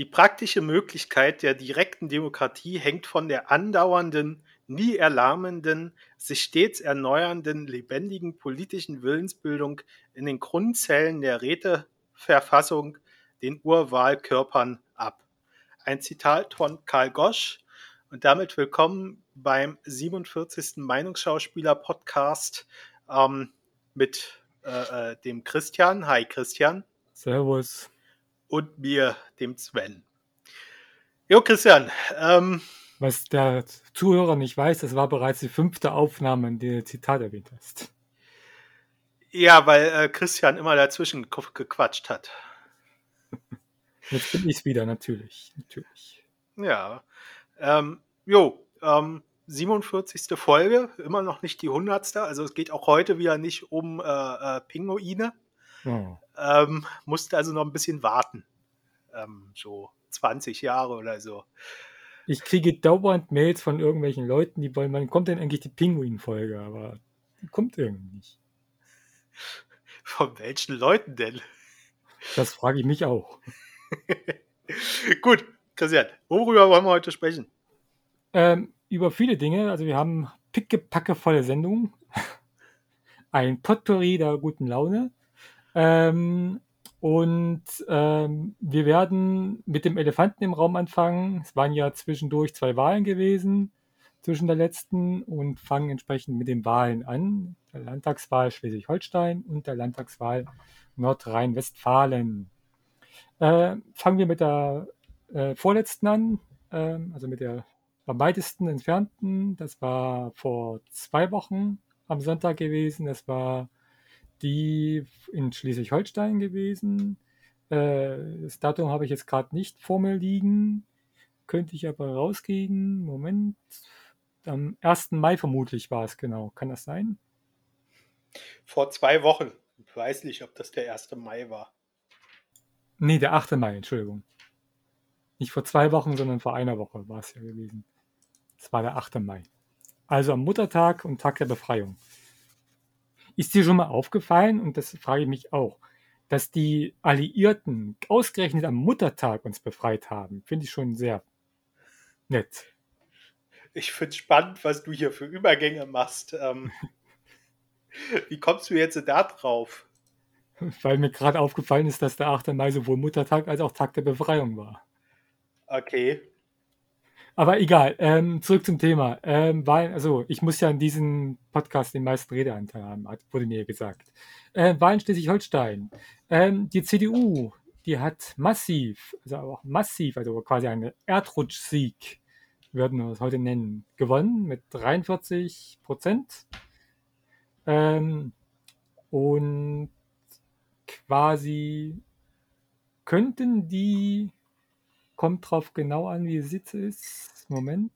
Die praktische Möglichkeit der direkten Demokratie hängt von der andauernden, nie erlahmenden, sich stets erneuernden, lebendigen politischen Willensbildung in den Grundzellen der Räteverfassung, den Urwahlkörpern ab. Ein Zitat von Karl Gosch und damit willkommen beim 47. Meinungsschauspieler-Podcast ähm, mit äh, äh, dem Christian. Hi Christian. Servus und mir, dem Sven. Jo, Christian. Ähm, Was der Zuhörer nicht weiß, das war bereits die fünfte Aufnahme, in der du Zitat erwähnt hast. Ja, weil äh, Christian immer dazwischen gequatscht hat. Jetzt bin ich es wieder, natürlich. natürlich. Ja. Ähm, jo, ähm, 47. Folge, immer noch nicht die 100. Also es geht auch heute wieder nicht um äh, äh, Pinguine. Oh. Ähm, musste also noch ein bisschen warten. Ähm, so 20 Jahre oder so. Ich kriege dauernd Mails von irgendwelchen Leuten, die wollen, wann kommt denn eigentlich die Pinguin-Folge? Aber die kommt irgendwie nicht. Von welchen Leuten denn? Das frage ich mich auch. Gut, Christian, worüber wollen wir heute sprechen? Ähm, über viele Dinge. Also wir haben pickepackevolle Sendungen. Ein Potpourri der guten Laune. Ähm, und ähm, wir werden mit dem Elefanten im Raum anfangen. Es waren ja zwischendurch zwei Wahlen gewesen, zwischen der letzten, und fangen entsprechend mit den Wahlen an. Der Landtagswahl Schleswig-Holstein und der Landtagswahl Nordrhein-Westfalen. Äh, fangen wir mit der äh, vorletzten an, äh, also mit der am weitesten entfernten. Das war vor zwei Wochen am Sonntag gewesen. Das war die in Schleswig-Holstein gewesen. Äh, das Datum habe ich jetzt gerade nicht vor mir liegen. Könnte ich aber rauskriegen. Moment. Am 1. Mai vermutlich war es genau. Kann das sein? Vor zwei Wochen. Ich weiß nicht, ob das der 1. Mai war. Nee, der 8. Mai, Entschuldigung. Nicht vor zwei Wochen, sondern vor einer Woche war es ja gewesen. Es war der 8. Mai. Also am Muttertag und Tag der Befreiung. Ist dir schon mal aufgefallen, und das frage ich mich auch, dass die Alliierten ausgerechnet am Muttertag uns befreit haben? Finde ich schon sehr nett. Ich finde es spannend, was du hier für Übergänge machst. Ähm, wie kommst du jetzt da drauf? Weil mir gerade aufgefallen ist, dass der 8. Mai sowohl Muttertag als auch Tag der Befreiung war. Okay. Aber egal, ähm, zurück zum Thema. Ähm, Wahlen, also ich muss ja in diesem Podcast den meisten Redeanteil haben, wurde mir gesagt. Äh, Wahlen Schleswig-Holstein. Ähm, die CDU, die hat massiv, also auch massiv, also quasi einen Erdrutschsieg, würden wir es heute nennen, gewonnen mit 43 Prozent. Ähm, und quasi könnten die Kommt drauf genau an, wie die Sitze ist. Moment.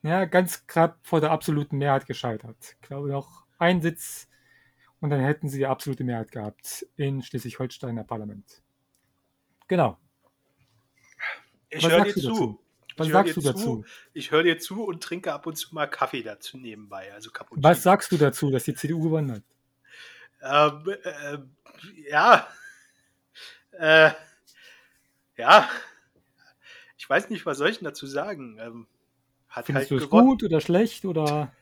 Ja, ganz knapp vor der absoluten Mehrheit gescheitert. Ich glaube noch ein Sitz und dann hätten sie die absolute Mehrheit gehabt in Schleswig-Holsteiner Parlament. Genau. Ich höre dir zu. Was ich sagst du dazu? Ich höre dir zu und trinke ab und zu mal Kaffee dazu nebenbei. Also Was sagst du dazu, dass die CDU gewonnen hat? Ähm, äh, ja. Äh, ja, ich weiß nicht, was soll ich denn dazu sagen? Ähm, hat Findest halt du es gut oder schlecht oder?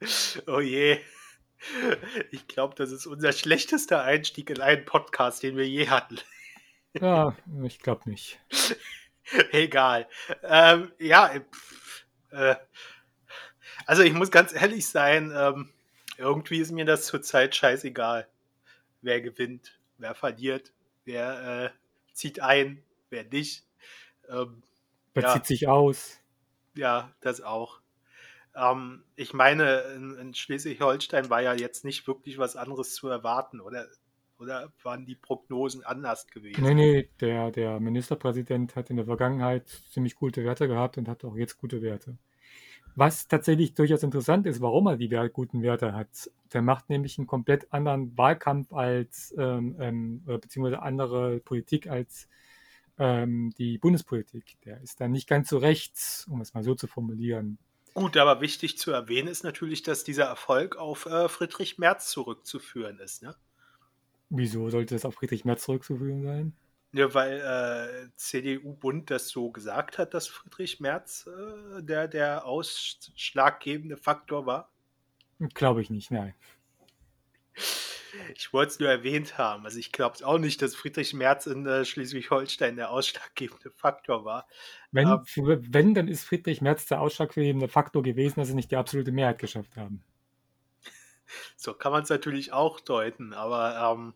oh je. Ich glaube, das ist unser schlechtester Einstieg in einen Podcast, den wir je hatten. ja, ich glaube nicht. Egal. Ähm, ja, äh, also ich muss ganz ehrlich sein, ähm, irgendwie ist mir das zurzeit scheißegal, wer gewinnt, wer verliert, wer äh, zieht ein, wer nicht. Ähm, wer ja. zieht sich aus? Ja, das auch. Ähm, ich meine, in, in Schleswig-Holstein war ja jetzt nicht wirklich was anderes zu erwarten, oder? Oder waren die Prognosen anders gewesen? Nee, nee, der, der Ministerpräsident hat in der Vergangenheit ziemlich gute Werte gehabt und hat auch jetzt gute Werte. Was tatsächlich durchaus interessant ist, warum er die guten Werte hat. Der macht nämlich einen komplett anderen Wahlkampf als, ähm, ähm, beziehungsweise andere Politik als ähm, die Bundespolitik. Der ist dann nicht ganz so rechts, um es mal so zu formulieren. Gut, aber wichtig zu erwähnen ist natürlich, dass dieser Erfolg auf äh, Friedrich Merz zurückzuführen ist. Ne? Wieso sollte es auf Friedrich Merz zurückzuführen sein? Ja, weil äh, CDU-Bund das so gesagt hat, dass Friedrich Merz äh, der, der ausschlaggebende Faktor war? Glaube ich nicht, nein. Ich wollte es nur erwähnt haben. Also ich glaube auch nicht, dass Friedrich Merz in äh, Schleswig-Holstein der ausschlaggebende Faktor war. Wenn, ähm, wenn, dann ist Friedrich Merz der ausschlaggebende Faktor gewesen, dass sie nicht die absolute Mehrheit geschafft haben. So kann man es natürlich auch deuten, aber ähm,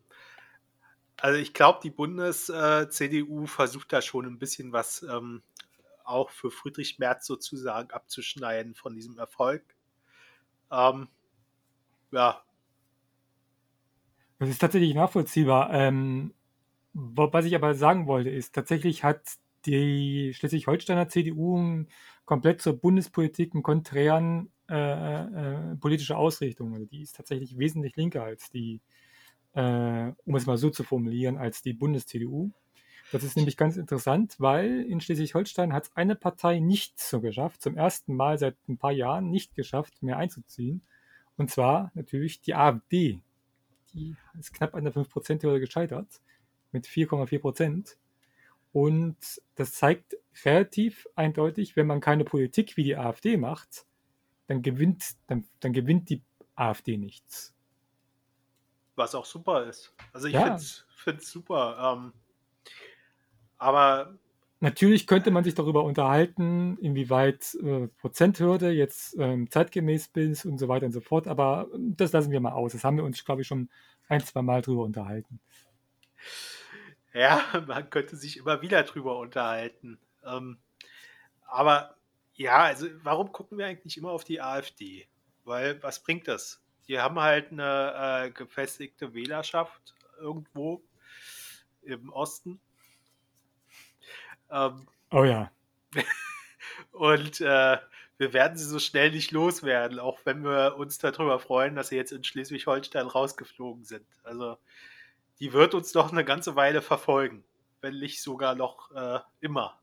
also ich glaube, die Bundes-CDU äh, versucht da schon ein bisschen was ähm, auch für Friedrich Merz sozusagen abzuschneiden von diesem Erfolg. Ähm, ja. Das ist tatsächlich nachvollziehbar. Ähm, was ich aber sagen wollte, ist, tatsächlich hat die Schleswig-Holsteiner CDU komplett zur Bundespolitik einen konträren äh, äh, politische Ausrichtung. Also die ist tatsächlich wesentlich linker als die äh, um es mal so zu formulieren, als die Bundes-CDU. Das ist nämlich ganz interessant, weil in Schleswig-Holstein hat es eine Partei nicht so geschafft, zum ersten Mal seit ein paar Jahren nicht geschafft, mehr einzuziehen. Und zwar natürlich die AfD. Die ist knapp an der 5%-Hürde gescheitert mit 4,4 Prozent. Und das zeigt relativ eindeutig, wenn man keine Politik wie die AfD macht, dann gewinnt, dann, dann gewinnt die AfD nichts. Was auch super ist. Also ich ja. finde es super. Ähm, aber Natürlich könnte man sich darüber unterhalten, inwieweit äh, Prozenthürde jetzt ähm, zeitgemäß ist und so weiter und so fort, aber das lassen wir mal aus. Das haben wir uns, glaube ich, schon ein, zwei Mal drüber unterhalten. Ja, man könnte sich immer wieder drüber unterhalten. Ähm, aber ja, also warum gucken wir eigentlich immer auf die AfD? Weil was bringt das? Die haben halt eine äh, gefestigte Wählerschaft irgendwo im Osten. Ähm, oh ja. und äh, wir werden sie so schnell nicht loswerden, auch wenn wir uns darüber freuen, dass sie jetzt in Schleswig-Holstein rausgeflogen sind. Also die wird uns doch eine ganze Weile verfolgen, wenn nicht sogar noch äh, immer.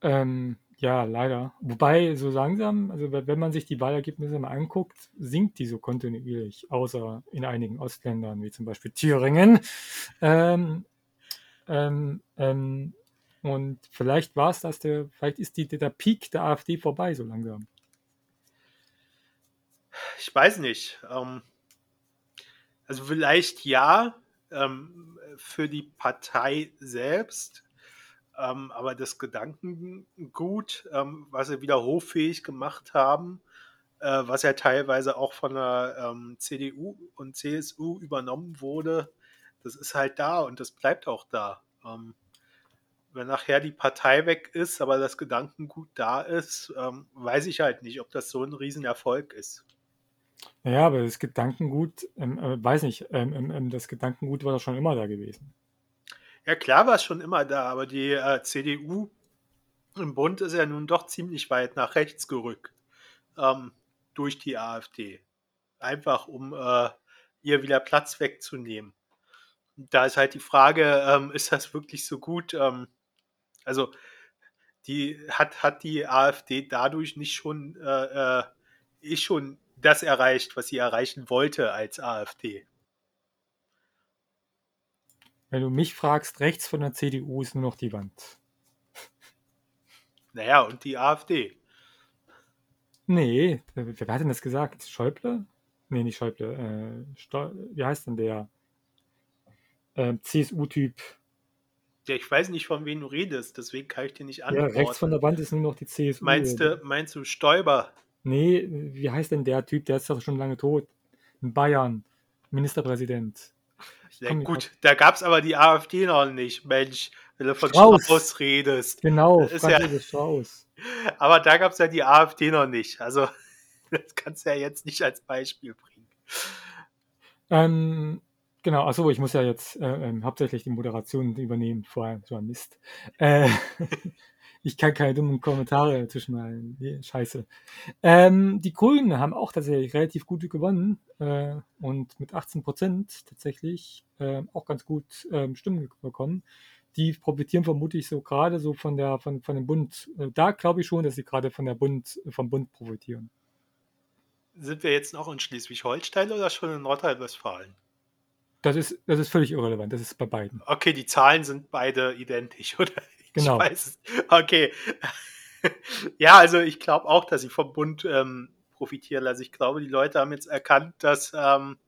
Ähm, ja, leider. Wobei, so langsam, also wenn man sich die Wahlergebnisse mal anguckt, sinkt die so kontinuierlich, außer in einigen Ostländern, wie zum Beispiel Thüringen. Ähm, ähm, ähm, und vielleicht war es das, der, vielleicht ist die, der Peak der AfD vorbei, so langsam. Ich weiß nicht. Ähm, also vielleicht ja, ähm, für die Partei selbst ähm, aber das Gedankengut, ähm, was sie wieder hoffähig gemacht haben, äh, was ja teilweise auch von der ähm, CDU und CSU übernommen wurde, das ist halt da und das bleibt auch da. Ähm, wenn nachher die Partei weg ist, aber das Gedankengut da ist, ähm, weiß ich halt nicht, ob das so ein Riesenerfolg ist. Ja, aber das Gedankengut, ähm, äh, weiß nicht, das Gedankengut war doch schon immer da gewesen. Ja, klar war es schon immer da, aber die äh, CDU im Bund ist ja nun doch ziemlich weit nach rechts gerückt ähm, durch die AfD. Einfach um äh, ihr wieder Platz wegzunehmen. Da ist halt die Frage, ähm, ist das wirklich so gut? Ähm, also die hat, hat die AfD dadurch nicht schon, äh, äh, ist schon das erreicht, was sie erreichen wollte als AfD. Wenn du mich fragst, rechts von der CDU ist nur noch die Wand. Naja, und die AfD. Nee, wer hat denn das gesagt? Schäuble? Nee, nicht Schäuble. Äh, wie heißt denn der? Äh, CSU-Typ. Ja, ich weiß nicht, von wem du redest, deswegen kann ich dir nicht antworten. Ja, rechts von der Wand ist nur noch die CSU. Meinst du, meinst du Stoiber? Nee, wie heißt denn der Typ? Der ist doch schon lange tot. In Bayern. Ministerpräsident. Ja, gut, da gab es aber die AfD noch nicht, Mensch, wenn du von Strauß, Strauß redest. Genau, ist ja, Strauß. Aber da gab es ja die AfD noch nicht. Also, das kannst du ja jetzt nicht als Beispiel bringen. Ähm, genau, achso, ich muss ja jetzt äh, ähm, hauptsächlich die Moderation übernehmen, vorher so ein Mist. Äh, ich kann keine dummen Kommentare zwischenmalen. Nee, scheiße. Ähm, die Grünen haben auch tatsächlich relativ gut gewonnen äh, und mit 18 Prozent tatsächlich äh, auch ganz gut äh, Stimmen bekommen. Die profitieren vermutlich so gerade so von der von, von dem Bund. Äh, da glaube ich schon, dass sie gerade von der Bund vom Bund profitieren. Sind wir jetzt noch in Schleswig-Holstein oder schon in Nordrhein-Westfalen? Das ist, das ist völlig irrelevant. Das ist bei beiden. Okay, die Zahlen sind beide identisch, oder? Genau. Ich weiß es. Okay. ja, also ich glaube auch, dass sie vom Bund ähm, profitieren. Also ich glaube, die Leute haben jetzt erkannt, dass ähm,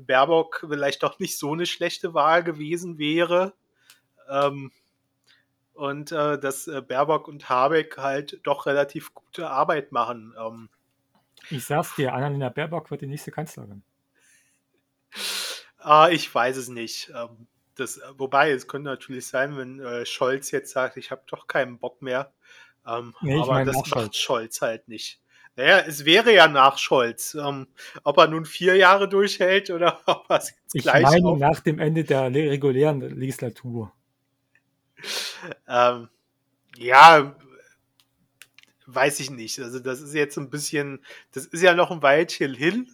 Baerbock vielleicht doch nicht so eine schlechte Wahl gewesen wäre. Ähm, und äh, dass äh, Baerbock und Habeck halt doch relativ gute Arbeit machen. Ähm, ich sag's dir, Annalena Baerbock wird die nächste Kanzlerin. Ah, ich weiß es nicht. Ähm, das, wobei, es könnte natürlich sein, wenn äh, Scholz jetzt sagt, ich habe doch keinen Bock mehr. Ähm, Nee, ich aber das macht Scholz. Scholz halt nicht. Naja, es wäre ja nach Scholz. Ähm, ob er nun vier Jahre durchhält oder ob er es jetzt Ich gleich meine auf, nach dem Ende der regulären Legislatur. ähm, Ja, weiß ich nicht. Also das ist jetzt ein bisschen, das ist ja noch ein Weilchen hin.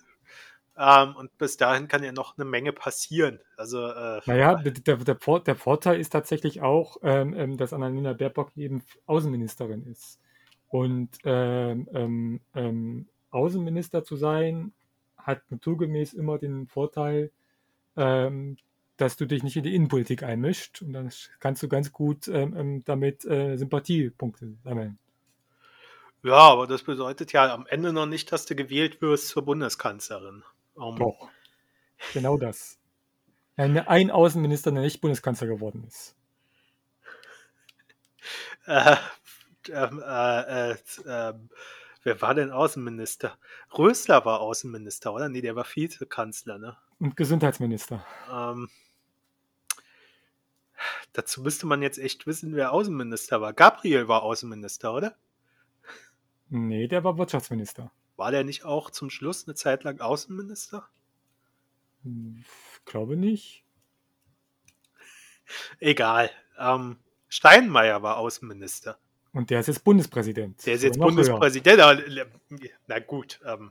Ähm, und bis dahin kann ja noch eine Menge passieren. Also äh, Naja, der, der, der Vorteil ist tatsächlich auch, ähm, ähm, dass Annalena Baerbock eben Außenministerin ist. Und ähm, ähm, ähm, Außenminister zu sein, hat naturgemäß immer den Vorteil, dass du dich nicht in die Innenpolitik einmischt. Und dann kannst du ganz gut damit äh, Sympathiepunkte sammeln. ja, aber das bedeutet ja am Ende noch nicht, dass du gewählt wirst zur Bundeskanzlerin. Ähm, Doch. Genau das. Ein, ein Außenminister, der nicht Bundeskanzler geworden ist. Äh, ähm, äh, äh, ähm, wer war denn Außenminister? Rösler war Außenminister, oder? Nee, der war Vizekanzler, ne? Und Gesundheitsminister. Ähm, dazu müsste man jetzt echt wissen, wer Außenminister war. Gabriel war Außenminister, oder? Nee, der war Wirtschaftsminister. War der nicht auch zum Schluss eine Zeit lang Außenminister? Hm, Glaube nicht. Egal. Ähm, Steinmeier war Außenminister. Und der ist jetzt Bundespräsident. Der ist jetzt höher. Bundespräsident. äh, Na gut. Ähm,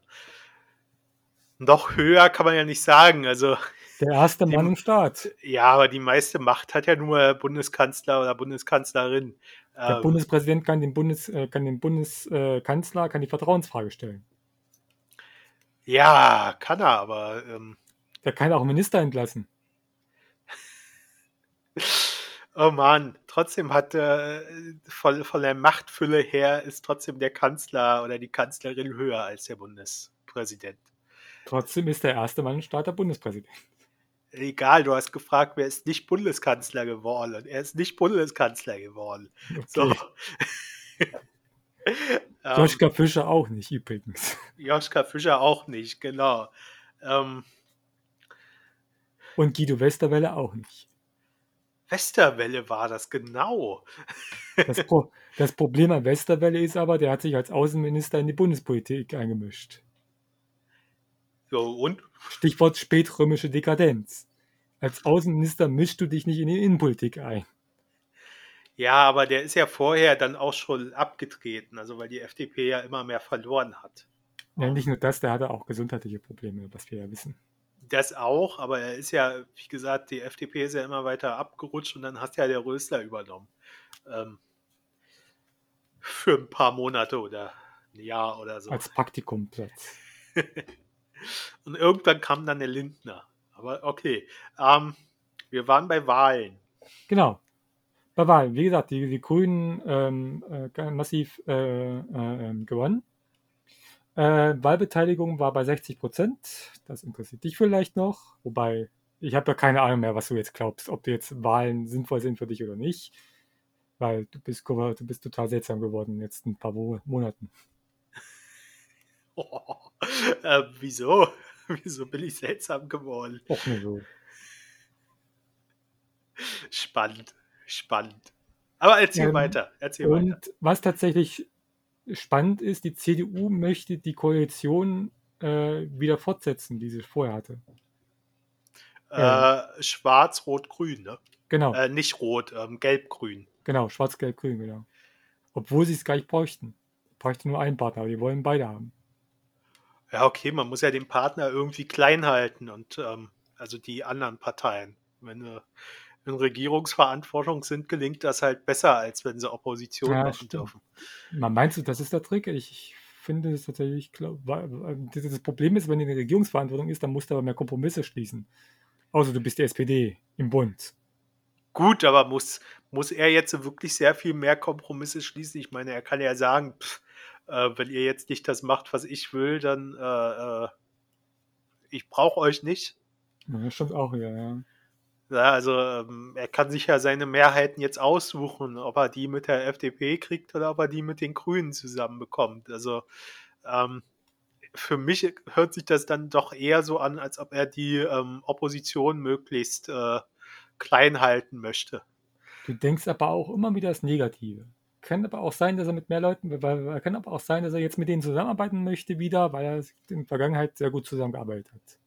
noch höher kann man ja nicht sagen. Also, Der erste Die- Mann im Staat. ja, aber die meiste Macht hat ja nur Bundeskanzler oder Bundeskanzlerin. Der Ähm, Bundespräsident kann dem Bundes, äh, kann dem Bundeskanzler kann die Vertrauensfrage stellen. Ja, kann er, aber ähm, Der kann auch Minister entlassen. oh Mann, trotzdem hat äh, von, von der Machtfülle her ist trotzdem der Kanzler oder die Kanzlerin höher als der Bundespräsident. Trotzdem ist der erste Mann im Staat der Bundespräsident. Egal, du hast gefragt, wer ist nicht Bundeskanzler geworden und er ist nicht Bundeskanzler geworden. So. Okay. ähm, Joschka Fischer auch nicht übrigens. Joschka Fischer auch nicht, genau. Ähm, Und Guido Westerwelle auch nicht. Westerwelle war das genau. Das, Pro das Problem an Westerwelle ist aber, der hat sich als Außenminister in die Bundespolitik eingemischt. So, und? Stichwort spätrömische Dekadenz. Als Außenminister mischst du dich nicht in die Innenpolitik ein. Ja, aber der ist ja vorher dann auch schon abgetreten, also weil die FDP ja immer mehr verloren hat. Ja, nicht nur das, der hatte auch gesundheitliche Probleme, was wir ja wissen. Das auch, aber er ist ja, wie gesagt, die FDP ist ja immer weiter abgerutscht und dann hat ja der Rösler übernommen. Ähm, für ein paar Monate oder ein Jahr oder so. Als Praktikumplatz. Und irgendwann kam dann der Lindner. Aber okay. Ähm, wir waren bei Wahlen. Genau. Bei Wahlen, wie gesagt, die, die Grünen ähm, äh, massiv äh, äh, ähm, gewonnen. Äh, Wahlbeteiligung war bei 60 Prozent. Das interessiert dich vielleicht noch. Wobei, ich habe ja keine Ahnung mehr, was du jetzt glaubst, ob jetzt Wahlen sinnvoll sind für dich oder nicht. Weil du bist, du bist total seltsam geworden in den letzten paar Monaten. Oh, äh, wieso? Wieso bin ich seltsam geworden? Auch nur so. Spannend, spannend. Aber erzähl Ähm, weiter, erzähl weiter. Und was tatsächlich spannend ist, die CDU möchte die Koalition äh, wieder fortsetzen, die sie vorher hatte. Äh, Schwarz, Rot, Grün, ne? Genau, Äh, nicht Rot, ähm, Gelb, Grün. genau, schwarz-gelb-grün, genau. Obwohl sie es gar nicht bräuchten. Bräuchte nur einen Partner, aber die wollen beide haben. Ja, okay, man muss ja den Partner irgendwie klein halten und ähm, also die anderen Parteien. Wenn sie in Regierungsverantwortung sind, gelingt das halt besser, als wenn sie Opposition Ja, machen stimmt. dürfen. Na, meinst du, das ist der Trick? Ich, finde es tatsächlich, glaub, das Problem ist, wenn die eine Regierungsverantwortung ist, dann musst du aber mehr Kompromisse schließen. Außer du bist die SPD im Bund. Gut, aber muss, muss er jetzt wirklich sehr viel mehr Kompromisse schließen? Ich meine, er kann ja sagen, pff, äh, wenn ihr jetzt nicht das macht, was ich will, dann äh, äh, ich brauche euch nicht. Ja, das stimmt auch, ja, ja. Ja, also ähm, er kann sich ja seine Mehrheiten jetzt aussuchen, ob er die mit der FDP kriegt oder ob er die mit den Grünen zusammenbekommt. Also ähm, für mich hört sich das dann doch eher so an, als ob er die ähm, Opposition möglichst äh, klein halten möchte. Du denkst aber auch immer wieder das Negative. Kann aber auch sein, dass er mit mehr Leuten, weil kann aber auch sein, dass er jetzt mit denen zusammenarbeiten möchte wieder, weil er in der Vergangenheit sehr gut zusammengearbeitet hat.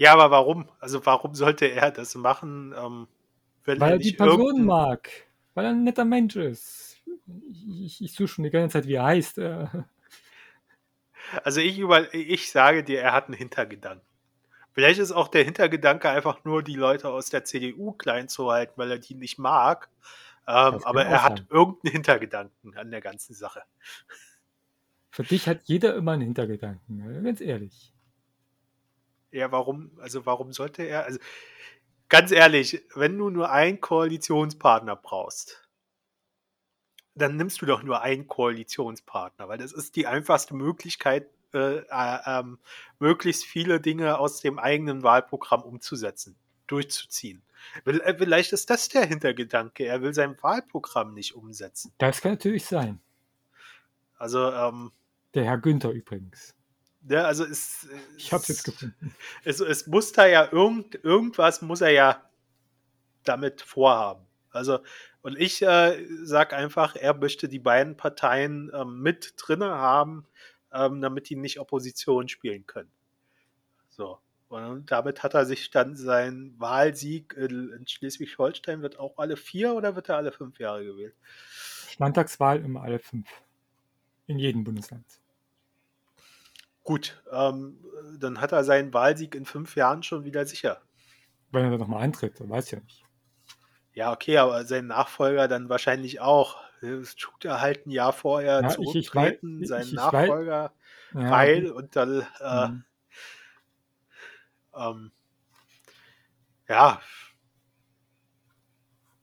Ja, aber warum? Also warum sollte er das machen, ähm, wenn weil er die Person mag, weil er ein netter Mensch ist. Ich, ich, suche schon die ganze Zeit, wie er heißt. Äh. Also ich, über, ich sage dir, er hat einen Hintergedanken. Vielleicht ist auch der Hintergedanke einfach nur, die Leute aus der CDU klein zu halten, weil er die nicht mag. Ähm, aber er hat irgendeinen Hintergedanken an der ganzen Sache. Für dich hat jeder immer einen Hintergedanken, ganz ehrlich. Ja, warum, also warum sollte er, also ganz ehrlich, wenn du nur einen Koalitionspartner brauchst, dann nimmst du doch nur einen Koalitionspartner, weil das ist die einfachste Möglichkeit, äh, äh, ähm, möglichst viele Dinge aus dem eigenen Wahlprogramm umzusetzen, durchzuziehen. Äh, vielleicht ist das der Hintergedanke. Er will sein Wahlprogramm nicht umsetzen. Das kann natürlich sein. Also, ähm, Der Herr Günther übrigens. Ja, also es. Ich hab's jetzt gefunden. Es, es muss da ja irgend, irgendwas muss er ja damit vorhaben. Also, und ich äh, sag einfach, er möchte die beiden Parteien ähm, mit drinne haben, ähm, damit die nicht Opposition spielen können. So. Und damit hat er sich dann seinen Wahlsieg in Schleswig-Holstein wird auch alle vier oder wird er alle fünf Jahre gewählt? Landtagswahl immer alle fünf. In jedem Bundesland. Gut, ähm, dann hat er seinen Wahlsieg in fünf Jahren schon wieder sicher. Wenn er dann nochmal eintritt, dann weiß ich ja nicht. Ja, okay, aber sein Nachfolger dann wahrscheinlich auch. Das tut er halt ein Jahr vorher ja, zurücktreten, ich, ich, sein ich, Nachfolger ja, heil und dann äh, mhm. ähm, ja,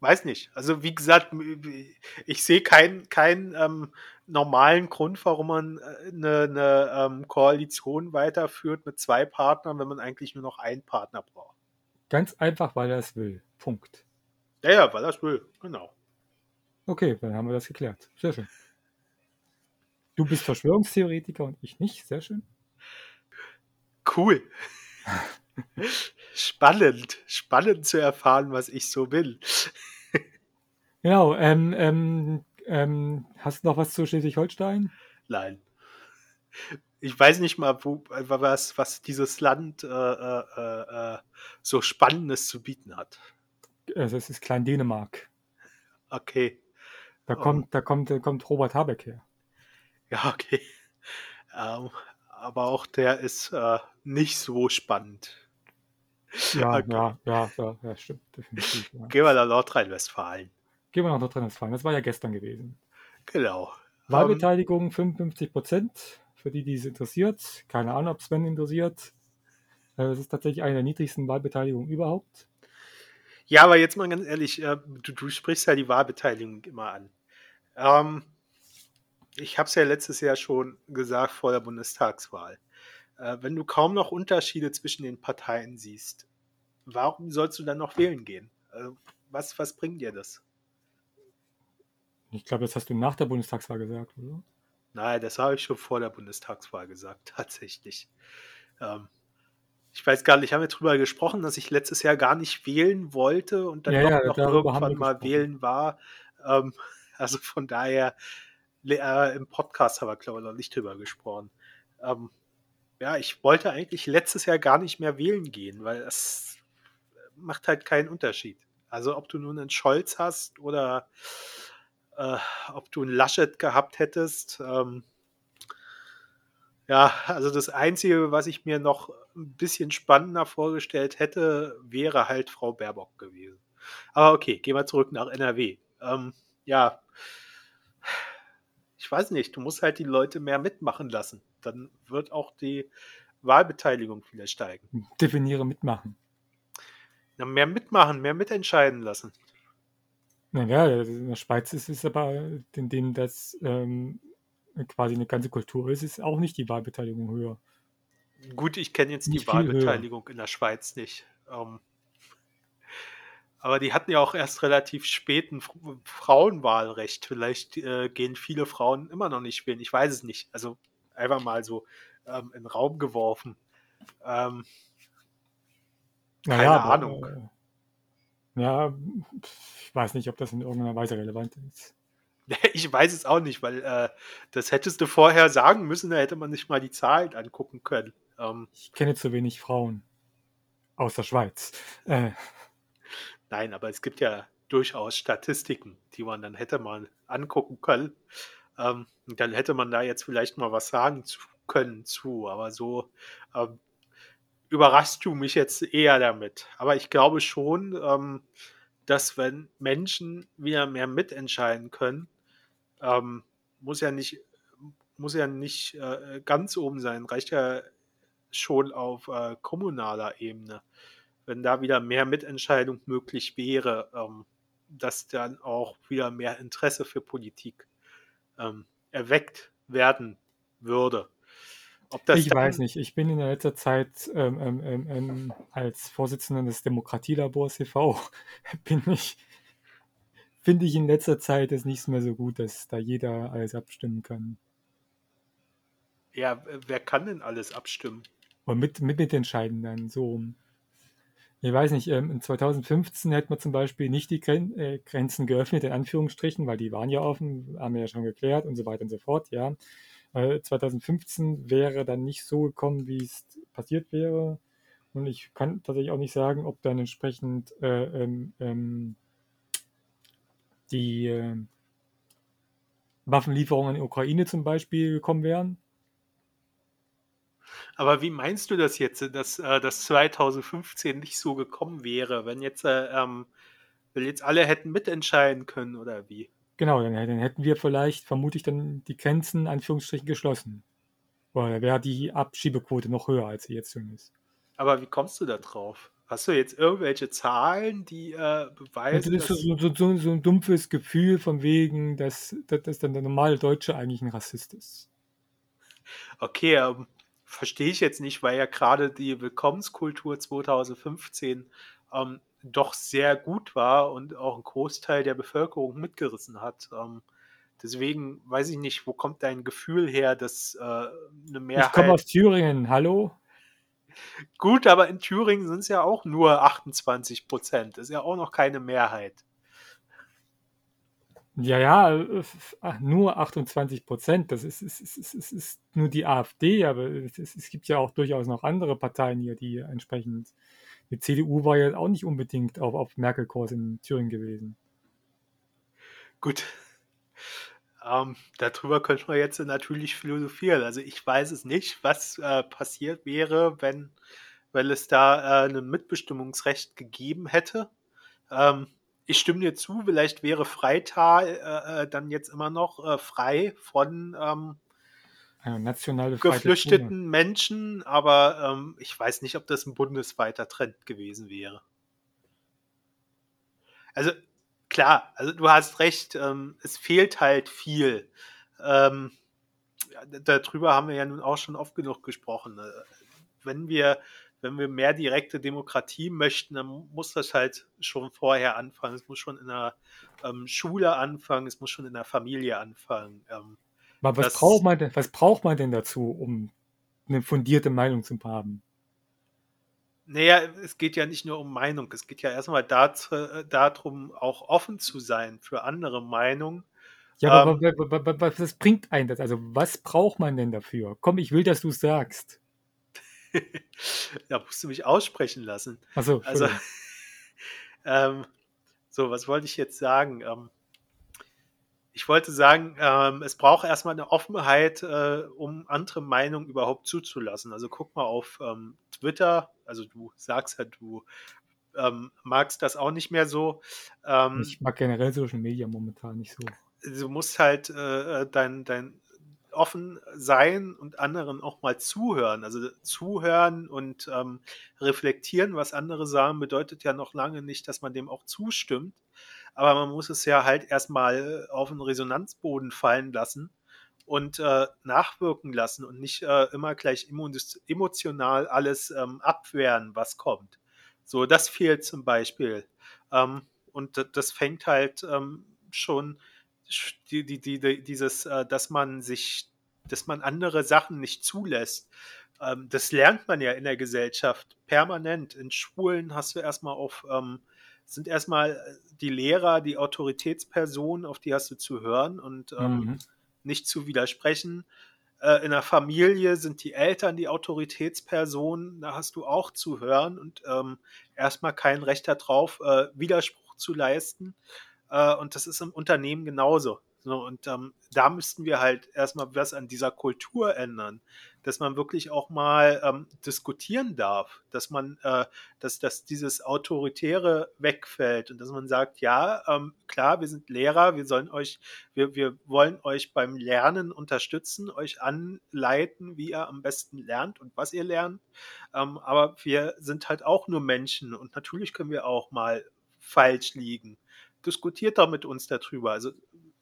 weiß nicht. Also wie gesagt, ich sehe keinen kein, ähm, normalen Grund, warum man eine, äh, eine ähm, Koalition weiterführt mit zwei Partnern, wenn man eigentlich nur noch einen Partner braucht. Ganz einfach, weil er es will. Punkt. Ja, ja, weil er es will, genau. Okay, dann haben wir das geklärt. Sehr schön. Du bist Verschwörungstheoretiker und ich nicht. Sehr schön. Cool. spannend. Spannend zu erfahren, was ich so will. genau. Ähm, ähm, ähm, hast du noch was zu Schleswig-Holstein? Nein. Ich weiß nicht mal, wo, was, was dieses Land äh, äh, äh, so Spannendes zu bieten hat. Also es ist Klein Dänemark. Okay. Da kommt, um, da kommt, da kommt Robert Habeck her. Ja, okay. Ähm, aber auch der ist äh, nicht so spannend. Ja, okay. ja, ja, ja, ja, stimmt, definitiv. Ja. Gehen wir nach Nordrhein-Westfalen. Gehen wir nach Nordrhein-Westfalen. Das war ja gestern gewesen. Genau. Wahlbeteiligung 55 Prozent. Für die, die es interessiert. Keine Ahnung, ob Sven interessiert. Äh, es ist tatsächlich eine der niedrigsten Wahlbeteiligungen überhaupt. Ja, aber jetzt mal ganz ehrlich, äh, du, du sprichst ja die Wahlbeteiligung immer an. Ähm, ich habe es ja letztes Jahr schon gesagt vor der Bundestagswahl. Äh, wenn du kaum noch Unterschiede zwischen den Parteien siehst, warum sollst du dann noch wählen gehen? was, was bringt dir das? Ich glaube, das hast du nach der Bundestagswahl gesagt, oder? Nein, das habe ich schon vor der Bundestagswahl gesagt, tatsächlich. Ähm, ich weiß gar nicht, haben wir darüber gesprochen, dass ich letztes Jahr gar nicht wählen wollte und dann ja, doch ja, noch irgendwann mal gesprochen. wählen war. Ähm, also von daher, äh, im Podcast haben wir, glaube ich, noch nicht drüber gesprochen. Ähm, ja, ich wollte eigentlich letztes Jahr gar nicht mehr wählen gehen, weil es macht halt keinen Unterschied. Also ob du nun einen Scholz hast oder äh, ob du ein Laschet gehabt hättest. Ähm, ja, also das Einzige, was ich mir noch ein bisschen spannender vorgestellt hätte, wäre halt Frau Baerbock gewesen. Aber okay, gehen wir zurück nach NRW. Ähm, ja, ich weiß nicht, du musst halt die Leute mehr mitmachen lassen. Dann wird auch die Wahlbeteiligung wieder steigen? Definiere mitmachen. Na, mehr mitmachen, mehr mitentscheiden lassen. Naja, in der Schweiz ist es aber, in denen das ähm, quasi eine ganze Kultur ist, ist auch nicht die Wahlbeteiligung höher. Gut, ich kenne jetzt die Wahlbeteiligung höher. in der Schweiz nicht. Ähm, aber die hatten ja auch erst relativ spät ein Frauenwahlrecht. Vielleicht äh, gehen viele Frauen immer noch nicht wählen. Ich weiß es nicht. Also einfach mal so ähm, in den Raum geworfen. Ähm, keine naja, Ahnung. Aber, äh, ja, ich weiß nicht, ob das in irgendeiner Weise relevant ist. Ich weiß es auch nicht, weil äh, das hättest du vorher sagen müssen, da hätte man sich mal die Zahlen angucken können. Ähm, ich kenne zu wenig Frauen aus der Schweiz. Äh, Nein, aber es gibt ja durchaus Statistiken, die man dann hätte mal angucken können. Ähm, dann hätte man da jetzt vielleicht mal was sagen zu, können zu. Aber so ähm, überraschst du mich jetzt eher damit. Aber ich glaube schon, ähm, dass wenn Menschen wieder mehr mitentscheiden können, ähm, muss ja nicht, muss ja nicht äh, ganz oben sein, reicht ja schon auf äh, kommunaler Ebene wenn da wieder mehr Mitentscheidung möglich wäre, ähm, dass dann auch wieder mehr Interesse für Politik ähm, erweckt werden würde. Ich weiß nicht. Ich bin in der letzter Zeit ähm, ähm, ähm, ähm als Vorsitzender des Demokratielabors e.V. bin ich finde ich in letzter Zeit es nicht mehr so gut, dass da jeder alles abstimmen kann. Ja, wer kann denn alles abstimmen? Und mit, mit mitentscheiden dann so. Ich weiß nicht, ähm, in 2015 hätte man zum Beispiel nicht die äh, Grenzen geöffnet, in Anführungsstrichen, weil die waren ja offen, haben wir ja schon geklärt und so weiter und so fort, ja. Äh, 2015 wäre dann nicht so gekommen, wie es passiert wäre. Und ich kann tatsächlich auch nicht sagen, ob dann entsprechend äh, ähm, ähm, die äh, Waffenlieferungen in die Ukraine zum Beispiel gekommen wären. Aber wie meinst du das jetzt, dass äh, das 2015 nicht so gekommen wäre, wenn jetzt, äh, ähm, wenn jetzt alle hätten mitentscheiden können oder wie? Genau, dann, dann hätten wir vielleicht vermutlich dann die Grenzen Anführungsstrichen geschlossen. Oder wäre die Abschiebequote noch höher, als sie jetzt schon ist. Aber wie kommst du da drauf? Hast du jetzt irgendwelche Zahlen, die äh, beweisen? Das ist so, so, so, so, ein dumpfes Gefühl von wegen, dass, dass, dass dann der normale Deutsche eigentlich ein Rassist ist. Okay, ähm, verstehe ich jetzt nicht, weil ja gerade die Willkommenskultur 2015 ähm, doch sehr gut war und auch ein Großteil der Bevölkerung mitgerissen hat. Ähm, deswegen weiß ich nicht, wo kommt dein Gefühl her, dass äh, eine Mehrheit. Ich komme aus Thüringen, hallo? Gut, aber in Thüringen sind es ja auch nur 28 Prozent. Das ist ja auch noch keine Mehrheit. Ja, ja, äh, nur 28 Prozent. Das ist, ist, ist, ist, ist nur die AfD, aber es, es gibt ja auch durchaus noch andere Parteien hier, die entsprechend. Die CDU war ja auch nicht unbedingt auf, auf Merkel-Kurs in Thüringen gewesen. Gut. Ähm, darüber könnte man jetzt natürlich philosophieren. Also ich weiß es nicht, was äh, passiert wäre, wenn, wenn es da äh, ein Mitbestimmungsrecht gegeben hätte. Ähm, ich stimme dir zu, vielleicht wäre Freital äh, äh, dann jetzt immer noch äh, frei von ähm, nationale geflüchteten Zone. Menschen, aber ähm, ich weiß nicht, ob das ein bundesweiter Trend gewesen wäre. Also klar, also du hast recht, ähm, es fehlt halt viel. Ähm, darüber haben wir ja nun auch schon oft genug gesprochen. Äh, wenn wir wenn wir mehr direkte Demokratie möchten, dann muss das halt schon vorher anfangen. Es muss schon in der ähm, Schule anfangen, es muss schon in der Familie anfangen. Ähm, Aber was braucht, man denn, was braucht man denn dazu, um eine fundierte Meinung zu haben? Naja, es geht ja nicht nur um Meinung, es geht ja erstmal dazu, äh, darum, auch offen zu sein für andere Meinungen. Ja, aber ähm, was bringt einen das? Also, was braucht man denn dafür? Komm, ich will, dass du es sagst. da musst du mich aussprechen lassen. Achso, also, ähm, so, was wollte ich jetzt sagen? Ähm, ich wollte sagen, ähm, es braucht erstmal eine Offenheit, äh, um andere Meinungen überhaupt zuzulassen. Also guck mal auf ähm, Twitter, also du sagst ja, du ähm, magst das auch nicht mehr so. Ähm, ich mag generell Social Media momentan nicht so. Du musst halt äh, dein, dein offen sein und anderen auch mal zuhören. Also zuhören und ähm, reflektieren, was andere sagen, bedeutet ja noch lange nicht, dass man dem auch zustimmt. Aber man muss es ja halt erstmal auf den Resonanzboden fallen lassen und äh, nachwirken lassen und nicht äh, immer gleich emotional alles ähm, abwehren, was kommt. So, das fehlt zum Beispiel. Ähm, und das fängt halt ähm, schon die, die, die, dieses, äh, dass man sich, dass man andere Sachen nicht zulässt. Ähm, das lernt man ja in der Gesellschaft permanent. In Schulen hast du erstmal auf, ähm, sind erstmal die Lehrer, die Autoritätspersonen, auf die hast du zu hören und ähm, mhm. nicht zu widersprechen. Äh, in der Familie sind die Eltern die Autoritätspersonen, da hast du auch zu hören und ähm, erstmal kein Recht darauf, äh, Widerspruch zu leisten. Äh, und das ist im Unternehmen genauso. So, und ähm, da müssten wir halt erstmal was an dieser Kultur ändern, dass man wirklich auch mal ähm, diskutieren darf, dass man, äh, dass, dass dieses Autoritäre wegfällt und dass man sagt, ja, ähm, klar, wir sind Lehrer, wir sollen euch, wir, wir wollen euch beim Lernen unterstützen, euch anleiten, wie ihr am besten lernt und was ihr lernt. Ähm, aber wir sind halt auch nur Menschen und natürlich können wir auch mal falsch liegen diskutiert doch mit uns darüber. Also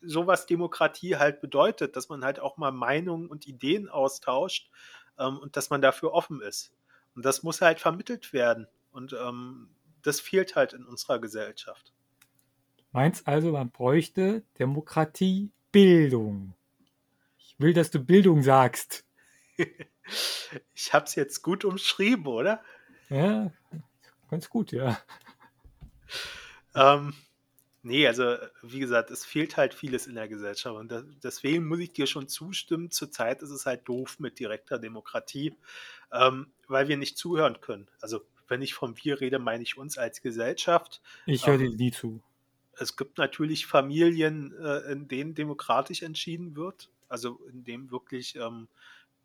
so was Demokratie halt bedeutet, dass man halt auch mal Meinungen und Ideen austauscht ähm, und dass man dafür offen ist. Und das muss halt vermittelt werden. Und ähm, das fehlt halt in unserer Gesellschaft. Meinst also, man bräuchte Demokratie, Bildung. Ich will, dass du Bildung sagst. ich habe es jetzt gut umschrieben, oder? Ja, ganz gut, ja. Ähm, Nee, also wie gesagt, es fehlt halt vieles in der Gesellschaft und deswegen muss ich dir schon zustimmen. Zurzeit ist es halt doof mit direkter Demokratie, ähm, weil wir nicht zuhören können. Also wenn ich von wir rede, meine ich uns als Gesellschaft. Ich höre ähm, dir nie zu. Es gibt natürlich Familien, äh, in denen demokratisch entschieden wird, also in dem wirklich ähm,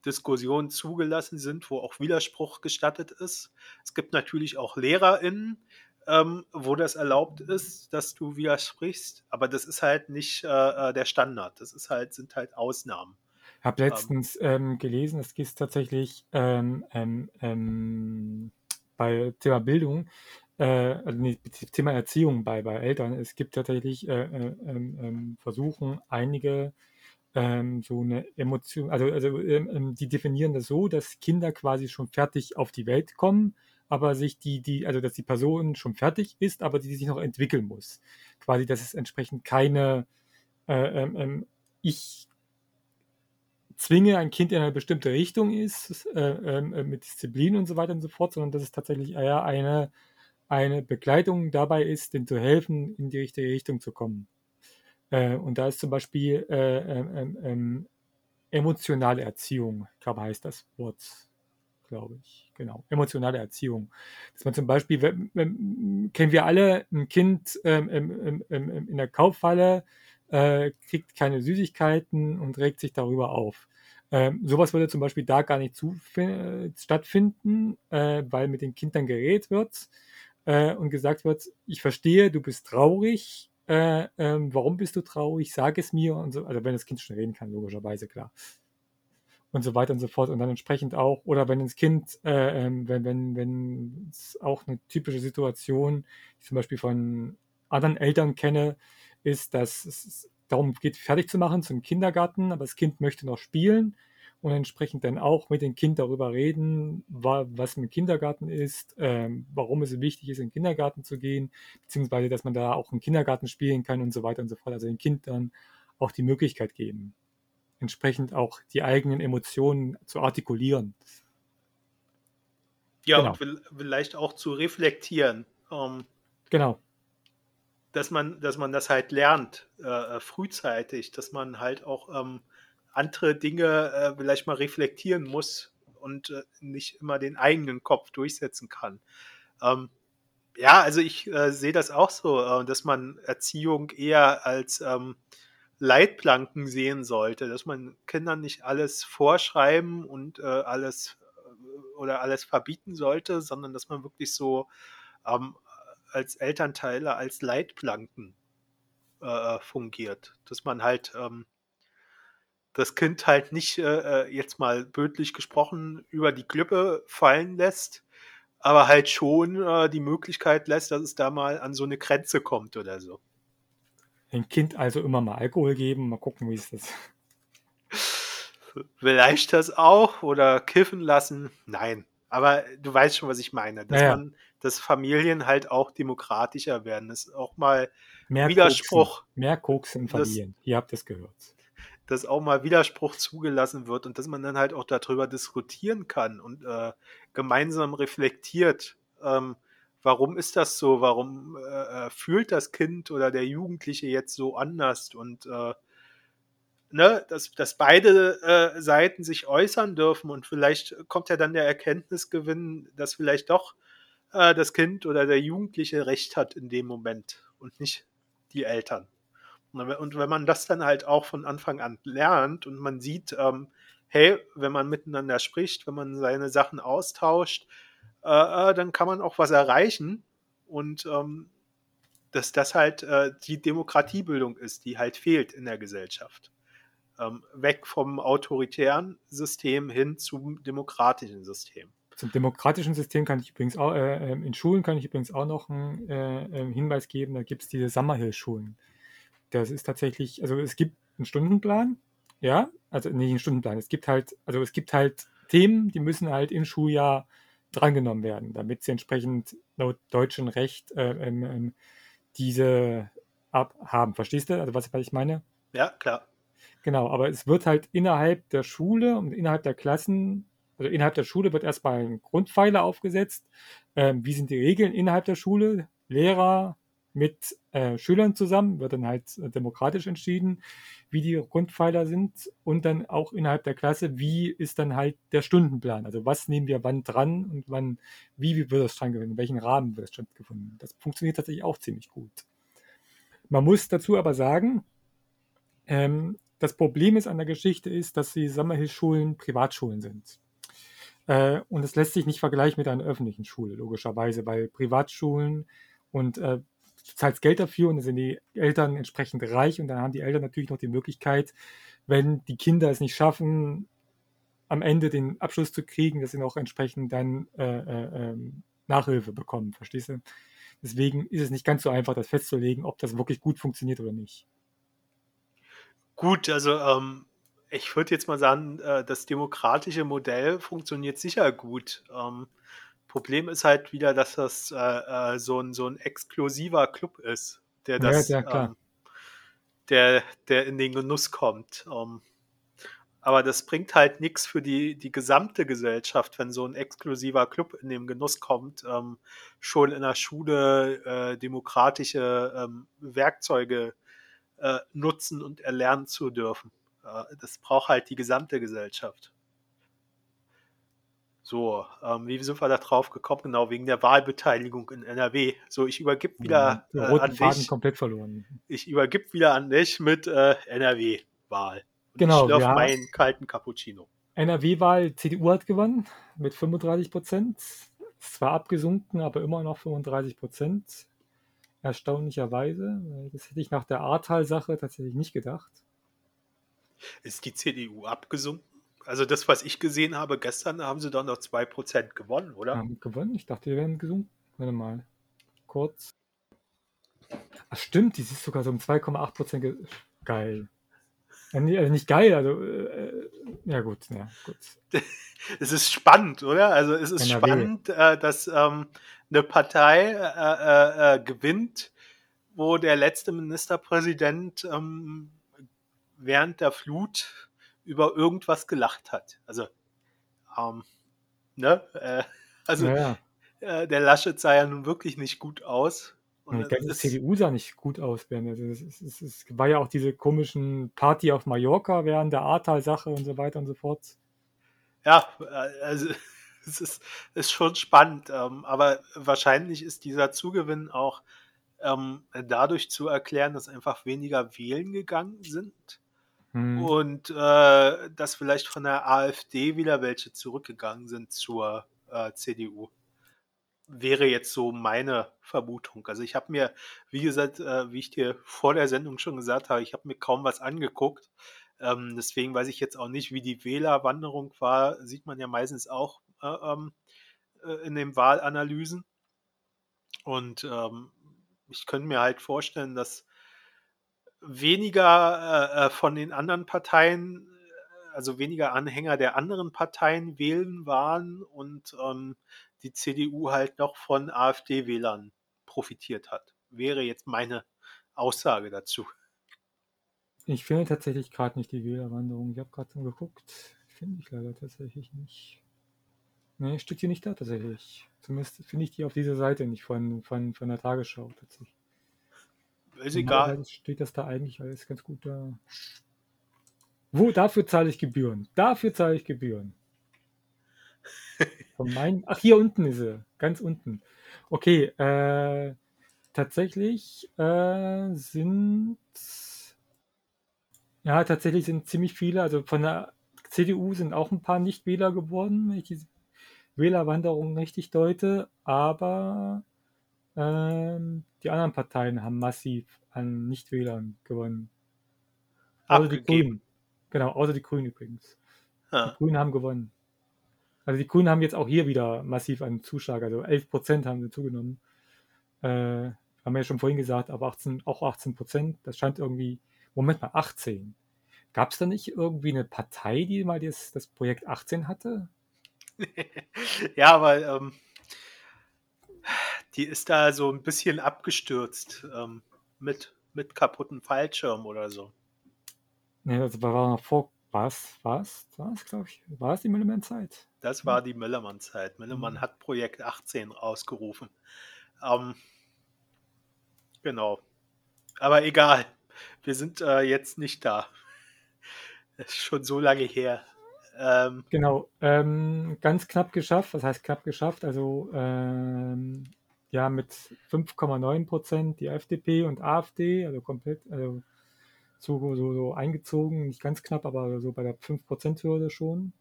Diskussionen zugelassen sind, wo auch Widerspruch gestattet ist. Es gibt natürlich auch LehrerInnen, ähm, wo das erlaubt ist, dass du widersprichst, aber das ist halt nicht äh, äh der Standard. Das ist halt, sind halt Ausnahmen. Ich habe letztens ähm, gelesen, es gibt tatsächlich ähm, ähm, ähm, bei Thema Bildung, äh, also Thema Erziehung bei, bei Eltern, es gibt tatsächlich äh, äh, ähm, Versuchen, einige ähm, so eine Emotion, also, also ähm, die definieren das so, dass Kinder quasi schon fertig auf die Welt kommen, aber sich die, die, also dass die Person schon fertig ist, aber die sich noch entwickeln muss. Quasi, dass es entsprechend keine, äh, ähm, ähm ich zwinge ein Kind in eine bestimmte Richtung ist, äh, ähm, äh, mit Disziplin und so weiter und so fort, sondern dass es tatsächlich eher eine, eine Begleitung dabei ist, denen zu helfen, in die richtige Richtung zu kommen. Äh, und da ist zum Beispiel äh, ähm, emotionale Erziehung, ich glaube, heißt das Wort glaube ich. Genau. Emotionale Erziehung. Dass man zum Beispiel, wenn, wenn, kennen wir alle, ein Kind ähm, im, im, in der Kaufhalle äh, kriegt keine Süßigkeiten und regt sich darüber auf. Ähm, sowas würde zum Beispiel da gar nicht stattfinden, äh, weil mit den Kindern geredet wird äh, und gesagt wird, ich verstehe, du bist traurig, äh, ähm, warum bist du traurig, sag es mir und so, also wenn das Kind schon reden kann, logischerweise, klar und so weiter und so fort. Und dann entsprechend auch, oder wenn das Kind, äh, ähm, wenn, wenn, wenn es auch eine typische Situation, ich zum Beispiel von anderen Eltern kenne, ist, dass es darum geht, fertig zu machen zum Kindergarten, aber das Kind möchte noch spielen und entsprechend dann auch mit dem Kind darüber reden, was im Kindergarten ist, ähm, warum es wichtig ist, in den Kindergarten zu gehen, beziehungsweise dass man da auch im Kindergarten spielen kann und so weiter und so fort. Also den Kindern auch die Möglichkeit geben entsprechend auch die eigenen Emotionen zu artikulieren. Ja, genau. und vielleicht auch zu reflektieren. Ähm, genau. Dass man, dass man das halt lernt, äh, frühzeitig, dass man halt auch ähm, andere Dinge äh, vielleicht mal reflektieren muss und äh, nicht immer den eigenen Kopf durchsetzen kann. Ähm, ja, also ich äh, sehe das auch so, äh, dass man Erziehung eher als ähm, Leitplanken sehen sollte, dass man Kindern nicht alles vorschreiben und äh, alles äh, oder alles verbieten sollte, sondern dass man wirklich so ähm, als Elternteile als Leitplanken äh, fungiert, dass man halt ähm, das Kind halt nicht, äh, äh, jetzt mal bildlich gesprochen, über die Klippe fallen lässt, aber halt schon äh, die Möglichkeit lässt, dass es da mal an so eine Grenze kommt oder so. Dem Kind also immer mal Alkohol geben, mal gucken, wie es das. Vielleicht das auch oder kiffen lassen. Nein. Aber du weißt schon, was ich meine. Dass Naja. man, dass Familien halt auch demokratischer werden. Das ist auch mal Mehr Widerspruch. Koksen. Mehr Koks in Das- Familien. Ihr habt es gehört. dass auch mal Widerspruch zugelassen wird und dass man dann halt auch darüber diskutieren kann und äh, gemeinsam reflektiert, ähm, warum ist das so, warum äh, äh, fühlt das Kind oder der Jugendliche jetzt so anders und äh, ne, dass, dass beide äh, Seiten sich äußern dürfen und vielleicht kommt ja dann der Erkenntnisgewinn, dass vielleicht doch äh, das Kind oder der Jugendliche recht hat in dem Moment und nicht die Eltern. Und wenn- man das dann halt auch von Anfang an lernt und man sieht, ähm, hey, wenn man miteinander spricht, wenn man seine Sachen austauscht, äh, äh, dann kann man auch was erreichen. Und ähm, dass das halt äh, die Demokratiebildung ist, die halt fehlt in der Gesellschaft. Ähm, weg vom autoritären System hin zum demokratischen System. Zum demokratischen System kann ich übrigens auch, äh, ähm, in Schulen kann ich übrigens auch noch einen äh, ähm, Hinweis geben, da gibt es diese Summerhill-Schulen. Das ist tatsächlich, also es gibt einen Stundenplan, ja, also nicht einen Stundenplan, es gibt halt, also es gibt halt Themen, die müssen halt im Schuljahr drangenommen werden, damit sie entsprechend laut deutschem Recht äh, ähm, ähm, diese abhaben. Verstehst du? Also was, was ich meine? Ja, klar. Genau, aber es wird halt innerhalb der Schule und innerhalb der Klassen, also innerhalb der Schule wird erstmal ein Grundpfeiler aufgesetzt. Ähm, wie sind die Regeln innerhalb der Schule? Lehrer mit äh, Schülern zusammen, wird dann halt äh, demokratisch entschieden, wie die Grundpfeiler sind und dann auch innerhalb der Klasse, wie ist dann halt der Stundenplan? Also was nehmen wir wann dran und wann, wie, wie wird das stattgefunden, in welchem Rahmen wird das stattgefunden? Das funktioniert tatsächlich auch ziemlich gut. Man muss dazu aber sagen, ähm, das Problem ist an der Geschichte ist, dass die Sommerhilfschulen Privatschulen sind. Äh, und es lässt sich nicht vergleichen mit einer öffentlichen Schule, logischerweise, weil Privatschulen und äh, du zahlst Geld dafür und dann sind die Eltern entsprechend reich und dann haben die Eltern natürlich noch die Möglichkeit, wenn die Kinder es nicht schaffen, am Ende den Abschluss zu kriegen, dass sie noch entsprechend dann äh, äh, ähm, Nachhilfe bekommen, verstehst du? Deswegen ist es nicht ganz so einfach, das festzulegen, ob das wirklich gut funktioniert oder nicht. Gut, also ähm, ich würde jetzt mal sagen, äh, das demokratische Modell funktioniert sicher gut. Ähm, Problem ist halt wieder, dass das äh, äh, so, ein, so ein exklusiver Club ist, der Ja, das, ja, klar. ähm, der, der in den Genuss kommt. Ähm, aber das bringt halt nichts für die, die gesamte Gesellschaft, wenn so ein exklusiver Club in den Genuss kommt, ähm, schon in der Schule äh, demokratische ähm, Werkzeuge äh, nutzen und erlernen zu dürfen. Äh, das braucht halt die gesamte Gesellschaft. So, ähm, wie sind wir da drauf gekommen? Genau, wegen der Wahlbeteiligung in NRW. So, ich übergib wieder den äh, an Faden dich. komplett verloren. Ich übergib wieder an dich mit äh, NRW-Wahl. Genau, ich schlürf ja. meinen kalten Cappuccino. NRW-Wahl, CDU hat gewonnen mit 35 Prozent. Ist zwar abgesunken, aber immer noch 35 Prozent. Erstaunlicherweise. Das hätte ich nach der Ahrtal-Sache tatsächlich nicht gedacht. Ist die CDU abgesunken? Also das, was ich gesehen habe, gestern haben sie doch noch 2% gewonnen, oder? Haben gewonnen? Ich dachte, die wären gesunken. Warte mal. Kurz. Ach stimmt, die ist sogar so um 2,8 Prozent. Ge geil. Ja, nee, also nicht geil, also äh, ja gut, ja gut. Es ist spannend, oder? Also es ist NRW. spannend, äh, dass ähm, eine Partei äh, äh, äh, gewinnt, wo der letzte Ministerpräsident ähm, während der Flut über irgendwas gelacht hat. Also, ähm, ne? Äh, also ja, ja. äh, der Laschet sah ja nun wirklich nicht gut aus. Und die das ganze CDU sah nicht gut aus, Bernd. Also es, es, es, es war ja auch diese komischen Party auf Mallorca während der Ahrtal-Sache und so weiter und so fort. Ja, äh, also es ist, ist schon spannend, ähm, aber wahrscheinlich ist dieser Zugewinn auch ähm, dadurch zu erklären, dass einfach weniger wählen gegangen sind Hm. und äh, dass vielleicht von der AfD wieder welche zurückgegangen sind zur äh, CDU. Wäre jetzt so meine Vermutung. Also ich habe mir, wie gesagt, äh, wie ich dir vor der Sendung schon gesagt habe, ich habe mir kaum was angeguckt. Ähm, deswegen weiß ich jetzt auch nicht, wie die Wählerwanderung war. Sieht man ja meistens auch äh, ähm, äh, in den Wahlanalysen. Und ähm, ich könnte mir halt vorstellen, dass weniger äh, äh von den anderen Parteien, äh, also weniger Anhänger der anderen Parteien wählen waren und ähm, die CDU halt noch von AfD-Wählern profitiert hat. Wäre jetzt meine Aussage dazu. Ich finde tatsächlich gerade nicht die Wählerwanderung. Ich habe gerade so geguckt. Finde ich leider tatsächlich nicht. Nee, steht hier nicht da tatsächlich. Zumindest finde ich die auf dieser Seite nicht von, von, von der Tagesschau tatsächlich. Ist egal. Steht das da eigentlich alles ganz gut da. Wo? Dafür zahle ich Gebühren. Dafür zahle ich Gebühren. Von meinen. Ach, hier unten ist sie. Ganz unten. Okay, äh, tatsächlich äh, sind. Ja, tatsächlich sind ziemlich viele, also von der CDU sind auch ein paar Nichtwähler geworden, wenn ich die Wählerwanderung richtig deute, aber ähm, die anderen Parteien haben massiv an Nichtwählern gewonnen. Außer die Grünen. Genau, außer die Grünen übrigens. Ah. Die Grünen haben gewonnen. Also die Grünen haben jetzt auch hier wieder massiv einen Zuschlag, also 11 Prozent haben sie zugenommen. Äh, haben wir ja schon vorhin gesagt, aber 18, auch 18 Prozent, das scheint irgendwie, Moment mal, 18. Gab es da nicht irgendwie eine Partei, die mal das, das Projekt 18 hatte? ja, aber ähm, die ist da so ein bisschen abgestürzt ähm, mit, mit kaputten Fallschirm oder so. Ne, also war noch vor. Was? Was? Was, glaube ich? War es die Müllermann-Zeit? Das war die Müllermann-Zeit. Müllermann mhm. hat Projekt 18 ausgerufen. Ähm, genau. Aber egal. Wir sind äh, jetzt nicht da. Das ist schon so lange her. Ähm, genau, ähm, ganz knapp geschafft. Was heißt knapp geschafft? Also ähm, ja, mit 5,9 Prozent die FDP und AfD, also komplett, also so, so, so eingezogen, nicht ganz knapp, aber so bei der 5 Prozent Hürde schon.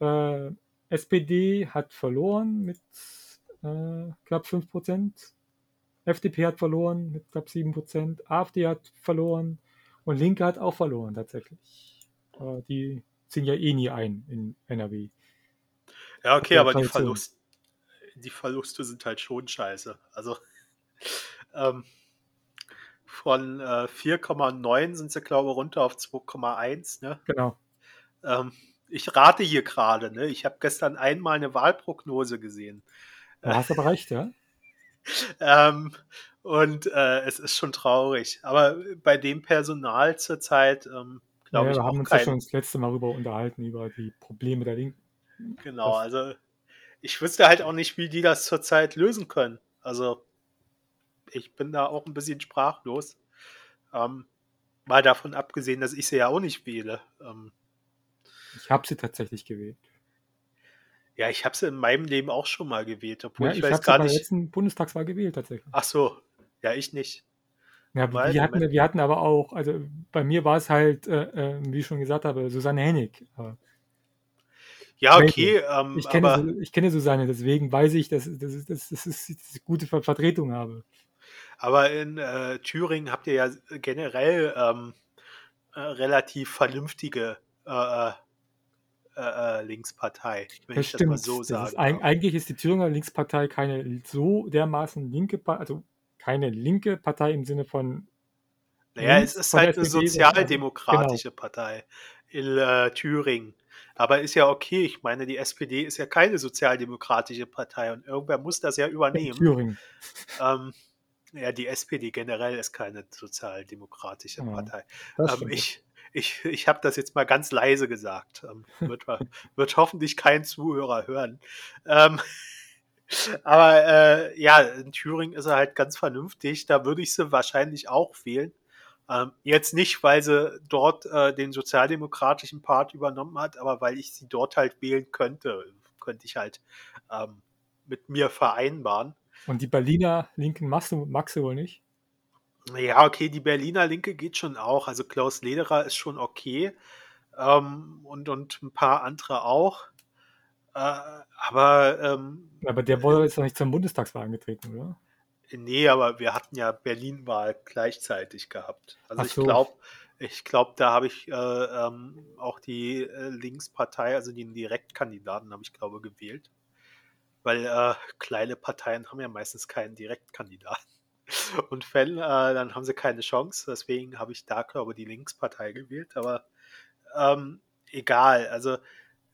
Äh, SPD hat verloren mit äh, knapp 5 Prozent. FDP hat verloren mit knapp 7 Prozent. AfD hat verloren und Linke hat auch verloren tatsächlich. Äh, die ziehen ja eh nie ein in NRW. Ja, okay, aber die, Verlust, die Verluste sind halt schon scheiße. Also ähm, von äh, 4,9 sind sie, glaube ich, runter auf 2,1. Ne? Genau. Ähm, ich rate hier gerade. Ne? Ich habe gestern einmal eine Wahlprognose gesehen. Du hast aber recht, ja? ähm, und äh, es ist schon traurig. Aber bei dem Personal zurzeit ähm, glaube ja, ich. Wir haben uns kein... ja schon das letzte Mal darüber unterhalten, über die Probleme der Linken. Genau, das... also ich wüsste halt auch nicht, wie die das zurzeit lösen können. Also ich bin da auch ein bisschen sprachlos. Ähm, mal davon abgesehen, dass ich sie ja auch nicht wähle. Ähm, ich habe sie tatsächlich gewählt. Ja, ich habe sie in meinem Leben auch schon mal gewählt, obwohl ja, ich, ich weiß gar nicht. Ich habe letzten Bundestagswahl gewählt tatsächlich. Ach so, ja, ich nicht. Ja, Weil, wir, hatten, wir hatten aber auch, also bei mir war es halt, äh, äh wie ich schon gesagt habe, Susanne Hennig. Ja, okay. Ähm, ich, kenne, ich kenne Susanne, deswegen weiß ich, dass, dass, dass, dass, ich eine gute Vertretung habe. Aber in äh, Thüringen habt ihr ja generell ähm, äh, relativ vernünftige äh, äh, äh Linkspartei, wenn das ich stimmt. das mal so sage. Ist, eigentlich ist die Thüringer Linkspartei keine so dermaßen linke Partei, also keine linke Partei im Sinne von. Naja, es ist halt eine sozialdemokratische genau. Partei in äh, Thüringen. Aber ist ja okay. Ich meine, die SPD ist ja keine sozialdemokratische Partei und irgendwer muss das ja übernehmen. In Thüringen. Ähm, ja, die SPD generell ist keine sozialdemokratische ja, Partei. Ähm, ich ich, ich habe das jetzt mal ganz leise gesagt. Ähm, wird, wird, hoffentlich kein Zuhörer hören. Ähm, aber äh, ja, in Thüringen ist er halt ganz vernünftig. Da würde ich sie wahrscheinlich auch wählen. Ähm, jetzt nicht, weil sie dort äh, den sozialdemokratischen Part übernommen hat, aber weil ich sie dort halt wählen könnte. Könnte ich halt ähm, mit mir vereinbaren. Und die Berliner Linken magst du, magst du wohl nicht? Ja, okay, die Berliner Linke geht schon auch. Also Klaus Lederer ist schon okay. Ähm, und, und ein paar andere auch. Äh, aber. Ähm, aber der wurde jetzt noch nicht zum Bundestagswahl angetreten, oder? Nee, aber wir hatten ja Berlin-Wahl gleichzeitig gehabt. Also so. ich glaube, Ich glaube, da habe ich äh, ähm, auch die äh, Linkspartei, also den Direktkandidaten, habe ich glaube gewählt. Weil äh, kleine Parteien haben ja meistens keinen Direktkandidaten. Und wenn, äh, dann haben sie keine Chance. Deswegen habe ich da, glaube ich, die Linkspartei gewählt. Aber ähm, egal. Also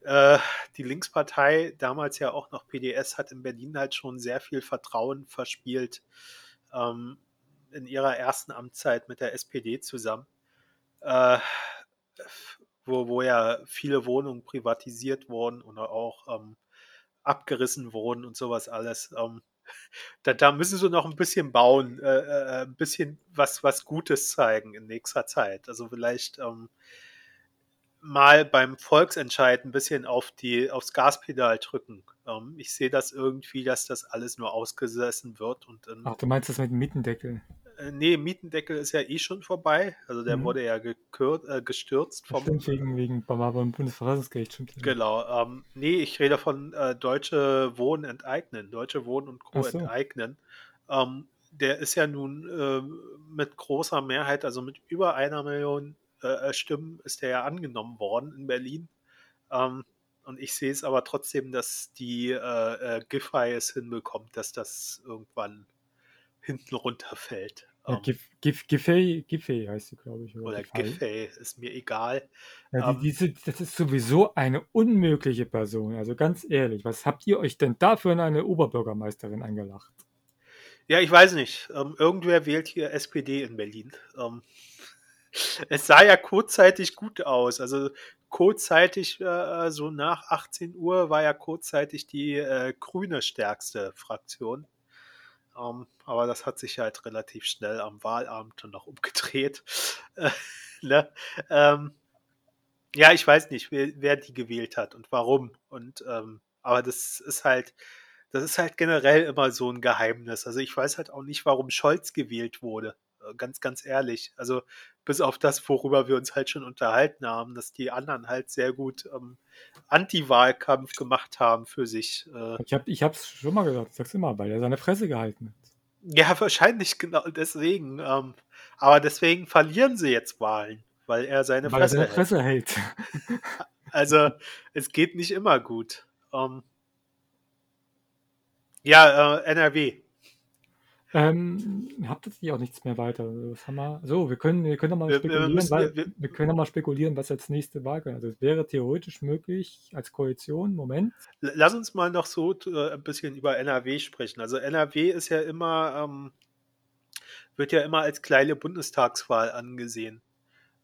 äh, die Linkspartei, damals ja auch noch PDS, hat in Berlin halt schon sehr viel Vertrauen verspielt ähm, in ihrer ersten Amtszeit mit der SPD zusammen äh, wo, wo ja viele Wohnungen privatisiert wurden oder auch ähm, abgerissen wurden und sowas alles. Ähm, da, da, müssen sie noch ein bisschen bauen, äh, äh, ein bisschen was, was Gutes zeigen in nächster Zeit. Also vielleicht ähm, mal beim Volksentscheid ein bisschen auf die, aufs Gaspedal drücken. Ähm, ich sehe das irgendwie, dass das alles nur ausgesessen wird. Und, Ach, du meinst das mit dem Mietendeckel? Äh, nee, Mietendeckel ist ja eh schon vorbei. Also der mhm. wurde ja gekürt, äh, gestürzt. Vom, stimmt, wegen, wegen beim Bundesverfassungsgericht. Ja. Genau. Ähm, nee, ich rede von äh, Deutsche Wohnen enteignen. Deutsche Wohnen und Co. So. enteignen. Ähm, der ist ja nun äh, mit großer Mehrheit, also mit über einer Million äh, äh, Stimmen, ist der ja angenommen worden in Berlin. Ähm, und ich sehe es aber trotzdem, dass die äh, äh, Giffey es hinbekommt, dass das irgendwann hinten runterfällt. Ja, um, Gif, Giffey, Giffey heißt sie, glaube ich. Oder, oder Giffey, ist mir egal. Ja, die, diese, das ist sowieso eine unmögliche Person. Also ganz ehrlich, was habt ihr euch denn dafür in eine Oberbürgermeisterin eingelacht? Ja, ich weiß nicht. Ähm, irgendwer wählt hier SPD in Berlin. Ähm, es sah ja kurzzeitig gut aus. Also kurzzeitig, äh, so nach 18 Uhr, war ja kurzzeitig die äh, grüne stärkste Fraktion. Ähm, aber das hat sich halt relativ schnell am Wahlabend dann noch umgedreht. ne? ähm, ja, ich weiß nicht, wer, wer, die gewählt hat und warum. Und ähm, aber das ist halt, das ist halt generell immer so ein Geheimnis. Also ich weiß halt auch nicht, warum Scholz gewählt wurde. Äh, ganz, ganz ehrlich. Also bis auf das, worüber wir uns halt schon unterhalten haben, dass die anderen halt sehr gut ähm, Anti-Wahlkampf gemacht haben für sich. Äh. Ich habe ich hab's schon mal gesagt, sag's immer, weil er seine Fresse gehalten hat. Ja, wahrscheinlich genau deswegen. Ähm, aber deswegen verlieren sie jetzt Wahlen, weil er seine weil Fresse, er seine Fresse hält. hält. also es geht nicht immer gut. Ähm, ja, äh, NRW. Ähm, habt ihr auch nichts mehr weiter? Was haben wir? So, wir können, wir können mal wir, spekulieren, wir, müssen, weil, wir, wir, können mal spekulieren, was als nächste Wahl kann. Also es wäre theoretisch möglich als Koalition. Moment. Lass uns mal noch so äh, ein bisschen über NRW sprechen. Also NRW ist ja immer, ähm, wird ja immer als kleine Bundestagswahl angesehen.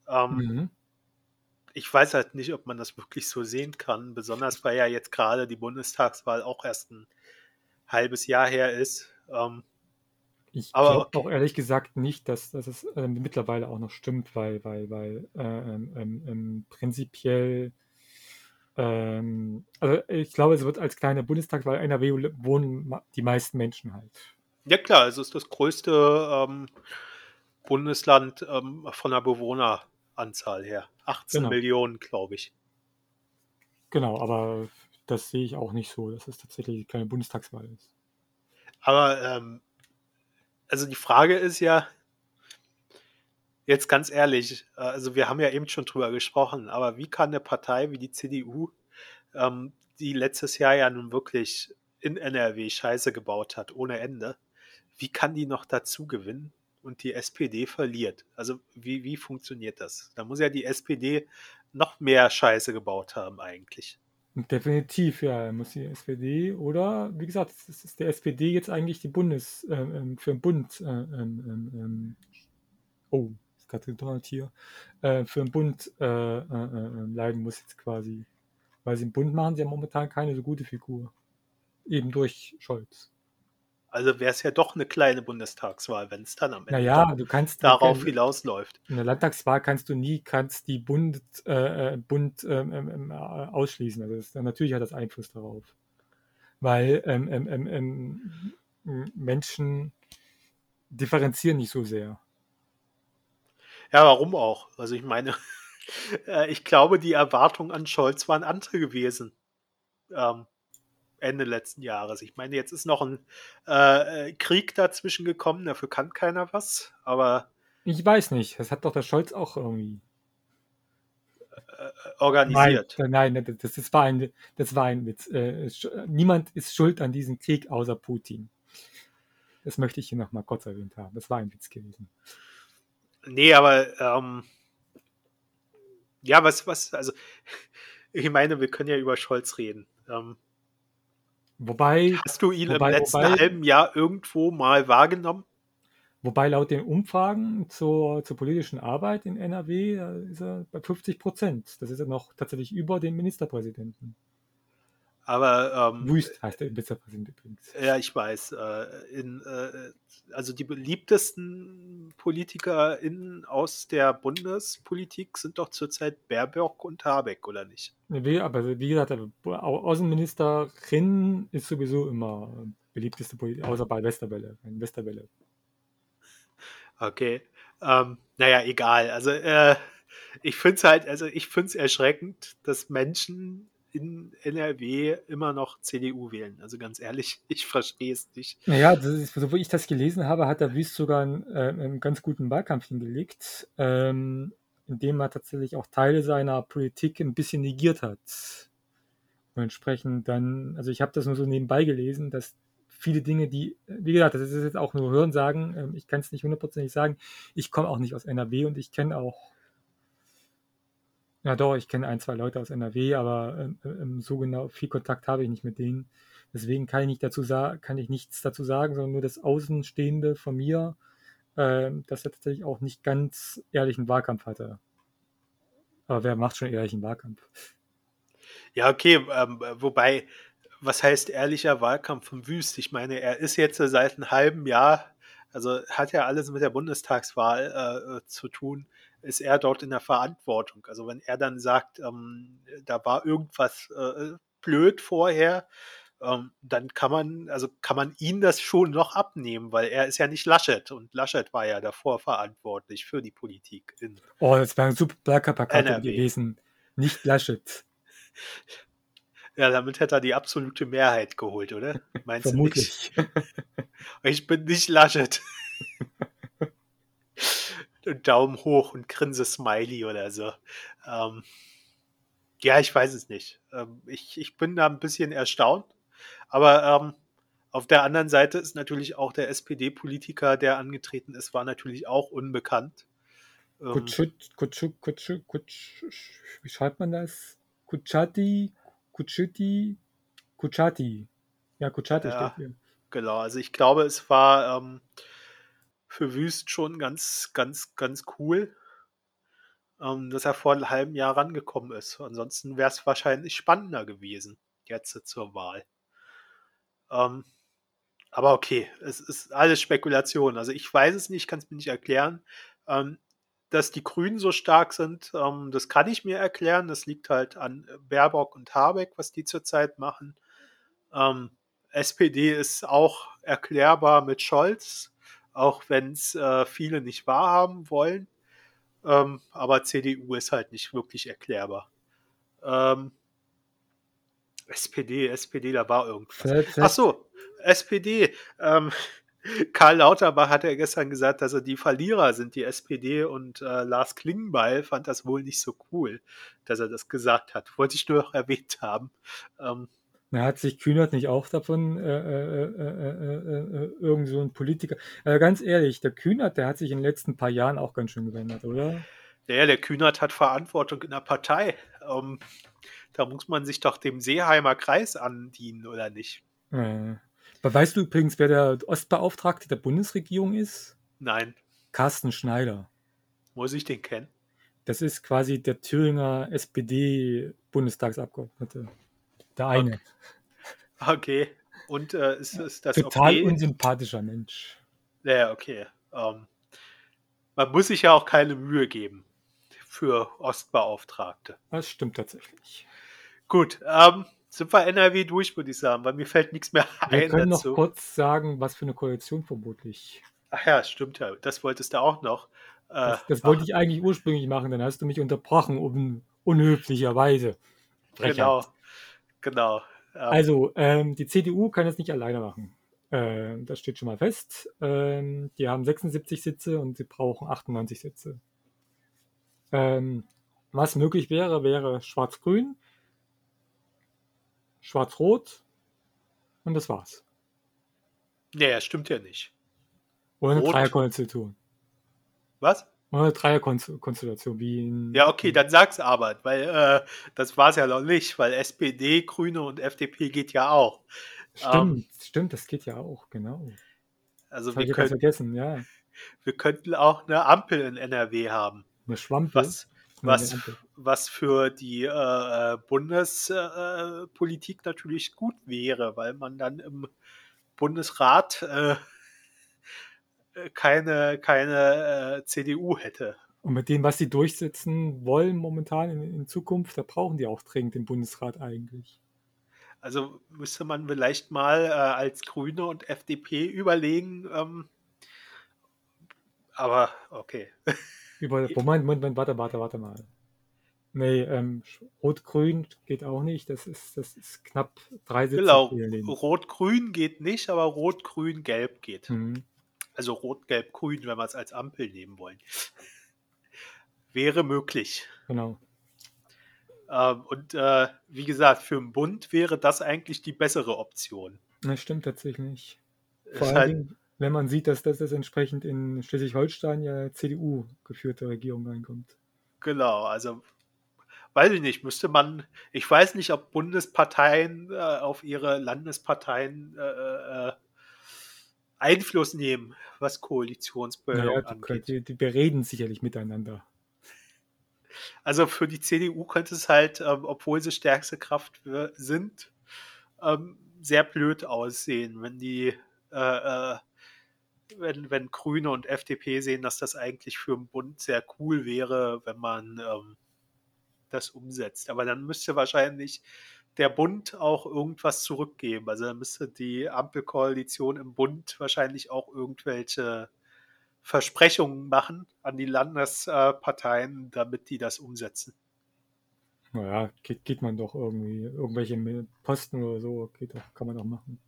Ähm, mhm. Ich weiß halt nicht, ob man das wirklich so sehen kann, besonders weil ja jetzt gerade die Bundestagswahl auch erst ein halbes Jahr her ist. Ähm, ich glaube auch ehrlich gesagt nicht, dass, dass es äh, mittlerweile auch noch stimmt, weil, weil, weil äh, ähm, ähm, ähm prinzipiell, ähm, also ich glaube, es wird als kleiner Bundestag, weil NRW wohnen die meisten Menschen halt. Ja klar, es ist das größte ähm, Bundesland ähm, von der Bewohneranzahl her. 18 genau. Millionen, glaube ich. Genau, aber das sehe ich auch nicht so, dass es tatsächlich keine Bundestagswahl ist. Aber ähm, also die Frage ist ja, jetzt ganz ehrlich, äh, also wir haben ja eben schon drüber gesprochen, aber wie kann eine Partei wie die CDU, ähm, die letztes Jahr ja nun wirklich in NRW Scheiße gebaut hat, ohne Ende, wie kann die noch dazu gewinnen und die SPD verliert? Also wie, wie funktioniert das? Da muss ja die SPD noch mehr Scheiße gebaut haben eigentlich. Definitiv, ja, muss die SPD oder wie gesagt, es ist der SPD jetzt eigentlich die Bundes ähm, ähm für den Bund äh, ähm, ähm, ähm, oh, ist gerade Donald hier äh, für den Bund äh, äh, äh, leiden muss jetzt quasi, weil sie im Bund machen sie ja momentan keine so gute Figur, eben durch Scholz. Also wäre es ja doch eine kleine Bundestagswahl, wenn es dann am Ende naja, du kannst, darauf hinausläuft. In der Landtagswahl kannst du nie kannst die Bund, äh, äh Bund ähm, ähm, ähm, ausschließen. Also das, natürlich hat das Einfluss darauf. Weil ähm, ähm, ähm, Menschen differenzieren nicht so sehr. Ja, warum auch? Also ich meine, äh, ich glaube, die Erwartungen an Scholz waren andere gewesen. Ähm, Ende letzten Jahres. Ich meine, jetzt ist noch ein äh, Krieg dazwischen gekommen, dafür kann keiner was, aber Ich weiß nicht. Das hat doch der Scholz auch irgendwie organisiert. Nein, nein das, das, war ein, das war ein Witz. Äh, niemand ist schuld an diesem Krieg außer Putin. Das möchte ich hier nochmal kurz erwähnt haben. Das war ein Witz gewesen. Nee, aber ähm, ja, was, was, also ich meine, wir können ja über Scholz reden. Ähm, wobei. Hast du ihn wobei, im letzten wobei, halben Jahr irgendwo mal wahrgenommen? Wobei laut den Umfragen zur, zur politischen Arbeit in NRW ist er bei 50 Prozent. Das ist ja noch tatsächlich über den Ministerpräsidenten. Aber ähm, Wüst heißt der Ministerpräsident übrigens. Ja, ich weiß. Äh, in, äh, also die beliebtesten PolitikerInnen aus der Bundespolitik sind doch zurzeit Baerbock und Habeck, oder nicht? Nee, aber wie gesagt, Außenministerin ist sowieso immer beliebteste Politiker, außer bei Westerwelle. Westerwelle. Okay. Ähm, naja, egal. Also äh, ich finde es halt, also ich finde es erschreckend, dass Menschen in NRW immer noch CDU wählen. Also ganz ehrlich, ich verstehe es nicht. Naja, ist, so wie ich das gelesen habe, hat der Wüst sogar einen, äh, einen ganz guten Wahlkampf hingelegt, ähm, indem er tatsächlich auch Teile seiner Politik ein bisschen negiert hat. Und entsprechend dann, also ich habe das nur so nebenbei gelesen, dass viele Dinge, die, wie gesagt, das ist jetzt auch nur Hörensagen, ähm, ich kann es nicht hundertprozentig sagen. Ich komme auch nicht aus NRW und ich kenne auch ja, doch, ich kenne ein, zwei Leute aus NRW, aber ähm, ähm, so genau viel Kontakt habe ich nicht mit denen. Deswegen kann ich, nicht dazu kann ich nichts dazu sagen, sondern nur das Außenstehende von mir, äh, dass er tatsächlich auch nicht ganz ehrlichen Wahlkampf hatte. Aber wer macht schon ehrlichen Wahlkampf? Ja, okay, ähm, wobei, was heißt ehrlicher Wahlkampf vom Wüst? Ich meine, er ist jetzt seit einem halben Jahr, also hat ja alles mit der Bundestagswahl äh, zu tun ist er dort in der Verantwortung. Also wenn er dann sagt, ähm, da war irgendwas äh, blöd vorher, ähm, dann kann man, also kann man ihn das schon noch abnehmen, weil er ist ja nicht Laschet und Laschet war ja davor verantwortlich für die Politik. oh, das wäre ein super Plakapakat gewesen. Nicht Laschet. Ja, damit hätte er die absolute Mehrheit geholt, oder? Meinst Vermutlich. du nicht? Ich bin nicht Laschet. Daumen hoch und grinse Smiley oder so. Ähm, ja, ich weiß es nicht. Ähm, ich, ich bin da ein bisschen erstaunt. Aber ähm, auf der anderen Seite ist natürlich auch der SPD-Politiker, der angetreten ist, war natürlich auch unbekannt. Ähm, Kutschut, Kutschut, Kutschut, Kutsch, wie schreibt man das? Kutschati, Kutschuti, Kutschati. Ja, Kutschati ja, steht hier. Genau, also ich glaube, es war ähm, für Wüst schon ganz, ganz, ganz cool, ähm, dass er vor einem halben Jahr rangekommen ist. Ansonsten wäre es wahrscheinlich spannender gewesen, jetzt zur Wahl. Ähm, aber okay, es ist alles Spekulation. Also ich weiß es nicht, kann es mir nicht erklären. Ähm, dass die Grünen so stark sind, ähm, das kann ich mir erklären. Das liegt halt an Baerbock und Habeck, was die zurzeit machen. Ähm, SPD ist auch erklärbar mit Scholz auch wenn es äh, viele nicht wahrhaben wollen. Ähm, aber CDU ist halt nicht wirklich erklärbar. Ähm, SPD, SPD, da war irgendwas. Ach so, SPD. Ähm, Karl Lauterbach hat ja gestern gesagt, dass er die Verlierer sind, die SPD und äh, Lars Klingbeil fand das wohl nicht so cool, dass er das gesagt hat. Wollte ich nur noch erwähnt haben. Ähm, na, hat sich Kühnert nicht auch davon, äh, äh, äh, irgend so ein Politiker. Also ganz ehrlich, der Kühnert, der hat sich in den letzten paar Jahren auch ganz schön gewendet, oder? Ja, der Kühnert hat Verantwortung in der Partei. Ähm, da muss man sich doch dem Seeheimer Kreis andienen, oder nicht? Aber weißt du übrigens, wer der Ostbeauftragte der Bundesregierung ist? Nein. Carsten Schneider. Muss ich den kennen? Das ist quasi der Thüringer SPD-Bundestagsabgeordnete. Der eine. Okay. Und äh, ist, ist das Total okay? unsympathischer Mensch. Ja, okay. Ähm, man muss sich ja auch keine Mühe geben für Ostbeauftragte. Das stimmt tatsächlich. Gut, ähm, sind wir NRW durch, würde ich sagen, weil mir fällt nichts mehr ein. Wir können dazu. noch kurz sagen, was für eine Koalition vermutlich. Ach ja, stimmt ja. Das wolltest du auch noch. Äh, das, das wollte ich eigentlich ursprünglich machen, dann hast du mich unterbrochen, um unhöflicherweise. Frechheit. Genau. Genau. Ähm, also, ähm, die CDU kann es nicht alleine machen. Äh, das steht schon mal fest. Ähm, die haben 76 Sitze und sie brauchen 98 Sitze. Ähm, was möglich wäre, wäre Schwarz-Grün, Schwarz-Rot und das war's. Nee, stimmt ja nicht. Rot. Dreierkonstellation. Was? Oder eine Dreierkonstellation, wie in, Ja, okay, dann sag's aber, weil äh, das war's ja noch nicht, weil SPD, Grüne und FDP geht ja auch. Stimmt, stimmt, das geht ja auch, genau. Also Das wir, können, vergessen, ja. wir könnten auch eine Ampel in NRW haben, Eine Schwampe. was, was, was für die äh, Bundespolitik äh, natürlich gut wäre, weil man dann im Bundesrat äh, äh, keine, keine äh, CDU hätte. Und mit dem, was sie durchsetzen wollen momentan in, in Zukunft, da brauchen die auch dringend den Bundesrat eigentlich. Also müsste man vielleicht mal äh, als Grüne und FDP überlegen, ähm, aber okay. Über, Moment, Moment, Moment, warte, warte, warte mal. Nee, ähm, Rot-Grün geht auch nicht. Das ist, das ist knapp drei Sitze. Genau. Rot-Grün geht nicht, aber Rot-Grün-Gelb geht. Mhm. Also Rot-Gelb-Grün, wenn wir es als Ampel nehmen wollen. Wäre möglich. Genau. Ähm, und äh, wie gesagt, für den Bund wäre das eigentlich die bessere Option. Das stimmt tatsächlich. Ist Vor halt, Dingen, wenn man sieht, dass das entsprechend in Schleswig-Holstein ja CDU-geführte Regierung reinkommt. genau, also weiß ich nicht, müsste man, ich weiß nicht, ob Bundesparteien äh, auf ihre Landesparteien äh, äh, Einfluss nehmen, was Koalitionsbildung Naja, angeht. die, die bereden sicherlich miteinander. Also für die CDU könnte es halt, ähm, obwohl sie stärkste Kraft sind, ähm, sehr blöd aussehen, wenn die, äh, äh, wenn, wenn Grüne und FDP sehen, dass das eigentlich für den Bund sehr cool wäre, wenn man ähm, das umsetzt. Aber dann müsste wahrscheinlich der Bund auch irgendwas zurückgeben. Also dann müsste die Ampelkoalition im Bund wahrscheinlich auch irgendwelche Versprechungen machen an die Landesparteien, damit die das umsetzen. Naja, geht, geht man doch irgendwie, irgendwelche Posten oder so, geht doch, kann man doch machen.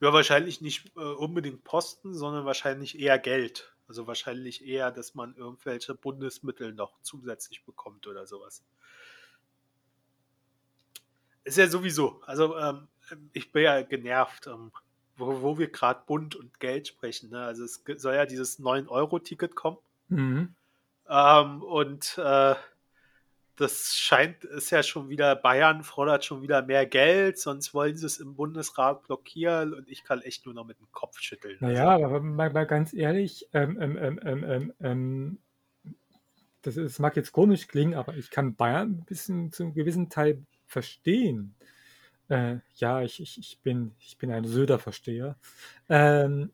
Ja, wahrscheinlich nicht äh, unbedingt Posten, sondern wahrscheinlich eher Geld. Also wahrscheinlich eher, dass man irgendwelche Bundesmittel noch zusätzlich bekommt oder sowas. Ist ja sowieso. Also ähm, ich bin ja genervt, ähm, wo, wo wir gerade Bund und Geld sprechen. Ne? Also es soll ja dieses 9-Euro-Ticket kommen. Mhm. Ähm, und äh, das scheint, ist ja schon wieder, Bayern fordert schon wieder mehr Geld, sonst wollen sie es im Bundesrat blockieren und ich kann echt nur noch mit dem Kopf schütteln. Naja, aber mal, mal ganz ehrlich, ähm, ähm, ähm, ähm, ähm, ähm, das, ist, das mag jetzt komisch klingen, aber ich kann Bayern ein bisschen zu einem gewissen Teil verstehen. Äh, ja, ich, ich, ich, bin, ich bin ein Söder-Versteher. Ähm,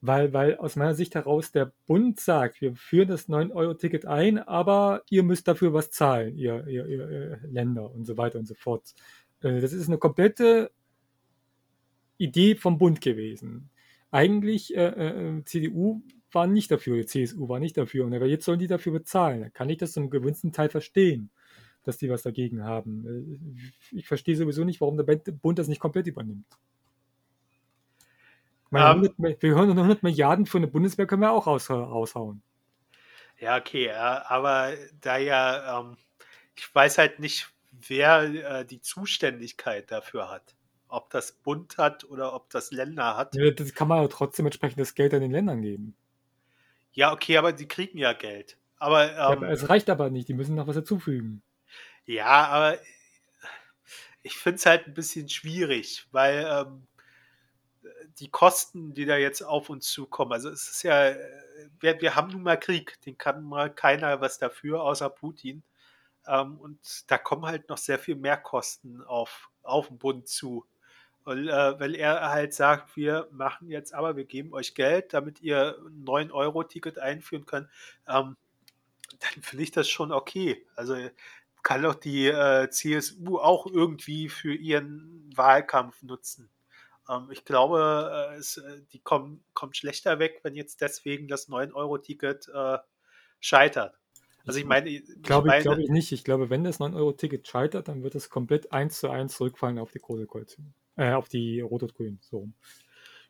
weil, weil aus meiner Sicht heraus der Bund sagt, wir führen das 9-Euro-Ticket ein, aber ihr müsst dafür was zahlen, ihr, ihr, ihr, Länder und so weiter und so fort. Äh, das ist eine komplette Idee vom Bund gewesen. Eigentlich, äh, äh, CDU war nicht dafür, CSU war nicht dafür. Und jetzt sollen die dafür bezahlen. Da kann ich das zum gewissen Teil verstehen, dass die was dagegen haben. Äh, Ich verstehe sowieso nicht, warum der Bund das nicht komplett übernimmt. Meine, Ähm. 100, Mi- wir hören 100 Milliarden für eine Bundeswehr können wir auch raus, raushauen. Ja, okay, ja, aber da ja, ähm, ich weiß halt nicht, wer äh, die Zuständigkeit dafür hat. Ob das Bund hat oder ob das Länder hat. Ja, Das kann man aber trotzdem entsprechend das Geld an den Ländern geben. Ja, okay, aber die kriegen ja Geld. Aber, Ja, ähm, aber es reicht aber nicht, die müssen noch was dazufügen. Ja, aber ich finde es halt ein bisschen schwierig, weil ähm, die Kosten, die da jetzt auf uns zukommen, also es ist ja, wir, wir haben nun mal Krieg, den kann mal keiner was dafür, außer Putin. Ähm, und da kommen halt noch sehr viel mehr Kosten auf, auf den Bund zu. Und äh, wenn er halt sagt, wir machen jetzt aber, wir geben euch Geld, damit ihr ein 9-Euro-Ticket einführen könnt, ähm, dann finde ich das schon okay. Also kann doch die äh, CSU auch irgendwie für ihren Wahlkampf nutzen. Ähm, ich glaube, äh, es, äh, die kommen, kommen schlechter weg, wenn jetzt deswegen das 9-Euro-Ticket äh, scheitert. Also ich meine, ich Glaube ich, meine glaube ich nicht. Ich glaube, wenn das 9-Euro-Ticket scheitert, dann wird es komplett eins zu eins zurückfallen auf die Große Koalition. Äh, auf die Rot und Grün. So.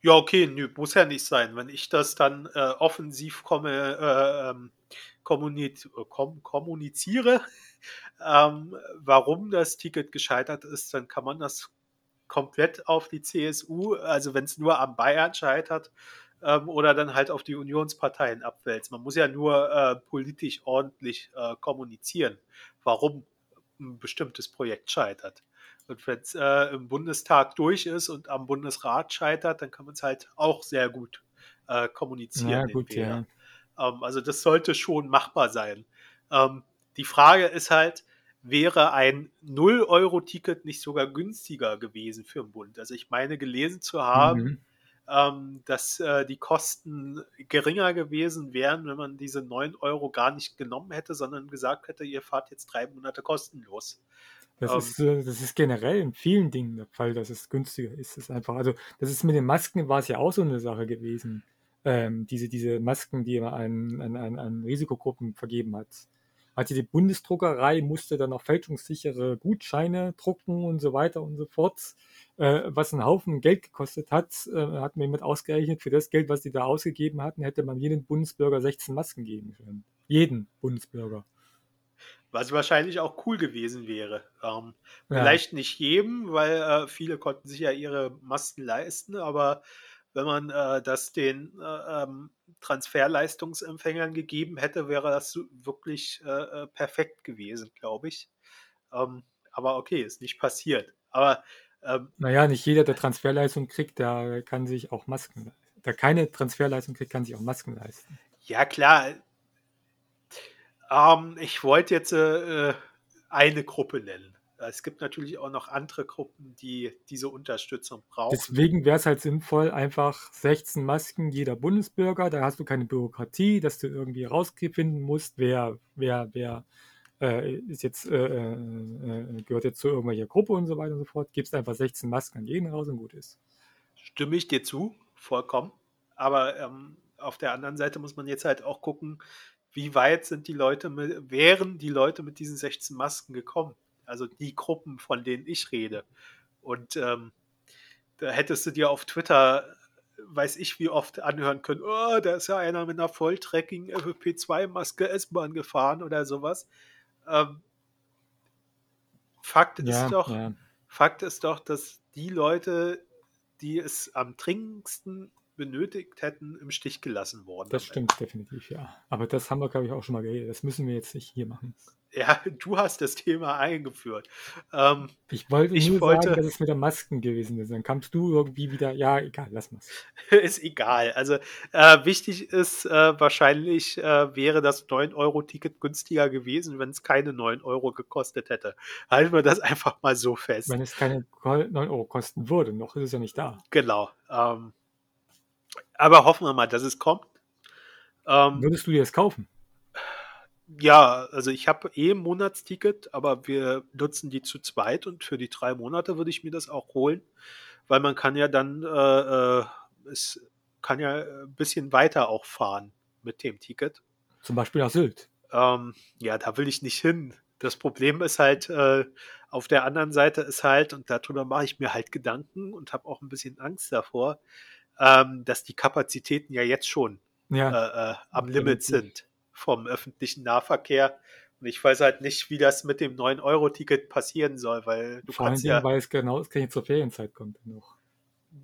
Ja, okay, nö, muss ja nicht sein. Wenn ich das dann äh, offensiv komme, äh, ähm, kommuniz kom kommuniziere, ähm, warum das Ticket gescheitert ist, dann kann man das komplett auf die CSU, also wenn es nur am Bayern scheitert, ähm, oder dann halt auf die Unionsparteien abwälzt. Man muss ja nur äh, politisch ordentlich äh, kommunizieren, warum ein bestimmtes Projekt scheitert. Und wenn es äh, im Bundestag durch ist und am Bundesrat scheitert, dann kann man es halt auch sehr gut äh, kommunizieren. Ja, gut, ja. Ähm, also das sollte schon machbar sein. Ähm, die Frage ist halt, wäre ein 0-Euro-Ticket nicht sogar günstiger gewesen für den Bund? Also ich meine gelesen zu haben, mhm. ähm, dass äh, die Kosten geringer gewesen wären, wenn man diese 9 Euro gar nicht genommen hätte, sondern gesagt hätte, ihr fahrt jetzt drei Monate kostenlos. Das, um, ähm. ist, äh, das ist generell in vielen Dingen der Fall, dass es günstiger ist. Das ist einfach, also das ist mit den Masken war es ja auch so eine Sache gewesen. Ähm, diese, diese Masken, die man an, an, an, an Risikogruppen vergeben hat. Also die Bundesdruckerei musste dann auch fälschungssichere Gutscheine drucken und so weiter und so fort, äh, was einen Haufen Geld gekostet hat, äh, hat mir jemand ausgerechnet, für das Geld, was die da ausgegeben hatten, hätte man jedem Bundesbürger 16 Masken geben können. Jeden Bundesbürger. Was wahrscheinlich auch cool gewesen wäre. Ähm, ja. Vielleicht nicht jedem, weil äh, viele konnten sich ja ihre Masken leisten, aber wenn man äh, das den äh, ähm, Transferleistungsempfängern gegeben hätte, wäre das wirklich äh, äh perfekt gewesen, glaube ich. Ähm, aber okay, ist nicht passiert. Aber ähm, naja, nicht jeder, der Transferleistung kriegt, der kann sich auch Masken leisten. Der keine Transferleistung kriegt, kann sich auch Masken leisten. Ja, klar. Ähm, ich wollte jetzt äh, äh, eine Gruppe nennen. Es gibt natürlich auch noch andere Gruppen, die diese Unterstützung brauchen. Deswegen wäre es halt sinnvoll, einfach 16 Masken jeder Bundesbürger. Da hast du keine Bürokratie, dass du irgendwie rausfinden musst, wer, wer, wer äh, ist jetzt, äh, äh, äh, gehört jetzt zu irgendwelcher Gruppe und so weiter und so fort. Gibst einfach 16 Masken an jeden raus und gut ist. Stimme ich dir zu, vollkommen. Aber ähm, auf der anderen Seite muss man jetzt halt auch gucken, wie weit sind die Leute mit, wären die Leute mit diesen 16 Masken gekommen? Also die Gruppen, von denen ich rede. Und ähm, da hättest du dir auf Twitter, weiß ich wie oft, anhören können, oh, da ist ja einer mit einer Volltracking FFP2-Maske S-Bahn gefahren oder sowas. Ähm, Fakt ja, ist doch, ja. Fakt ist doch, dass die Leute, die es am dringendsten benötigt hätten, im Stich gelassen worden. Das stimmt definitiv, ja. Aber das haben wir, glaube ich, auch schon mal geredet. Das müssen wir jetzt nicht hier machen. Ja, du hast das Thema eingeführt. Ähm, ich wollte ich nur wollte, sagen, dass es mit der Masken gewesen ist. Dann kamst du irgendwie wieder, ja, egal, lass mal. ist egal. Also äh, wichtig ist, äh, wahrscheinlich äh, wäre das 9-Euro-Ticket günstiger gewesen, wenn es keine 9 Euro gekostet hätte. Halten wir das einfach mal so fest. Wenn es keine 9 Euro kosten würde, noch ist es ja nicht da. Genau. Ähm, aber hoffen wir mal, dass es kommt. Ähm, Würdest du dir das kaufen? Ja, also ich habe eh ein Monatsticket, aber wir nutzen die zu zweit und für die drei Monate würde ich mir das auch holen, weil man kann ja dann, äh, äh, es kann ja ein bisschen weiter auch fahren mit dem Ticket. Zum Beispiel nach Sylt. Ähm, ja, da will ich nicht hin. Das Problem ist halt, äh, auf der anderen Seite ist halt, und darüber mache ich mir halt Gedanken und habe auch ein bisschen Angst davor, ähm, dass die Kapazitäten ja jetzt schon ja. Äh, äh, am Limit sind vom öffentlichen Nahverkehr. Und ich weiß halt nicht, wie das mit dem 9-Euro-Ticket passieren soll, weil du Vor kannst ja. weil es genau es kann zur Ferienzeit kommt noch.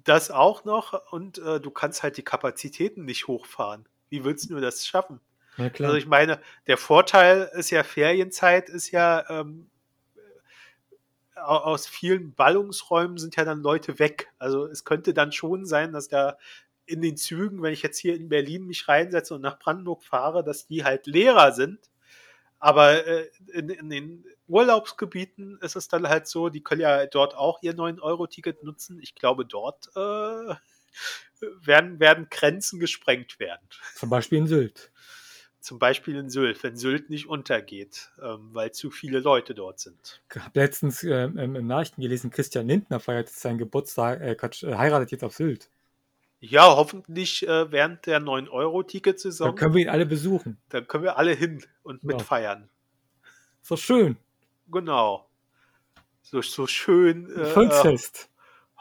Das auch noch und äh, du kannst halt die Kapazitäten nicht hochfahren. Wie willst du das schaffen? Ja, also ich meine, der Vorteil ist ja Ferienzeit, ist ja ähm, aus vielen Ballungsräumen sind ja dann Leute weg. Also es könnte dann schon sein, dass da in den Zügen, wenn ich jetzt hier in Berlin mich reinsetze und nach Brandenburg fahre, dass die halt leerer sind. Aber äh, in, in, den Urlaubsgebieten ist es dann halt so, die können ja dort auch ihr 9-Euro-Ticket nutzen. Ich glaube, dort äh, werden, werden Grenzen gesprengt werden. Zum Beispiel in Sylt. Zum Beispiel in Sylt, wenn Sylt nicht untergeht, ähm, weil zu viele Leute dort sind. Ich habe letztens äh, im Nachrichten gelesen, Christian Lindner feiert seinen Geburtstag, äh, äh heiratet jetzt auf Sylt. Ja, hoffentlich äh, während der 9-Euro-Ticket-Saison. Dann können wir ihn alle besuchen. Dann können wir alle hin und ja. mitfeiern. So schön. Genau. So, so schön. Äh, Volksfest.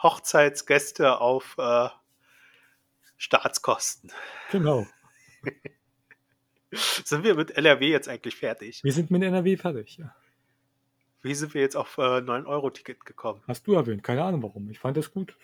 Hochzeitsgäste auf äh, Staatskosten. Genau. Sind wir mit NRW jetzt eigentlich fertig? Wir sind mit NRW fertig, ja. Wie sind wir jetzt auf äh, 9-Euro-Ticket gekommen? Hast du erwähnt, keine Ahnung warum. Ich fand das gut.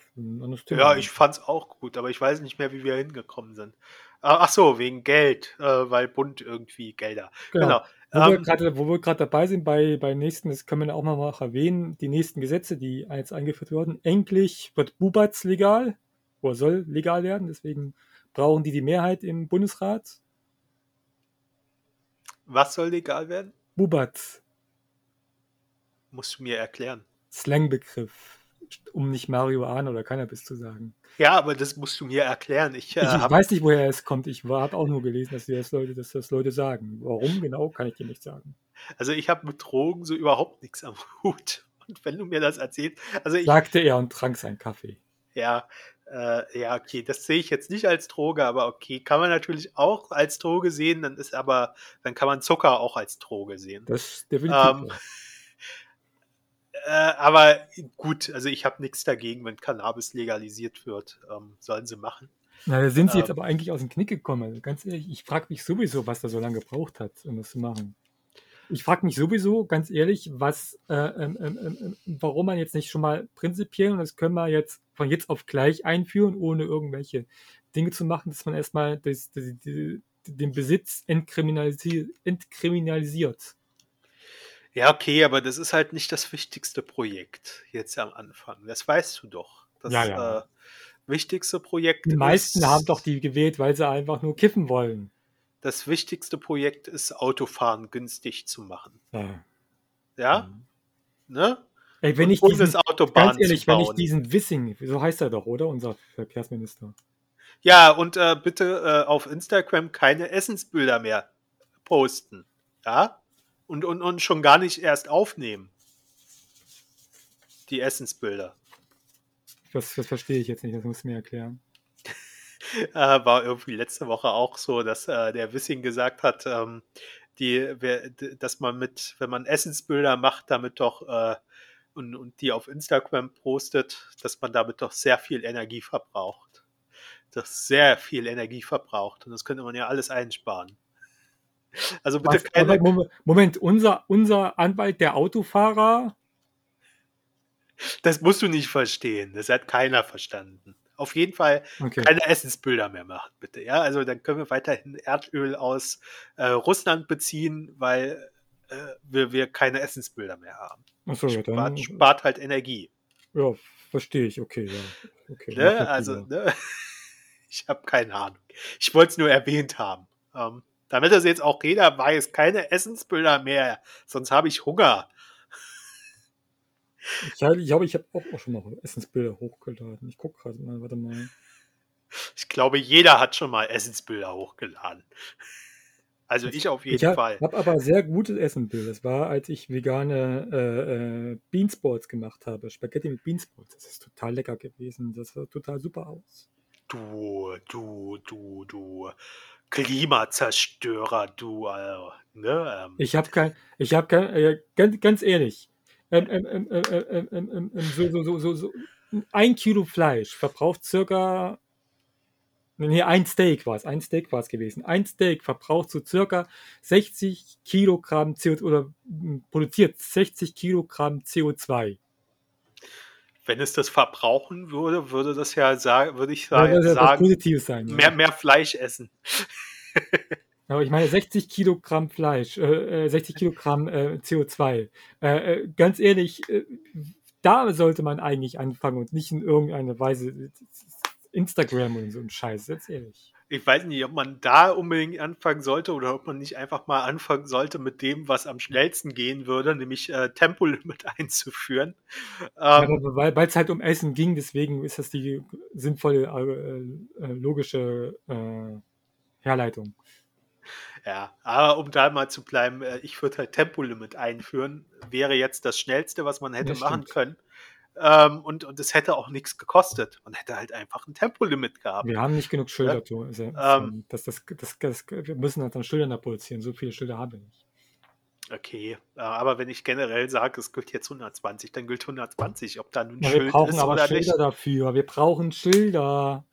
Ja, ich fand's auch gut, aber ich weiß nicht mehr, wie wir hingekommen sind. Ah, Ach so, wegen Geld, äh, weil Bund irgendwie Gelder. Genau. Genau. Wo wir Ähm, gerade- wo wir gerade dabei sind bei, bei nächsten, das können wir auch mal noch erwähnen, die nächsten Gesetze, die jetzt eingeführt wurden. Endlich wird Bubatz legal, oder soll legal werden, deswegen brauchen die die Mehrheit im Bundesrat. Was soll legal werden? Bubatz, Musst du mir erklären. Slangbegriff, um nicht Marihuana oder Cannabis zu sagen. Ja, aber das musst du mir erklären. Ich, äh, Ich, ich weiß nicht, woher es kommt. Ich habe auch nur gelesen, dass, die das Leute, dass das Leute sagen. Warum genau, kann ich dir nicht sagen. also ich habe mit Drogen so überhaupt nichts am Hut. Und wenn du mir das erzählst, also ich, Sagte er und trank seinen Kaffee. ja, äh, ja, okay, das sehe ich jetzt nicht als Droge, aber okay, kann man natürlich auch als Droge sehen, dann ist aber, dann kann man Zucker auch als Droge sehen. Das definitiv. Ähm. Äh, aber gut, also ich habe nichts dagegen, wenn Cannabis legalisiert wird. Ähm, sollen sie machen. Na, da sind sie jetzt ähm, aber eigentlich aus dem Knick gekommen. Also ganz ehrlich, ich frage mich sowieso, was da so lange gebraucht hat, um das zu machen. Ich frage mich sowieso, ganz ehrlich, was, äh, ähm, ähm, ähm, warum man jetzt nicht schon mal prinzipiell, und das können wir jetzt von jetzt auf gleich einführen, ohne irgendwelche Dinge zu machen, dass man erstmal das, das, die, den Besitz entkriminalisi entkriminalisiert. Ja, okay, aber das ist halt nicht das wichtigste Projekt jetzt am Anfang. Das weißt du doch. Das Ja, ja. Äh, wichtigste Projekt Die meisten ist, haben doch die gewählt, weil sie einfach nur kiffen wollen. das wichtigste Projekt ist, Autofahren günstig zu machen. Ja. Ja? Ne? Ey, wenn ich diesen, ganz ehrlich, wenn ich diesen Wissing, so heißt er doch, oder? Unser Verkehrsminister. Ja, und äh, bitte äh, auf Instagram keine Essensbilder mehr posten. Ja? Und, und, und schon gar nicht erst aufnehmen. Die Essensbilder. Das, das verstehe ich jetzt nicht, das musst du mir erklären. Äh, war irgendwie letzte Woche auch so, dass äh, der Wissing gesagt hat, ähm, die, dass man mit, wenn man Essensbilder macht, damit doch äh, und, und die auf Instagram postet, dass man damit doch sehr viel Energie verbraucht. Das sehr viel Energie verbraucht. Und das könnte man ja alles einsparen. Also bitte Was, keine, Moment, Moment, unser, unser Anwalt, der Autofahrer, das musst du nicht verstehen. Das hat keiner verstanden. Auf jeden Fall okay. keine Essensbilder mehr machen, bitte. Ja, also dann können wir weiterhin Erdöl aus äh, Russland beziehen, weil äh, wir, wir keine Essensbilder mehr haben. Achso, Spart, spart halt Energie. ja, verstehe ich, okay, ja. Okay, Ne? Also, ne? ich habe keine Ahnung. Ich wollte es nur erwähnt haben. Ähm, damit das jetzt auch jeder weiß, keine Essensbilder mehr, sonst habe ich Hunger. Ich glaube, ich, habe- auch, auch schon mal Essensbilder hochgeladen. Ich gucke gerade mal, warte mal. Ich glaube, jeder hat schon mal Essensbilder hochgeladen. Also ich auf jeden ich hab, Fall. Ich habe aber sehr gutes Essen, Bill. Das war, als ich vegane äh, äh, Beansports gemacht habe. Spaghetti mit Beansports. Das ist total lecker gewesen. Das sah total super aus. Du, du, du, du. Klimazerstörer, du. Äh, ne? Ähm. Ich habe kein, ich habe kein, äh, ganz, ganz ehrlich. Ein Kilo Fleisch verbraucht circa nee, ein Steak war es, ein Steak war es gewesen. Ein Steak verbraucht so circa 60 Kilogramm CO2 oder m, produziert 60 Kilogramm CO2. wenn es das verbrauchen würde, würde das ja sagen, würde ich sagen, ja sagen Positives sein. mehr, Ja. mehr Fleisch essen. Aber ich meine 60 Kilogramm Fleisch, äh, äh, 60 Kilogramm äh, CO2. Äh, äh, ganz ehrlich, äh, da sollte man eigentlich anfangen und nicht in irgendeiner Weise äh, Instagram und so ein Scheiß, ganz ehrlich. Ich weiß nicht, ob man da unbedingt anfangen sollte oder ob man nicht einfach mal anfangen sollte mit dem, was am schnellsten gehen würde, nämlich äh, Tempolimit einzuführen. Ähm, Aber weil es halt um Essen ging, deswegen ist das die sinnvolle, äh, äh, logische äh, Herleitung. Ja, aber um da mal zu bleiben, äh, ich würde halt Tempolimit einführen, wäre jetzt das Schnellste, was man hätte Ja, machen können. Ähm, und, und es hätte auch nichts gekostet. Man hätte halt einfach ein Tempolimit gehabt. Wir haben nicht genug Schilder, zu, also, Ähm. das, das, das, das, wir müssen halt dann Schilder produzieren. So viele Schilder haben wir nicht. Okay, äh, aber wenn ich generell sage, es gilt jetzt 120, dann gilt 120, ob da nun Ja, wir Schild brauchen ist aber oder Schilder nicht. dafür. Wir brauchen Schilder.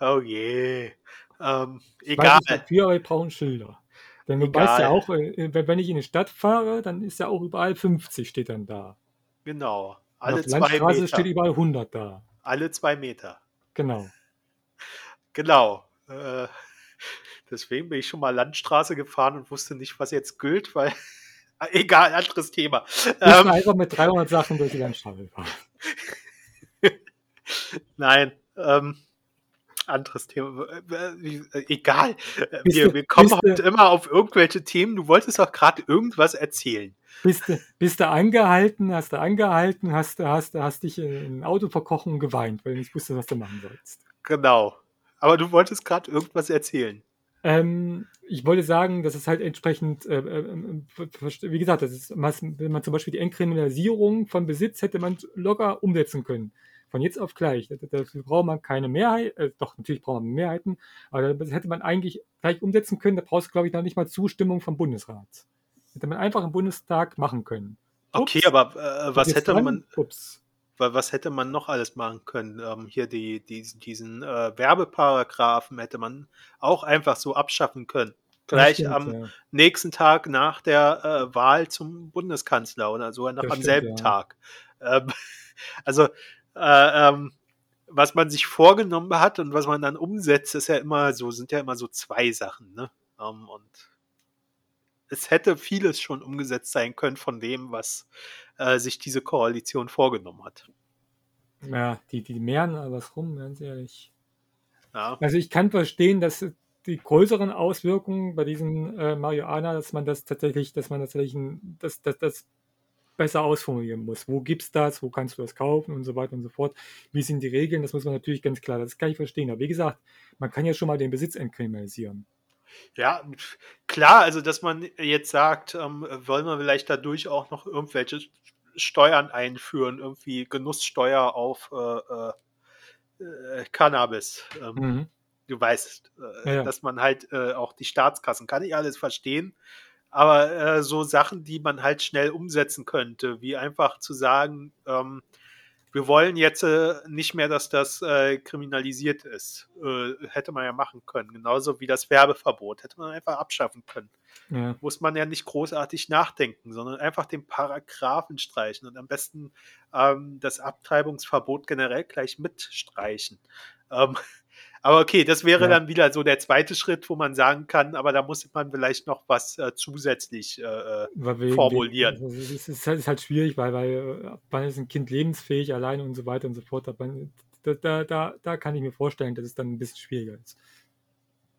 Oh je. Ähm, Ich weiß egal, dafür, aber wir brauchen Schilder. Denn du weißt ja egal. auch, äh, wenn wenn ich in die Stadt fahre, dann ist ja auch überall 50 steht dann da. Genau. Auf Alle der zwei Landstraße steht Meter. überall 100 da. Alle zwei Meter. Genau. Genau. Äh, deswegen bin ich schon mal Landstraße gefahren und wusste nicht, was jetzt gilt, weil. Egal, anderes Thema. Müssen Ähm, einfach mit 300 Sachen durch die Landstraße fahren. nein, ähm, anderes Thema. Äh, äh, Egal. Wir, wir kommen heute du, immer auf irgendwelche Themen. Du wolltest doch gerade irgendwas erzählen. Bist du, bist du angehalten, hast du angehalten, hast du, hast du, hast dich in ein Auto verkochen und geweint, weil du nicht wusstest, was du machen sollst. Genau. Aber du wolltest gerade irgendwas erzählen. Ähm, ich wollte sagen, dass es halt entsprechend, äh, äh, äh, wie gesagt, das ist, wenn man zum Beispiel die Entkriminalisierung von Besitz hätte man locker umsetzen können. Von jetzt auf gleich. Dafür braucht man keine Mehrheit, äh, doch, natürlich braucht man Mehrheiten, aber das hätte man eigentlich gleich umsetzen können. Da brauchst du, glaube ich, noch nicht mal Zustimmung vom Bundesrat. Hätte man einfach im Bundestag machen können. Okay, Ups, aber äh, was hätte dran, man, ups. wa- was hätte man noch alles machen können? Ähm, hier die, die, diesen äh, Werbeparagraphen hätte man auch einfach so abschaffen können. Gleich stimmt, am ja. nächsten Tag nach der äh, Wahl zum Bundeskanzler oder sogar noch Das am stimmt, selben ja. Tag. Ähm, also, äh, ähm, was man sich vorgenommen hat und was man dann umsetzt, ist ja immer so, sind ja immer so zwei Sachen, ne? Ähm, und es hätte vieles schon umgesetzt sein können von dem, was äh, sich diese Koalition vorgenommen hat. Ja, die, die mehren aber was rum, ganz ehrlich. Ja, Also ich kann verstehen, dass die größeren Auswirkungen bei diesen äh, Marihuana, dass man das tatsächlich, dass man das tatsächlich ein- das, das, das besser ausformulieren muss. Wo gibt's das, wo kannst du das kaufen und so weiter und so fort. Wie sind die Regeln? Das muss man natürlich ganz klar, das kann ich verstehen. Aber wie gesagt, man kann ja schon mal den Besitz entkriminalisieren. Ja, klar, also dass man jetzt sagt, ähm, wollen wir vielleicht dadurch auch noch irgendwelche Steuern einführen, irgendwie Genusssteuer auf äh, äh, äh, Cannabis. Ähm, Mhm. du weißt, äh, Ja, dass man halt äh, auch die Staatskassen, kann ich alles verstehen, aber äh, so Sachen, die man halt schnell umsetzen könnte, wie einfach zu sagen, ähm, wir wollen jetzt äh, nicht mehr, dass das äh, kriminalisiert ist. Äh, hätte man ja machen können. Genauso wie das Werbeverbot. Hätte man einfach abschaffen können. Ja. Muss man ja nicht großartig nachdenken, sondern einfach den Paragraphen streichen und am besten ähm, das Abtreibungsverbot generell gleich mitstreichen. Ähm, aber okay, das wäre Ja. dann wieder so der zweite Schritt, wo man sagen kann, aber da muss man vielleicht noch was äh, zusätzlich äh, äh, wegen, formulieren. Wegen, also es ist, es halt- ist halt schwierig, weil, weil äh, wann ist ein Kind lebensfähig alleine und so weiter und so fort. Da, da, da, da kann ich mir vorstellen, dass es dann ein bisschen schwieriger ist.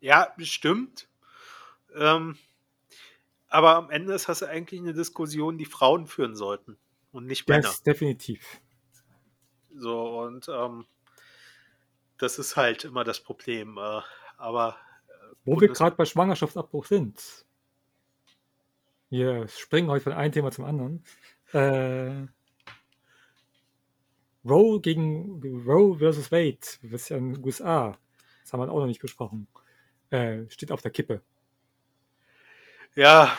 Ja, bestimmt. Ähm, aber am Ende ist das eigentlich eine Diskussion, die Frauen führen sollten und nicht Männer. Das definitiv. So, und ähm, das ist halt immer das Problem. Äh, aber Wo wir gerade bei Schwangerschaftsabbruch sind. Wir springen heute von einem Thema zum anderen. Äh, Roe gegen Roe versus Wade, das ist ja in den USA. Das haben wir auch noch nicht besprochen. Äh, steht auf der Kippe. ja,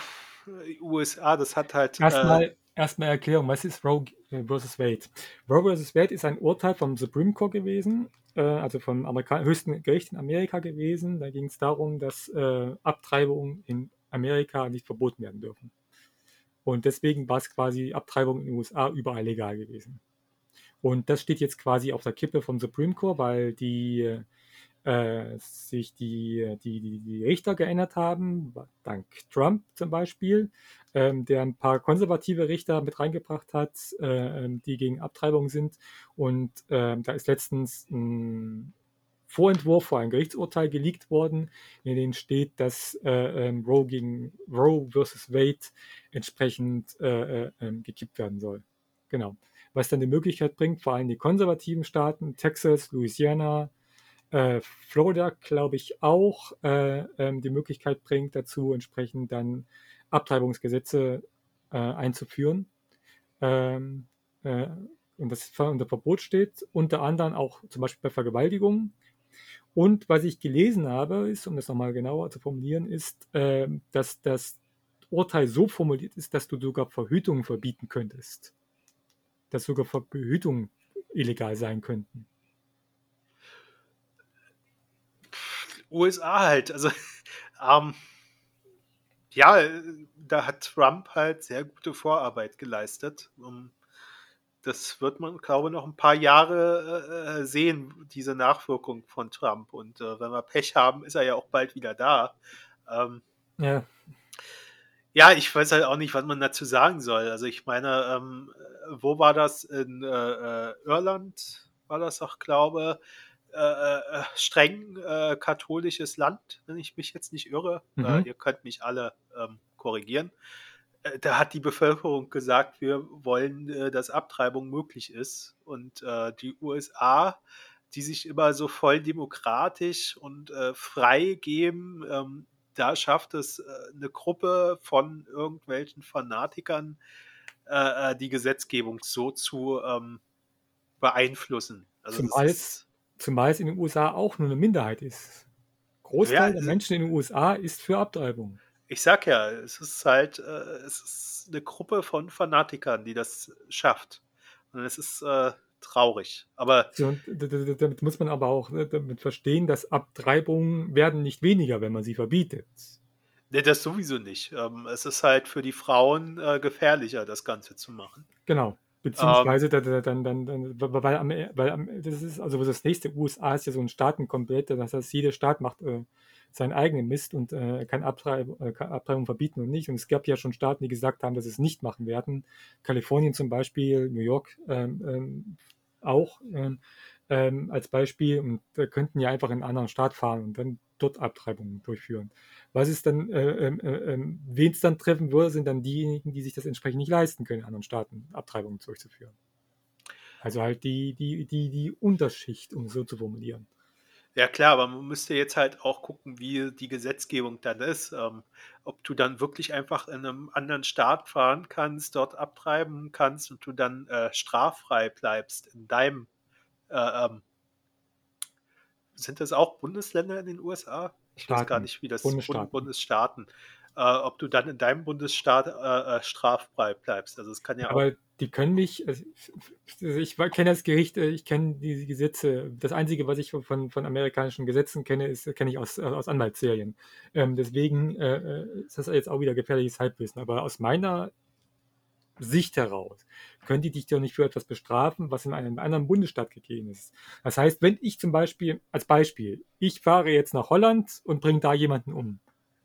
USA, das hat halt. Äh, Erstmal, erstmal Erklärung, was ist Roe versus Wade? Roe versus Wade ist ein Urteil vom Supreme Court gewesen, äh, also vom Amerika höchsten Gericht in Amerika gewesen. Da ging es darum, dass äh, Abtreibungen in Amerika nicht verboten werden dürfen. Und deswegen war es quasi Abtreibung in den USA überall legal gewesen. Und das steht jetzt quasi auf der Kippe vom Supreme Court, weil die äh, sich die, die, die, die Richter geändert haben, dank Trump zum Beispiel, ähm, der ein paar konservative Richter mit reingebracht hat, äh, die gegen Abtreibung sind. Und ähm, da ist letztens ein Vorentwurf vor ein Gerichtsurteil geleakt worden, in dem steht, dass äh, ähm, Roe gegen Roe versus Wade entsprechend äh, äh, ähm, gekippt werden soll. Genau. Was dann die Möglichkeit bringt, vor allem die konservativen Staaten, Texas, Louisiana, äh, Florida, glaube ich, auch äh, ähm, die Möglichkeit bringt, dazu entsprechend dann Abtreibungsgesetze äh, einzuführen. Ähm, äh, und das unter Verbot steht, unter anderem auch zum Beispiel bei Vergewaltigungen. Und was ich gelesen habe, ist, um das nochmal genauer zu formulieren, ist, äh, dass das Urteil so formuliert ist, dass du sogar Verhütung verbieten könntest. Dass sogar Verhütung illegal sein könnten. USA halt, also ähm, ja, da hat Trump halt sehr gute Vorarbeit geleistet. Das wird man, glaube ich, noch ein paar Jahre äh, sehen, diese Nachwirkung von Trump. Und äh, wenn wir Pech haben, ist er ja auch bald wieder da. Ähm, ja. Ja, ich weiß halt auch nicht, was man dazu sagen soll. Also ich meine, ähm, wo war das? In äh, äh Irland war das auch, glaube äh, äh, streng äh, katholisches Land, wenn ich mich jetzt nicht irre. Äh, mhm. ihr könnt mich alle ähm, korrigieren. Äh, da hat die Bevölkerung gesagt, wir wollen, äh, dass Abtreibung möglich ist. Und äh, die USA, die sich immer so voll demokratisch und frei geben, ähm, da schafft es eine Gruppe von irgendwelchen Fanatikern, die Gesetzgebung so zu ähm, beeinflussen. Also zumal, es, zumal es in den USA auch nur eine Minderheit ist. Großteil ja, der Menschen in den USA ist für Abtreibung ich sag ja, es ist halt, äh, es ist eine Gruppe von Fanatikern, die das schafft. Und es ist äh, traurig. Aber so, damit muss man aber auch ne, damit verstehen, dass Abtreibungen werden nicht weniger, wenn man sie verbietet. Nee, das sowieso nicht. Ähm, es ist halt für die Frauen äh, gefährlicher, das Ganze zu machen. Genau. Beziehungsweise ähm, dann, dann, dann, weil, am, weil das ist, also das nächste USA ist ja so ein Staatenkomplett, das heißt, jeder Staat macht äh, seinen eigenen Mist und äh, äh, kann Abtreibung verbieten und nicht. Und es gab ja schon Staaten, die gesagt haben, dass sie es nicht machen werden. Kalifornien zum Beispiel, New York ähm, ähm, auch ähm, ähm als Beispiel. Und könnten ja einfach in einen anderen Staat fahren und dann dort Abtreibungen durchführen. Was ist dann, äh, ähm, äh, ähm, wen es dann treffen würde, sind dann diejenigen, die sich das entsprechend nicht leisten können, in anderen Staaten Abtreibungen durchzuführen. Also halt die, die, die, die Unterschicht, um es so zu formulieren. Ja klar, aber man müsste jetzt halt auch gucken, wie die Gesetzgebung dann ist. Ähm, ob du dann wirklich einfach in einem anderen Staat fahren kannst, dort abtreiben kannst und du dann äh, straffrei bleibst in deinem. Äh, ähm, sind das auch Bundesländer in den USA? Ich weiß gar nicht, wie das Bundesstaaten. Bundesstaaten äh, ob du dann in deinem Bundesstaat äh, äh straffrei bleibst. Also es kann ja Aber die können nicht, also ich kenne das Gericht, äh, ich kenne die Gesetze. Das Einzige, was ich von, von amerikanischen Gesetzen kenne, ist, kenne ich aus, aus Anwaltsserien. Ähm, deswegen äh, äh, ist das jetzt auch wieder gefährliches Halbwissen. Aber aus meiner Sicht heraus können die dich doch nicht für etwas bestrafen, was in einem anderen Bundesstaat gegeben ist. Das heißt, wenn ich zum Beispiel, als Beispiel, ich fahre jetzt nach Holland und bringe da jemanden um,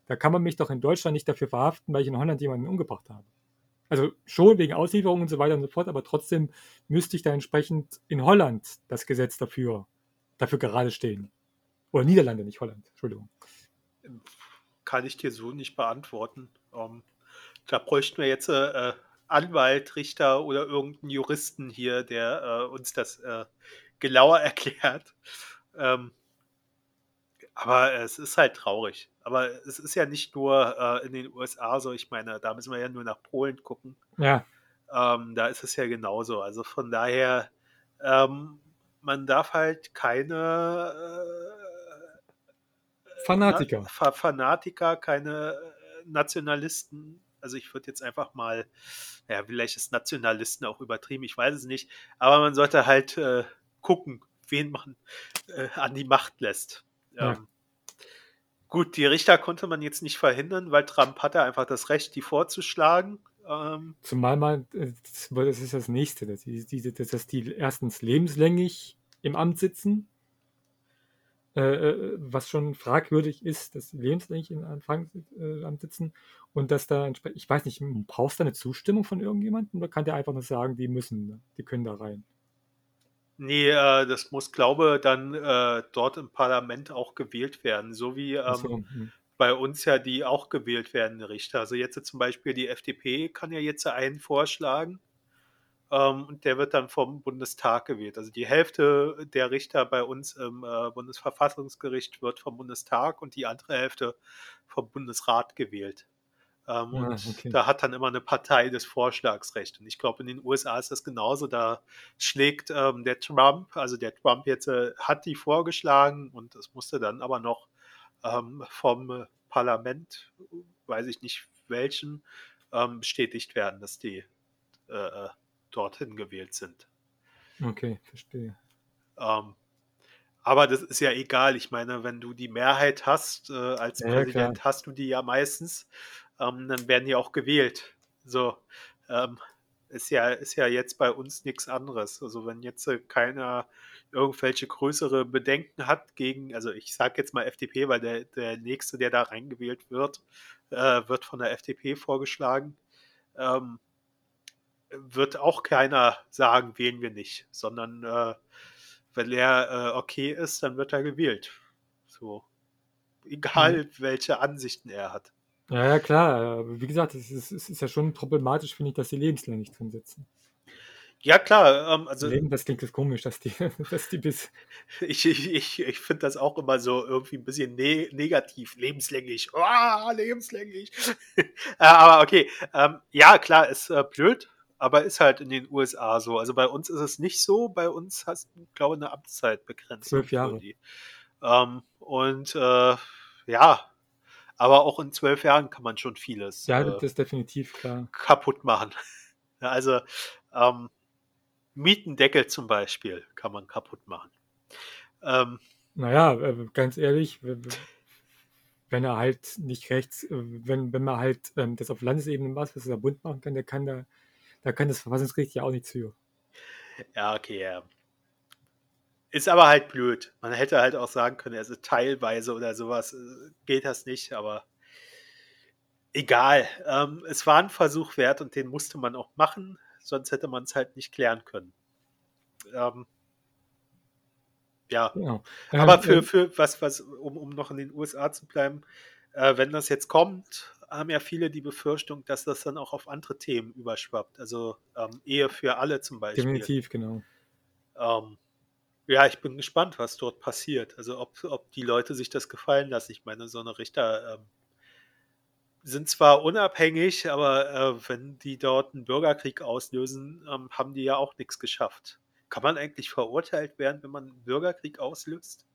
da kann man mich doch in Deutschland nicht dafür verhaften, weil ich in Holland jemanden umgebracht habe. Also schon wegen Auslieferung und so weiter und so fort, aber trotzdem müsste ich da entsprechend in Holland das Gesetz dafür, dafür gerade stehen. Oder Niederlande, nicht Holland, Entschuldigung. Kann ich dir so nicht beantworten. Um, ähm, da bräuchten wir jetzt äh, Anwalt, Richter oder irgendeinen Juristen hier, der äh, uns das äh, genauer erklärt. Ähm, aber es ist halt traurig. Aber es ist ja nicht nur äh, in den USA so. Ich meine, da müssen wir ja nur nach Polen gucken. Ja. Ähm, da ist es ja genauso. Also von daher, ähm, man darf halt keine äh, Fanatiker. Na, Fanatiker, keine äh, Nationalisten. Also ich würde jetzt einfach mal, ja, vielleicht ist Nationalisten auch übertrieben, ich weiß es nicht. Aber man sollte halt äh, gucken, wen man äh, an die Macht lässt. Ja. Ähm, gut, die Richter konnte man jetzt nicht verhindern, weil Trump hatte einfach das Recht, die vorzuschlagen. Ähm, Zumal man, äh, das ist das Nächste, dass die, die, dass die erstens lebenslänglich im Amt sitzen, äh, äh was schon fragwürdig ist, dass lebenslänglich im äh, Amt sitzen und dass da, ich weiß nicht, brauchst du eine Zustimmung von irgendjemandem oder kann der einfach nur sagen, die müssen, ne? die können da rein? Nee, äh, das muss, glaube dann äh, dort im Parlament auch gewählt werden, so wie ähm, so, hm. bei uns ja die auch gewählt werden, Richter. Also jetzt zum Beispiel die FDP kann ja jetzt einen vorschlagen und der wird dann vom Bundestag gewählt. Also die Hälfte der Richter bei uns im äh, Bundesverfassungsgericht wird vom Bundestag und die andere Hälfte vom Bundesrat gewählt. Ähm, und okay. da hat dann immer eine Partei das Vorschlagsrecht. Und ich glaube, in den USA ist das genauso. Da schlägt ähm, der Trump, also der Trump jetzt äh, hat die vorgeschlagen und es musste dann aber noch ähm, vom Parlament, weiß ich nicht, welchem ähm, bestätigt werden, dass die äh dorthin gewählt sind. Okay, verstehe. Ähm, aber das ist ja egal. Ich meine, wenn du die Mehrheit hast, äh, als Ja, Präsident klar. hast du die ja meistens, ähm, dann werden die auch gewählt. So, ähm, ist ja, ist ja jetzt bei uns nichts anderes. Also wenn jetzt äh, keiner irgendwelche größere Bedenken hat gegen, also ich sage jetzt mal FDP, weil der, der nächste, der da reingewählt wird, äh, wird von der FDP vorgeschlagen. Ähm, wird auch keiner sagen, wählen wir nicht, sondern äh, wenn er äh, okay ist, dann wird er gewählt. So. Egal, Mhm. welche Ansichten er hat. Ja, ja, klar. Wie gesagt, es ist, es ist ja schon problematisch, finde ich, dass die lebenslänglich drin sitzen. Ja, klar, ähm, also Leben, das klingt jetzt komisch, dass die, dass die bis. ich, ich, ich, finde das auch immer so irgendwie ein bisschen ne negativ, lebenslänglich. Ah, lebenslänglich. Äh, aber okay, ähm, ja, klar, ist äh, blöd, aber ist halt in den USA so. Also bei uns ist es nicht so. Bei uns hast du, glaube ich, eine Amtszeitbegrenzung. Zwölf für Jahre. die. Ähm, und äh, ja, aber auch in zwölf Jahren kann man schon vieles Ja, äh, das ist definitiv klar. kaputt machen. Also ähm, Mietendeckel zum Beispiel kann man kaputt machen. Ähm, Naja, äh, ganz ehrlich, wenn er halt nicht rechts, wenn, wenn man halt ähm, das auf Landesebene macht, was der Bund machen kann, der kann da, da kann das Verfassungsgericht ja auch nichts für. ja, okay, ja. Ist aber halt blöd. Man hätte halt auch sagen können, also teilweise oder sowas äh, geht das nicht, aber egal. Ähm, es war ein Versuch wert und den musste man auch machen, sonst hätte man es halt nicht klären können. Ähm, ja, Genau. Aber für, ähm, für was, was, um, um noch in den USA zu bleiben, äh, wenn das jetzt kommt, haben ja viele die Befürchtung, dass das dann auch auf andere Themen überschwappt. Also ähm, Ehe für alle zum Beispiel. definitiv, genau. Ähm, ja, ich bin gespannt, was dort passiert. Also ob, ob die Leute sich das gefallen lassen. Ich meine, so eine Richter ähm, sind zwar unabhängig, aber äh, wenn die dort einen Bürgerkrieg auslösen, ähm, haben die ja auch nichts geschafft. Kann man eigentlich verurteilt werden, wenn man einen Bürgerkrieg auslöst?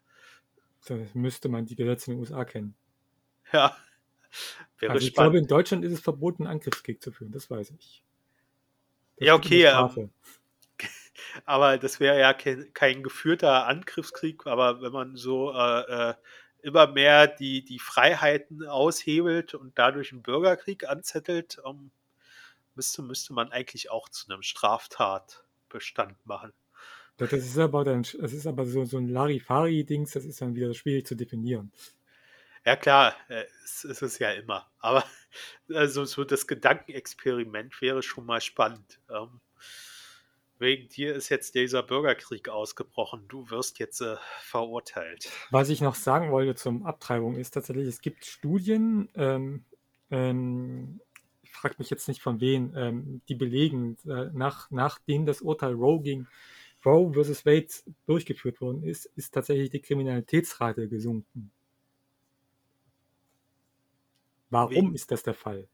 Da müsste man die Gesetze in den USA kennen. Ja, wäre Also ich spannend. glaube, in Deutschland ist es verboten, einen Angriffskrieg zu führen, das weiß ich. Das Ja, okay, ähm, aber das wäre ja kein, kein geführter Angriffskrieg, aber wenn man so äh, äh, immer mehr die, die Freiheiten aushebelt und dadurch einen Bürgerkrieg anzettelt, ähm, müsste, müsste man eigentlich auch zu einem Straftatbestand machen. Das das ist aber dann, das ist aber so, so ein Larifari-Dings, das ist dann wieder schwierig zu definieren. Ja klar, äh, es ist es ja immer. Aber also so das Gedankenexperiment wäre schon mal spannend. Ähm, wegen dir ist jetzt dieser Bürgerkrieg ausgebrochen. Du wirst jetzt äh, verurteilt. Was ich noch sagen wollte zum Abtreibung ist tatsächlich, es gibt Studien, ähm, ähm, ich frage mich jetzt nicht von wem, ähm, die belegen, äh, nach, nachdem das Urteil Roe gegen Roe versus Wade durchgeführt worden ist, ist tatsächlich die Kriminalitätsrate gesunken. Warum Wie? ist das der Fall?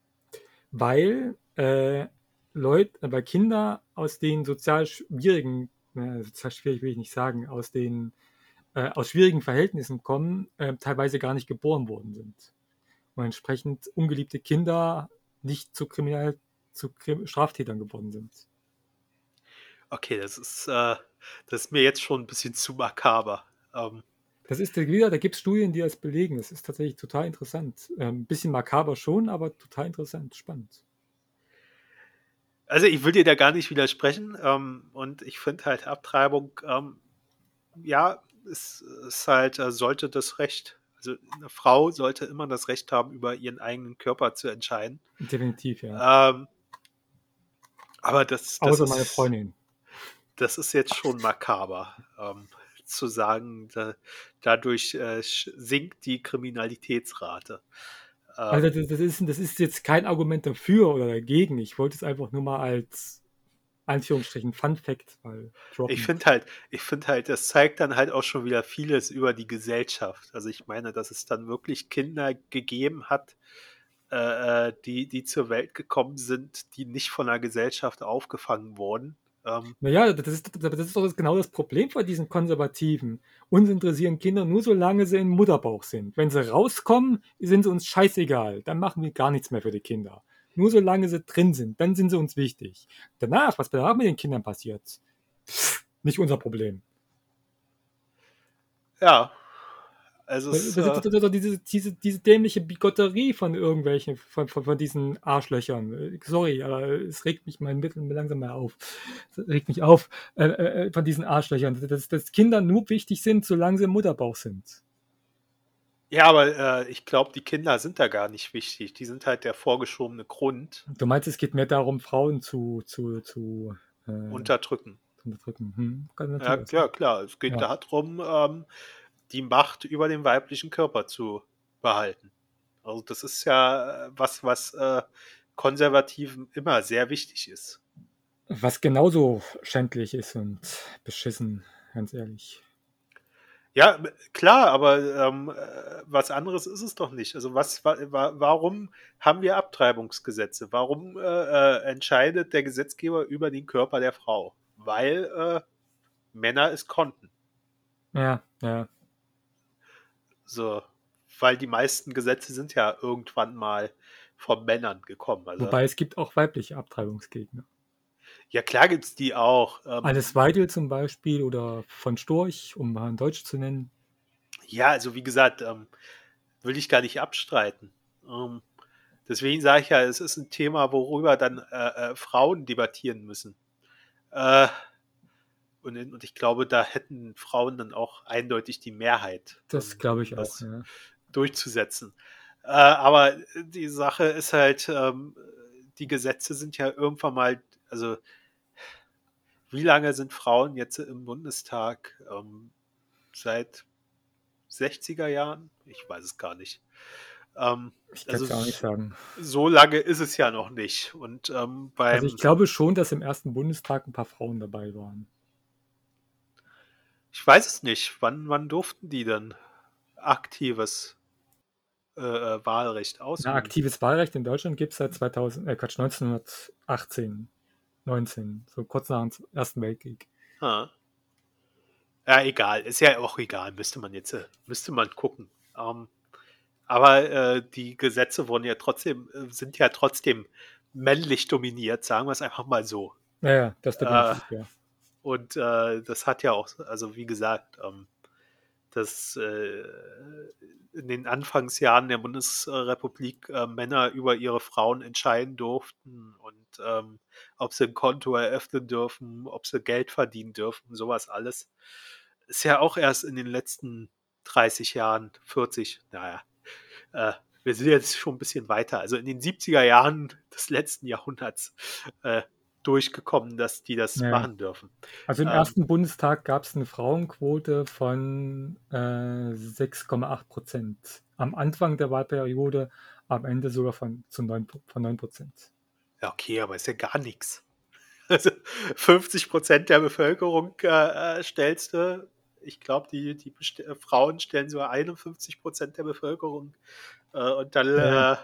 Weil äh, Leute, äh, bei Kinder aus den sozial schwierigen, äh, sozial schwierig will ich nicht sagen, aus den äh, aus schwierigen Verhältnissen kommen, äh, teilweise gar nicht geboren worden sind. Und entsprechend ungeliebte Kinder nicht zu Kriminal zu Krim Straftätern geworden sind. Okay, das ist, äh, das ist mir jetzt schon ein bisschen zu makaber. Ähm, Das ist wieder, da gibt es Studien, die das belegen. Das ist tatsächlich total interessant. Ein ähm, bisschen makaber schon, aber total interessant, spannend. also ich will dir da gar nicht widersprechen ähm, und ich finde halt Abtreibung, ähm, ja, es ist halt, äh, sollte das Recht, also eine Frau sollte immer das Recht haben, über ihren eigenen Körper zu entscheiden. Definitiv, ja. Ähm, aber das, das Außer ist, meine Freundin. Das ist jetzt schon makaber, ähm, zu sagen, da, dadurch äh, sinkt die Kriminalitätsrate. Ähm, Also das, das, ist, das ist jetzt kein Argument dafür oder dagegen. Ich wollte es einfach nur mal als Anführungsstrichen Fun Fact mal droppen. ich finde halt, ich finde halt, das zeigt dann halt auch schon wieder vieles über die Gesellschaft. Also ich meine, dass es dann wirklich Kinder gegeben hat, äh, die, die zur Welt gekommen sind, die nicht von der Gesellschaft aufgefangen wurden. Ähm, Naja, das ist, das ist doch genau das Problem von diesen Konservativen. Uns interessieren Kinder nur, solange sie im Mutterbauch sind. Wenn sie rauskommen, sind sie uns scheißegal. Dann machen wir gar nichts mehr für die Kinder. Nur solange sie drin sind, dann sind sie uns wichtig. Danach, was danach mit den Kindern passiert, nicht unser Problem. ja, also Das es, doch diese, diese, diese dämliche Bigotterie von irgendwelchen, von, von, von diesen Arschlöchern. Sorry, aber es regt mich mal mit- langsam mal auf. Es regt mich auf äh, äh, von diesen Arschlöchern, dass, dass Kinder nur wichtig sind, solange sie im Mutterbauch sind. ja, aber äh, ich glaube, die Kinder sind da gar nicht wichtig. Die sind halt der vorgeschobene Grund. Du meinst, es geht mehr darum, Frauen zu, zu, zu, äh, Unterdrücken. unterdrücken. Hm, Ja, ja, klar. Es geht Ja. darum, ähm, die Macht über den weiblichen Körper zu behalten. Also das ist ja äh, was, was äh, Konservativen immer sehr wichtig ist. Was genauso schändlich ist und beschissen, ganz ehrlich. Ja, klar, aber ähm, äh, was anderes ist es doch nicht. Also was, wa, wa, warum haben wir Abtreibungsgesetze? Warum äh, äh, entscheidet der Gesetzgeber über den Körper der Frau? Weil äh, Männer es konnten. Ja, ja. So, weil die meisten Gesetze sind ja irgendwann mal von Männern gekommen. Also, Wobei es gibt auch weibliche Abtreibungsgegner. ja, klar gibt's die auch. Ähm, Alice Weidel zum Beispiel oder von Storch, um mal ein Deutsch zu nennen. Ja, also wie gesagt, ähm, will ich gar nicht abstreiten. Ähm, deswegen sage ich ja, es ist ein Thema, worüber dann äh, äh, Frauen debattieren müssen. Äh, und, und ich glaube, da hätten Frauen dann auch eindeutig die Mehrheit, Das ähm, glaube ich auch. Ja. durchzusetzen. Äh, aber die Sache ist halt, ähm, die Gesetze sind ja irgendwann mal, also wie lange sind Frauen jetzt im Bundestag? Ähm, seit 60er Jahren? Ich weiß es gar nicht. Ähm, Ich kann es also auch nicht sagen. so lange ist es ja noch nicht. Und ähm, beim, Also ich glaube schon, dass im ersten Bundestag ein paar Frauen dabei waren. Ich weiß es nicht. Wann, wann durften die denn aktives äh, äh, Wahlrecht Na, ausüben? aktives Wahlrecht in Deutschland gibt es seit 2000, äh, Quatsch, 1918, 19, so kurz nach dem Ersten Weltkrieg. Ah. Ja, egal. Ist ja auch egal. Müsste man jetzt, äh, müsste man gucken. Ähm, aber äh, die Gesetze wurden ja trotzdem, äh, sind ja trotzdem männlich dominiert, sagen wir es einfach mal so. Ja, ja, das ist Äh, definitiv, ja. Und äh, das hat ja auch, also wie gesagt, ähm, dass äh, in den Anfangsjahren der Bundesrepublik äh, Männer über ihre Frauen entscheiden durften und ähm, ob sie ein Konto eröffnen dürfen, ob sie Geld verdienen dürfen, sowas alles. Ist ja auch erst in den letzten 30 Jahren, 40, naja, äh, wir sind jetzt schon ein bisschen weiter, also in den 70er Jahren des letzten Jahrhunderts äh, durchgekommen, dass die das Ja, machen dürfen. Also im ähm, ersten Bundestag gab es eine Frauenquote von äh, 6,8 Prozent. Am Anfang der Wahlperiode, am Ende sogar von, zu 9, von 9 Prozent. Ja, okay, aber ist ja gar nichts. Also 50 Prozent der Bevölkerung äh, äh, stellst du. Ich glaube, die, die Best- äh, Frauen stellen sogar 51 Prozent der Bevölkerung. Äh, und dann, Ja. äh,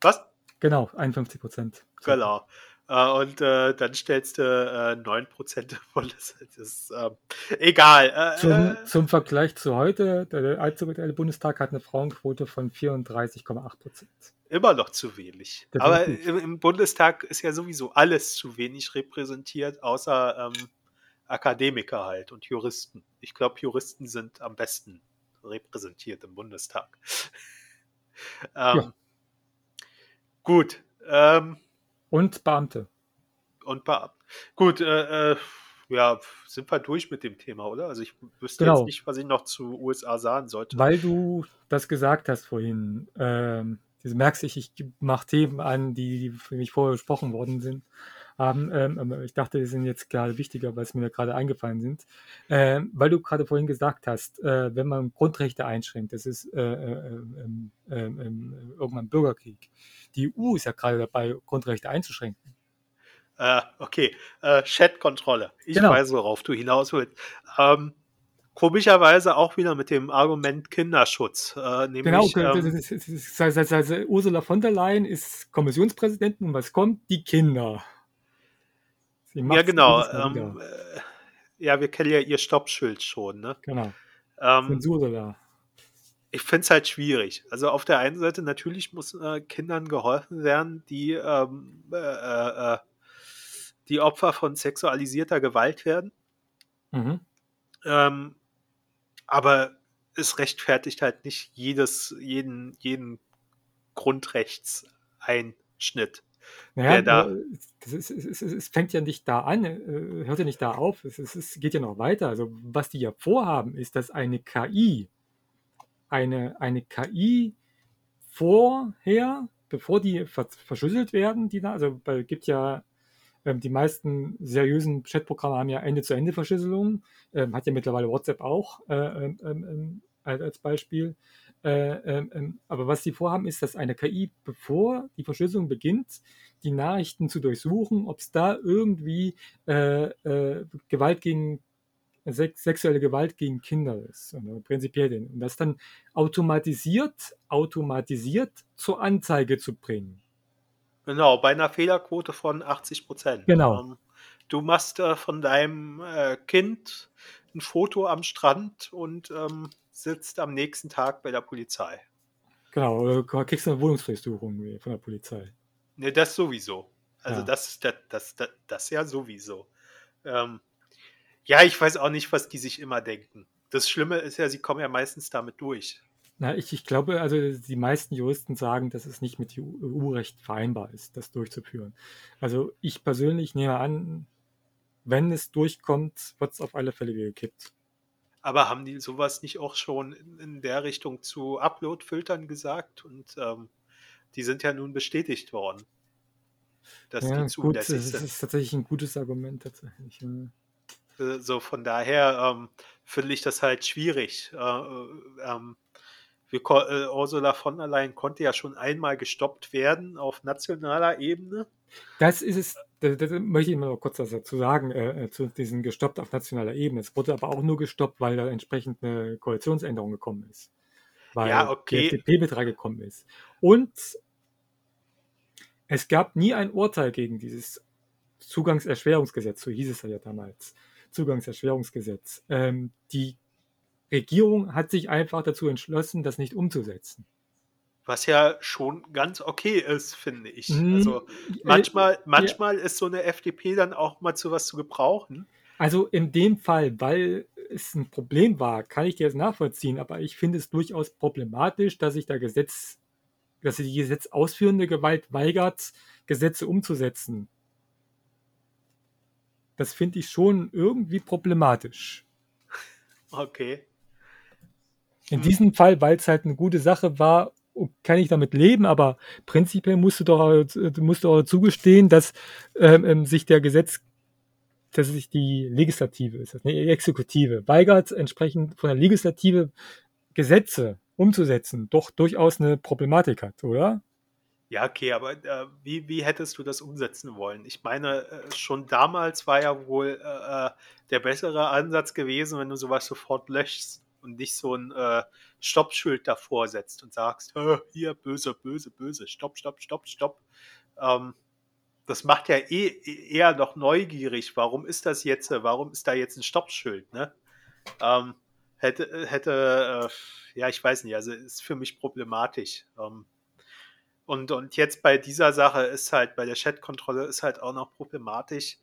was? Genau, 51 Prozent. Genau. Äh, und äh, dann stellst du äh, 9 Prozent davon. Das ist ähm, egal. Äh, Zum, äh, zum Vergleich zu heute, der aktuelle Bundestag hat eine Frauenquote von 34,8 Prozent. immer noch zu wenig. Aber Definitiv. im, im Bundestag ist ja sowieso alles zu wenig repräsentiert, außer ähm, Akademiker halt und Juristen. Ich glaube, Juristen sind am besten repräsentiert im Bundestag. ähm, Ja. Gut. Ähm, Und Beamte. und Beamten. Gut, äh, äh, ja, sind wir durch mit dem Thema, oder? Also ich wüsste Genau. jetzt nicht, was ich noch zu USA sagen sollte. Weil du das gesagt hast vorhin, ähm, du merkst, ich, ich mache Themen an, die, die für mich vorher besprochen worden sind. Haben, ähm, ich dachte, die sind jetzt gerade wichtiger, weil es mir gerade eingefallen sind. Ähm, weil du gerade vorhin gesagt hast, äh, wenn man Grundrechte einschränkt, das ist äh, äh, ähm, ähm, ähm, irgendwann Bürgerkrieg. Die EU ist ja gerade dabei, Grundrechte einzuschränken. Äh, okay, äh, Chat-Kontrolle. Ich Genau. weiß, worauf du hinaus willst. Ähm, komischerweise auch wieder mit dem Argument Kinderschutz. Äh, nämlich, Genau, das ähm, das das Ursula von der Leyen ist Kommissionspräsidentin und was kommt? Die Kinder. Ja, genau. Ähm, äh, ja, wir kennen ja ihr Stoppschild schon, ne? Genau. Ähm, Zensur da. Ich finde es halt schwierig. Also auf der einen Seite natürlich muss äh, Kindern geholfen werden, die ähm, äh, äh, äh die Opfer von sexualisierter Gewalt werden. Mhm. Ähm, aber es rechtfertigt halt nicht jedes, jeden, jeden Grundrechtseinschnitt. Naja, da es, ist, es, es, fängt ja nicht da an, äh, hört ja nicht da auf, es, es, geht ja noch weiter. Also was die ja vorhaben, ist, dass eine KI, eine, eine KI vorher, bevor die verschlüsselt werden, die da, also es gibt ja ähm, die meisten seriösen Chatprogramme haben ja Ende-zu-Ende-Verschlüsselung, ähm, hat ja mittlerweile WhatsApp auch äh, ähm als Beispiel. Äh, ähm, aber was sie vorhaben, ist, dass eine KI, bevor die Verschlüsselung beginnt, die Nachrichten zu durchsuchen, ob es da irgendwie äh, äh, Gewalt gegen sex sexuelle Gewalt gegen Kinder ist. Und, prinzipiell den. Und das dann automatisiert, automatisiert zur Anzeige zu bringen. Genau, bei einer Fehlerquote von 80 Prozent. Genau. Ähm, du machst äh, von deinem äh, Kind ein Foto am Strand und ähm, sitzt am nächsten Tag bei der Polizei. Genau, oder kriegst du eine Wohnungsdurchsuchung von der Polizei. Ne, das sowieso. Also ja. das, das, das, das, das ja sowieso. Ähm, ja, ich weiß auch nicht, was die sich immer denken. Das Schlimme ist ja, sie kommen ja meistens damit durch. Na, ich, ich glaube, also die meisten Juristen sagen, dass es nicht mit EU-Recht vereinbar ist, das durchzuführen. Also ich persönlich nehme an, wenn es durchkommt, wird es auf alle Fälle gekippt. Aber haben die sowas nicht auch schon in, in der Richtung zu Upload-Filtern gesagt? Und ähm, die sind ja nun bestätigt worden. Dass ja, die zulässig gut, sind. Das ist tatsächlich ein gutes Argument tatsächlich. Ja. Äh, so von daher ähm, finde ich das halt schwierig. Äh, äh ähm, wir, äh, Ursula von der Leyen konnte ja schon einmal gestoppt werden auf nationaler Ebene. Das ist es, das, das möchte ich mal noch kurz dazu sagen, äh, äh, zu diesem gestoppt auf nationaler Ebene. Es wurde aber auch nur gestoppt, weil da entsprechend eine Koalitionsänderung gekommen ist. Weil ja, okay. der FDP-Betrag gekommen ist. Und es gab nie ein Urteil gegen dieses Zugangserschwerungsgesetz, so hieß es ja damals. Zugangserschwerungsgesetz. Ähm, die Regierung hat sich einfach dazu entschlossen, das nicht umzusetzen. Was ja schon ganz okay ist, finde ich. Mhm. Also manchmal, äh, manchmal ja. ist so eine FDP dann auch mal zu was zu gebrauchen. Also in dem Fall, weil es ein Problem war, kann ich dir das nachvollziehen, aber ich finde es durchaus problematisch, dass sich der Gesetz, dass sich die gesetzausführende Gewalt weigert, Gesetze umzusetzen. Das finde ich schon irgendwie problematisch. Okay. In diesem Fall, weil es halt eine gute Sache war, kann ich damit leben, aber prinzipiell musst du doch, musst du auch zugestehen, dass ähm, ähm, sich der Gesetz, dass sich die Legislative ist, die Exekutive, weigert, entsprechend von der Legislative Gesetze umzusetzen, doch durchaus eine Problematik hat, oder? Ja, okay, aber äh, wie, wie hättest du das umsetzen wollen? Ich meine, äh, schon damals war ja wohl äh, äh der bessere Ansatz gewesen, wenn du sowas sofort löschst und nicht so ein äh, Stoppschild davor setzt und sagst, hier, böse, böse, böse, stopp, stopp, stopp, stopp. Ähm, das macht ja eh, eher noch neugierig. Warum ist das jetzt? Warum ist da jetzt ein Stoppschild? Ne? Ähm, hätte, hätte, äh, ja, ich weiß nicht, also ist für mich problematisch. Ähm, und, und jetzt bei dieser Sache ist halt, bei der Chat-Kontrolle ist halt auch noch problematisch.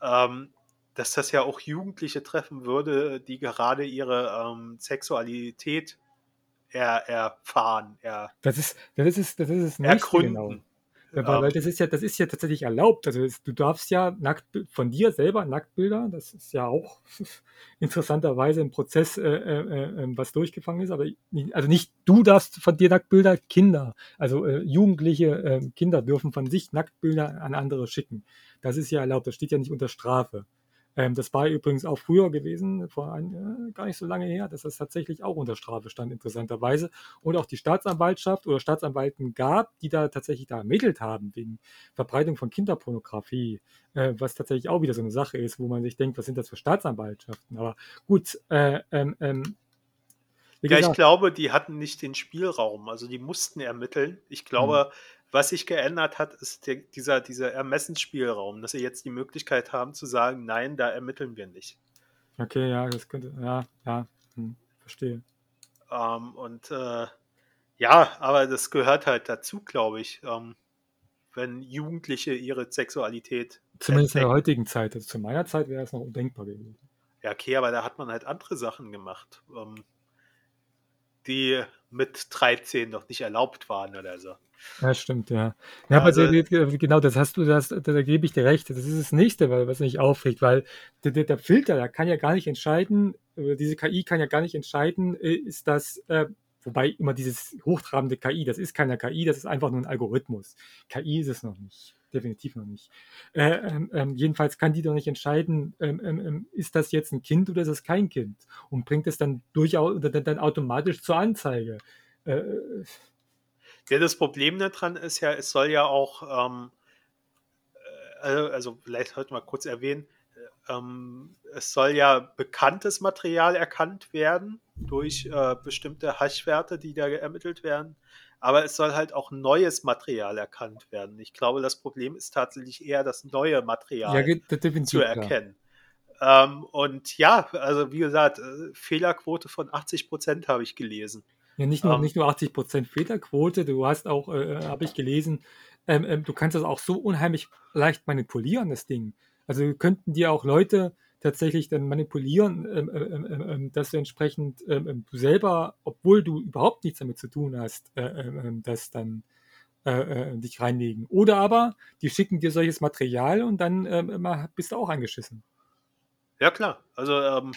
Ähm, dass das ja auch Jugendliche treffen würde, die gerade ihre ähm, Sexualität er, erfahren. Er, das ist, das ist, das ist es nicht genau. Ja, weil das ist ja, das ist ja tatsächlich erlaubt. Also du darfst ja nackt von dir selber Nacktbilder, das ist ja auch interessanterweise ein Prozess, äh, äh, äh, was durchgefangen ist, aber also nicht du darfst von dir Nacktbilder, Kinder, also äh, Jugendliche äh, Kinder dürfen von sich Nacktbilder an andere schicken. Das ist ja erlaubt, das steht ja nicht unter Strafe. Ähm, das war übrigens auch früher gewesen, vor ein, äh, gar nicht so lange her, dass das tatsächlich auch unter Strafe stand, interessanterweise. Und auch die Staatsanwaltschaft oder Staatsanwalten gab, die da tatsächlich da ermittelt haben wegen Verbreitung von Kinderpornografie, äh, was tatsächlich auch wieder so eine Sache ist, wo man sich denkt, was sind das für Staatsanwaltschaften? Aber gut, äh, ähm, ähm, Ja, ich glaube, die hatten nicht den Spielraum. Also die mussten ermitteln. Ich glaube, was sich geändert hat, ist der, dieser, dieser Ermessensspielraum, dass sie jetzt die Möglichkeit haben zu sagen, nein, da ermitteln wir nicht. okay, ja, das könnte, ja, ja, hm, verstehe. Ähm, und äh, ja, aber das gehört halt dazu, glaube ich, ähm, wenn Jugendliche ihre Sexualität Zumindest in der entdecken. heutigen Zeit. Also zu meiner Zeit wäre es noch undenkbar gewesen. Ja, okay, aber da hat man halt andere Sachen gemacht, ähm, die mit 13 noch nicht erlaubt waren oder so. Ja, stimmt, ja. Ja, aber Also- der- genau, das hast du, das, da, da gebe ich dir recht. Das ist das Nächste, weil, was mich aufregt, weil der, der, der Filter, der kann ja gar nicht entscheiden, diese KI kann ja gar nicht entscheiden, äh, ist das, äh, wobei immer dieses hochtrabende KI, das ist keine KI, das ist einfach nur ein Algorithmus. KI ist es noch nicht, definitiv noch nicht. Äh, ähm, ähm, jedenfalls kann die doch nicht entscheiden, ähm, ähm, ähm, ist das jetzt ein Kind oder ist es kein Kind? Und bringt es dann durchaus dann, dann automatisch zur Anzeige. Äh, Ja, das Problem daran ist ja, es soll ja auch, äh, also, also vielleicht heute mal kurz erwähnen, äh, es soll ja bekanntes Material erkannt werden durch äh, bestimmte Hash-Werte, die da ermittelt werden. Aber es soll halt auch neues Material erkannt werden. Ich glaube, das Problem ist tatsächlich eher das neue Material ja, zu erkennen. Ähm, und ja, also wie gesagt, äh, Fehlerquote von 80 Prozent habe ich gelesen. Ja, nicht nur, Ähm, nicht nur 80% Fehlerquote, du hast auch, äh, habe ich gelesen, ähm, ähm, du kannst das auch so unheimlich leicht manipulieren, das Ding. Also könnten dir auch Leute tatsächlich dann manipulieren, ähm, ähm, ähm, ähm, dass du entsprechend ähm, ähm, du selber, obwohl du überhaupt nichts damit zu tun hast, äh, ähm, ähm, das dann äh, äh, dich reinlegen. Oder aber die schicken dir solches Material und dann ähm, bist du auch angeschissen. Ja, klar. Also ähm,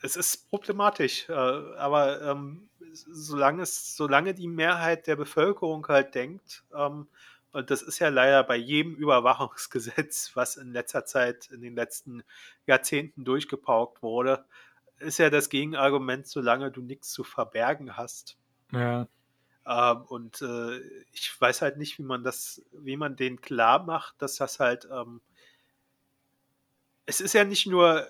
es ist problematisch, äh, aber ähm, solange es, solange die Mehrheit der Bevölkerung halt denkt, ähm, und das ist ja leider bei jedem Überwachungsgesetz, was in letzter Zeit, in den letzten Jahrzehnten durchgepaukt wurde, ist ja das Gegenargument, solange du nichts zu verbergen hast. Ja, Ähm, und äh, ich weiß halt nicht, wie man das, wie man denen klar macht, dass das halt, ähm, es ist ja nicht nur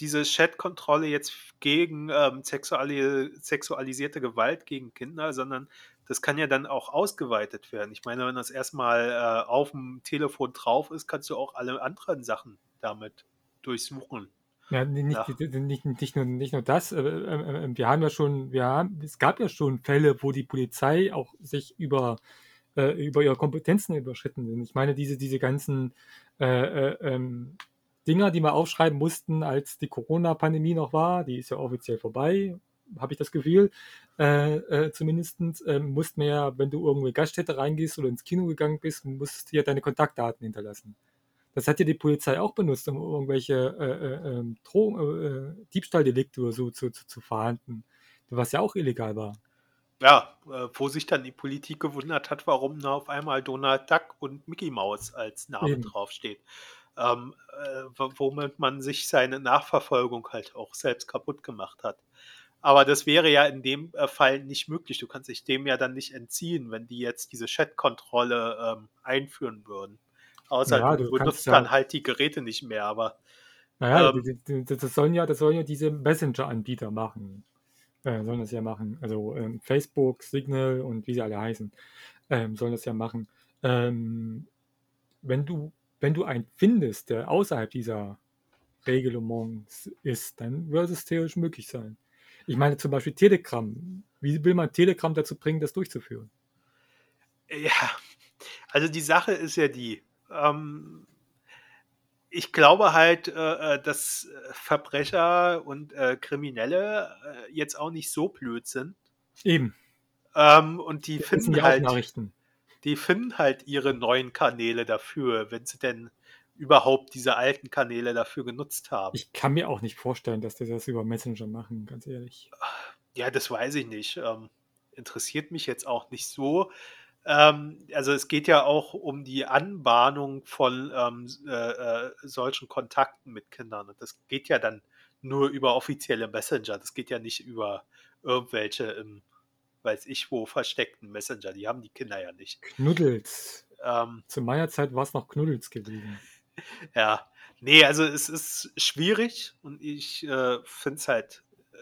diese Chat-Kontrolle jetzt gegen ähm, sexuali sexualisierte Gewalt gegen Kinder, sondern das kann ja dann auch ausgeweitet werden. Ich meine, wenn das erstmal äh, auf dem Telefon drauf ist, kannst du auch alle anderen Sachen damit durchsuchen. Ja, nicht, Ja. nicht, nicht, nur, nicht nur das, äh, äh, äh, wir haben ja schon, wir haben, es gab ja schon Fälle, wo die Polizei auch sich über, äh, über ihre Kompetenzen überschritten sind. Ich meine, diese, diese ganzen äh, ähm, Dinger, die wir aufschreiben mussten, als die Corona-Pandemie noch war, die ist ja offiziell vorbei, habe ich das Gefühl. Äh, äh, zumindest äh, mussten wir ja, wenn du irgendwo in Gaststätte reingehst oder ins Kino gegangen bist, musst du ja deine Kontaktdaten hinterlassen. Das hat ja die Polizei auch benutzt, um irgendwelche äh, äh, ähm, äh, äh, Diebstahldelikte oder so zu, zu, zu verhanden, was ja auch illegal war. Ja, äh, wo sich dann die Politik gewundert hat, warum da auf einmal Donald Duck und Mickey Mouse als Name Eben. draufsteht. Ähm, äh, wo- womit man sich seine Nachverfolgung halt auch selbst kaputt gemacht hat. Aber das wäre ja in dem äh, Fall nicht möglich. Du kannst dich dem ja dann nicht entziehen, wenn die jetzt diese Chat-Kontrolle ähm, einführen würden. Außer Ja, du, du benutzt ja- dann halt die Geräte nicht mehr, aber Naja, Ähm, das sollen ja, das sollen ja diese Messenger-Anbieter machen. Äh, sollen das ja machen. Also ähm, Facebook, Signal und wie sie alle heißen, ähm, sollen das ja machen. Ähm, wenn du, wenn du einen findest, der außerhalb dieser Regelungen ist, dann würde es theoretisch möglich sein. Ich meine zum Beispiel Telegram. Wie will man Telegram dazu bringen, das durchzuführen? Ja, also die Sache ist ja die, ähm, ich glaube halt, äh, äh, dass äh, Verbrecher und äh, Kriminelle äh, jetzt auch nicht so blöd sind. Eben. Ähm, und die sind finden halt, Nachrichten. die finden halt ihre neuen Kanäle dafür, wenn sie denn überhaupt diese alten Kanäle dafür genutzt haben. Ich kann mir auch nicht vorstellen, dass die das über Messenger machen, ganz ehrlich. Ja, das weiß ich nicht. Ähm, interessiert mich jetzt auch nicht so. Ähm, also es geht ja auch um die Anbahnung von ähm, äh, äh, solchen Kontakten mit Kindern. Und das geht ja dann nur über offizielle Messenger. Das geht ja nicht über irgendwelche im, weiß ich wo, versteckten Messenger. Die haben die Kinder ja nicht. Knuddels. Ähm, Zu meiner Zeit war es noch Knuddels gewesen. Ja, nee, also es ist schwierig und ich äh, finde es halt äh,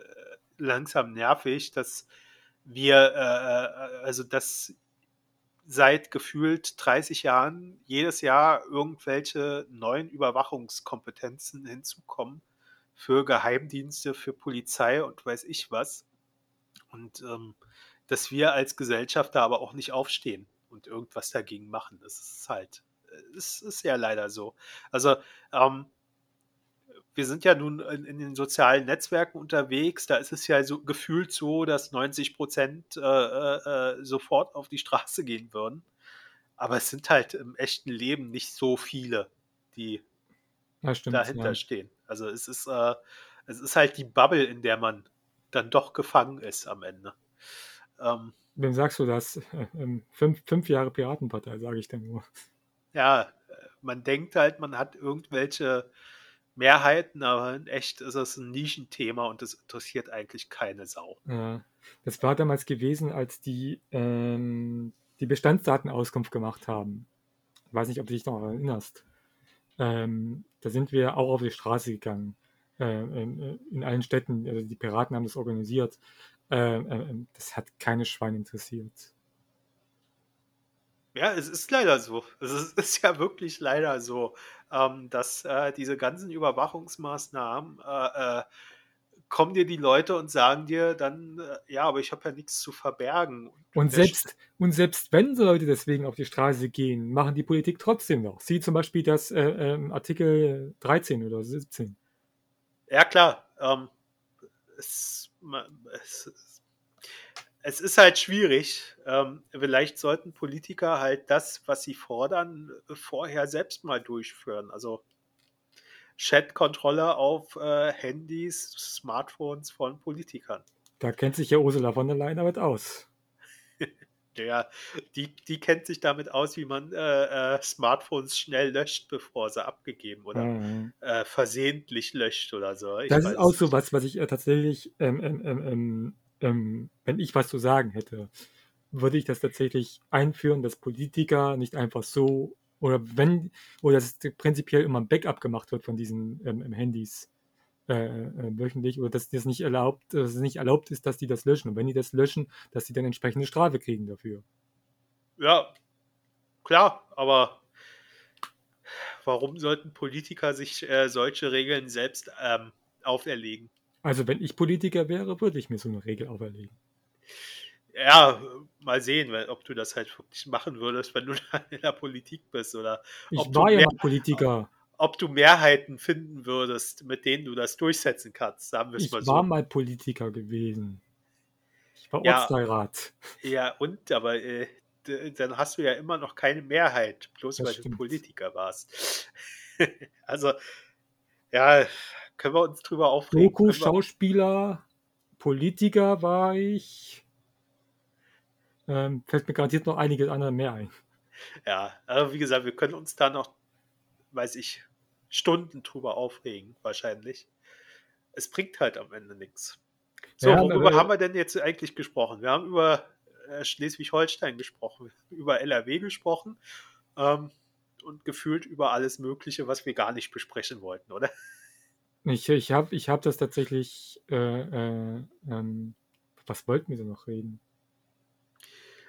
langsam nervig, dass wir, äh, also dass seit gefühlt 30 Jahren jedes Jahr irgendwelche neuen Überwachungskompetenzen hinzukommen für Geheimdienste, für Polizei und weiß ich was. Und ähm, dass wir als Gesellschaft da aber auch nicht aufstehen und irgendwas dagegen machen. Das ist halt, es ist ja leider so. Also ähm, wir sind ja nun in, in, den sozialen Netzwerken unterwegs. Da ist es ja so gefühlt so, dass 90 Prozent äh, äh, äh, sofort auf die Straße gehen würden. Aber es sind halt im echten Leben nicht so viele, die ja, stimmt, dahinter ja. stehen. Also es ist, äh, es ist halt die Bubble, in der man dann doch gefangen ist am Ende. Ähm, Wem sagst du das? Ähm, fünf, fünf Jahre Piratenpartei, sage ich dann nur. Ja, man denkt halt, man hat irgendwelche Mehrheiten, aber in echt ist es ein Nischenthema und das interessiert eigentlich keine Sau. Das war damals gewesen, als die ähm, die Bestandsdatenauskunft gemacht haben. Ich weiß nicht, ob du dich noch erinnerst. Ähm, da sind wir auch auf die Straße gegangen. Äh, in, in, allen Städten. Also die Piraten haben das organisiert. Äh, äh, das hat keine Schwein interessiert. Ja, es ist leider so. Es ist, ist ja wirklich leider so, ähm, dass äh, diese ganzen Überwachungsmaßnahmen äh, äh, kommen dir die Leute und sagen dir dann, äh, ja, aber ich habe ja nichts zu verbergen. Und selbst, und selbst wenn so Leute deswegen auf die Straße gehen, machen die Politik trotzdem noch. Sieh zum Beispiel das äh, ähm, Artikel 13 oder 17. Ja, klar. Ähm, es, es, es ist halt schwierig. Ähm, vielleicht sollten Politiker halt das, was sie fordern, vorher selbst mal durchführen. Also Chat-Kontrolle auf äh, Handys, Smartphones von Politikern. Da kennt sich ja Ursula von der Leyen damit aus. ja, die, die kennt sich damit aus, wie man äh, äh, Smartphones schnell löscht, bevor sie abgegeben oder mhm. Äh, versehentlich löscht oder so. Ich das ist auch so was, was ich äh, tatsächlich ähm, ähm, ähm, ähm ähm, wenn ich was zu sagen hätte, würde ich das tatsächlich einführen, dass Politiker nicht einfach so oder wenn oder dass prinzipiell immer ein Backup gemacht wird von diesen ähm, Handys äh, äh, wöchentlich oder dass das nicht erlaubt, dass es nicht erlaubt ist, dass die das löschen und wenn die das löschen, dass die dann entsprechende Strafe kriegen dafür. Ja, klar, aber warum sollten Politiker sich äh, solche Regeln selbst ähm, auferlegen? Also wenn ich Politiker wäre, würde ich mir so eine Regel auferlegen. Ja, mal sehen, ob du das halt wirklich machen würdest, wenn du in der Politik bist oder ich war ja mal Politiker. Ob, ob, du Mehrheiten finden würdest, mit denen du das durchsetzen kannst, sagen wir es mal so. Ich war mal Politiker gewesen. Ich war ja, Ortsbeirat. Ja, und, aber äh, dann hast du ja immer noch keine Mehrheit, bloß das weil stimmt. du Politiker warst. also, ja, können wir uns drüber aufregen. Doku, Schauspieler, Politiker war ich. Ähm, fällt mir garantiert noch einiges andere mehr ein. Ja, aber wie gesagt, wir können uns da noch, weiß ich, Stunden drüber aufregen, wahrscheinlich. Es bringt halt am Ende nichts. So, ja, worüber haben wir denn jetzt eigentlich gesprochen? Wir haben über äh, Schleswig-Holstein gesprochen, über NRW gesprochen ähm, und gefühlt über alles Mögliche, was wir gar nicht besprechen wollten, oder? Ich, ich habe ich hab das tatsächlich, äh, äh, ähm, was wollten wir denn noch reden?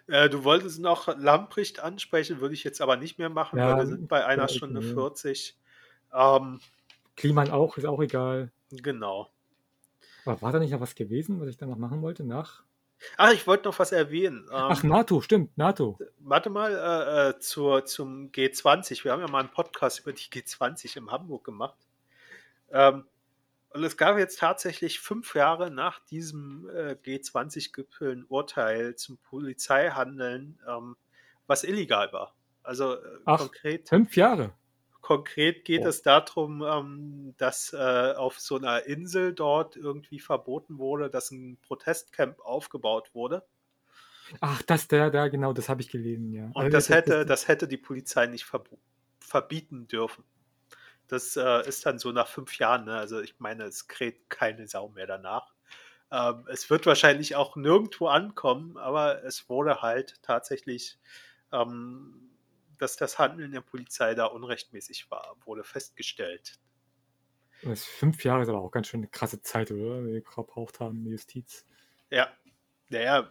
Äh, du wolltest noch Lamprecht ansprechen, würde ich jetzt aber nicht mehr machen, ja, weil wir sind bei einer Stunde okay. 40. Ähm, Kliman auch, ist auch egal. Genau. Aber war da nicht noch was gewesen, was ich da noch machen wollte nach? Ach, ich wollte noch was erwähnen. Ähm, Ach, NATO, stimmt, NATO. Warte mal, äh, äh zur, zum G20. Wir haben ja mal einen Podcast über die G20 in Hamburg gemacht. Ähm, und es gab jetzt tatsächlich fünf Jahre nach diesem äh, G20-Gipfel ein Urteil zum Polizeihandeln, ähm, was illegal war. Also äh, Ach, konkret. Fünf Jahre. Konkret geht oh. es darum, ähm, dass äh, auf so einer Insel dort irgendwie verboten wurde, dass ein Protestcamp aufgebaut wurde. Ach, das, der, der, genau, das habe ich gelesen, ja. Und also das, hätte, das hätte die Polizei nicht verbieten dürfen. Das äh, ist dann so nach fünf Jahren. Ne? Also ich meine, es kräht keine Sau mehr danach. Ähm, es wird wahrscheinlich auch nirgendwo ankommen, aber es wurde halt tatsächlich, ähm, dass das Handeln der Polizei da unrechtmäßig war, wurde festgestellt. Das fünf Jahre ist aber auch ganz schön eine krasse Zeit, oder? Die wir gebraucht haben, die Justiz. Ja, naja,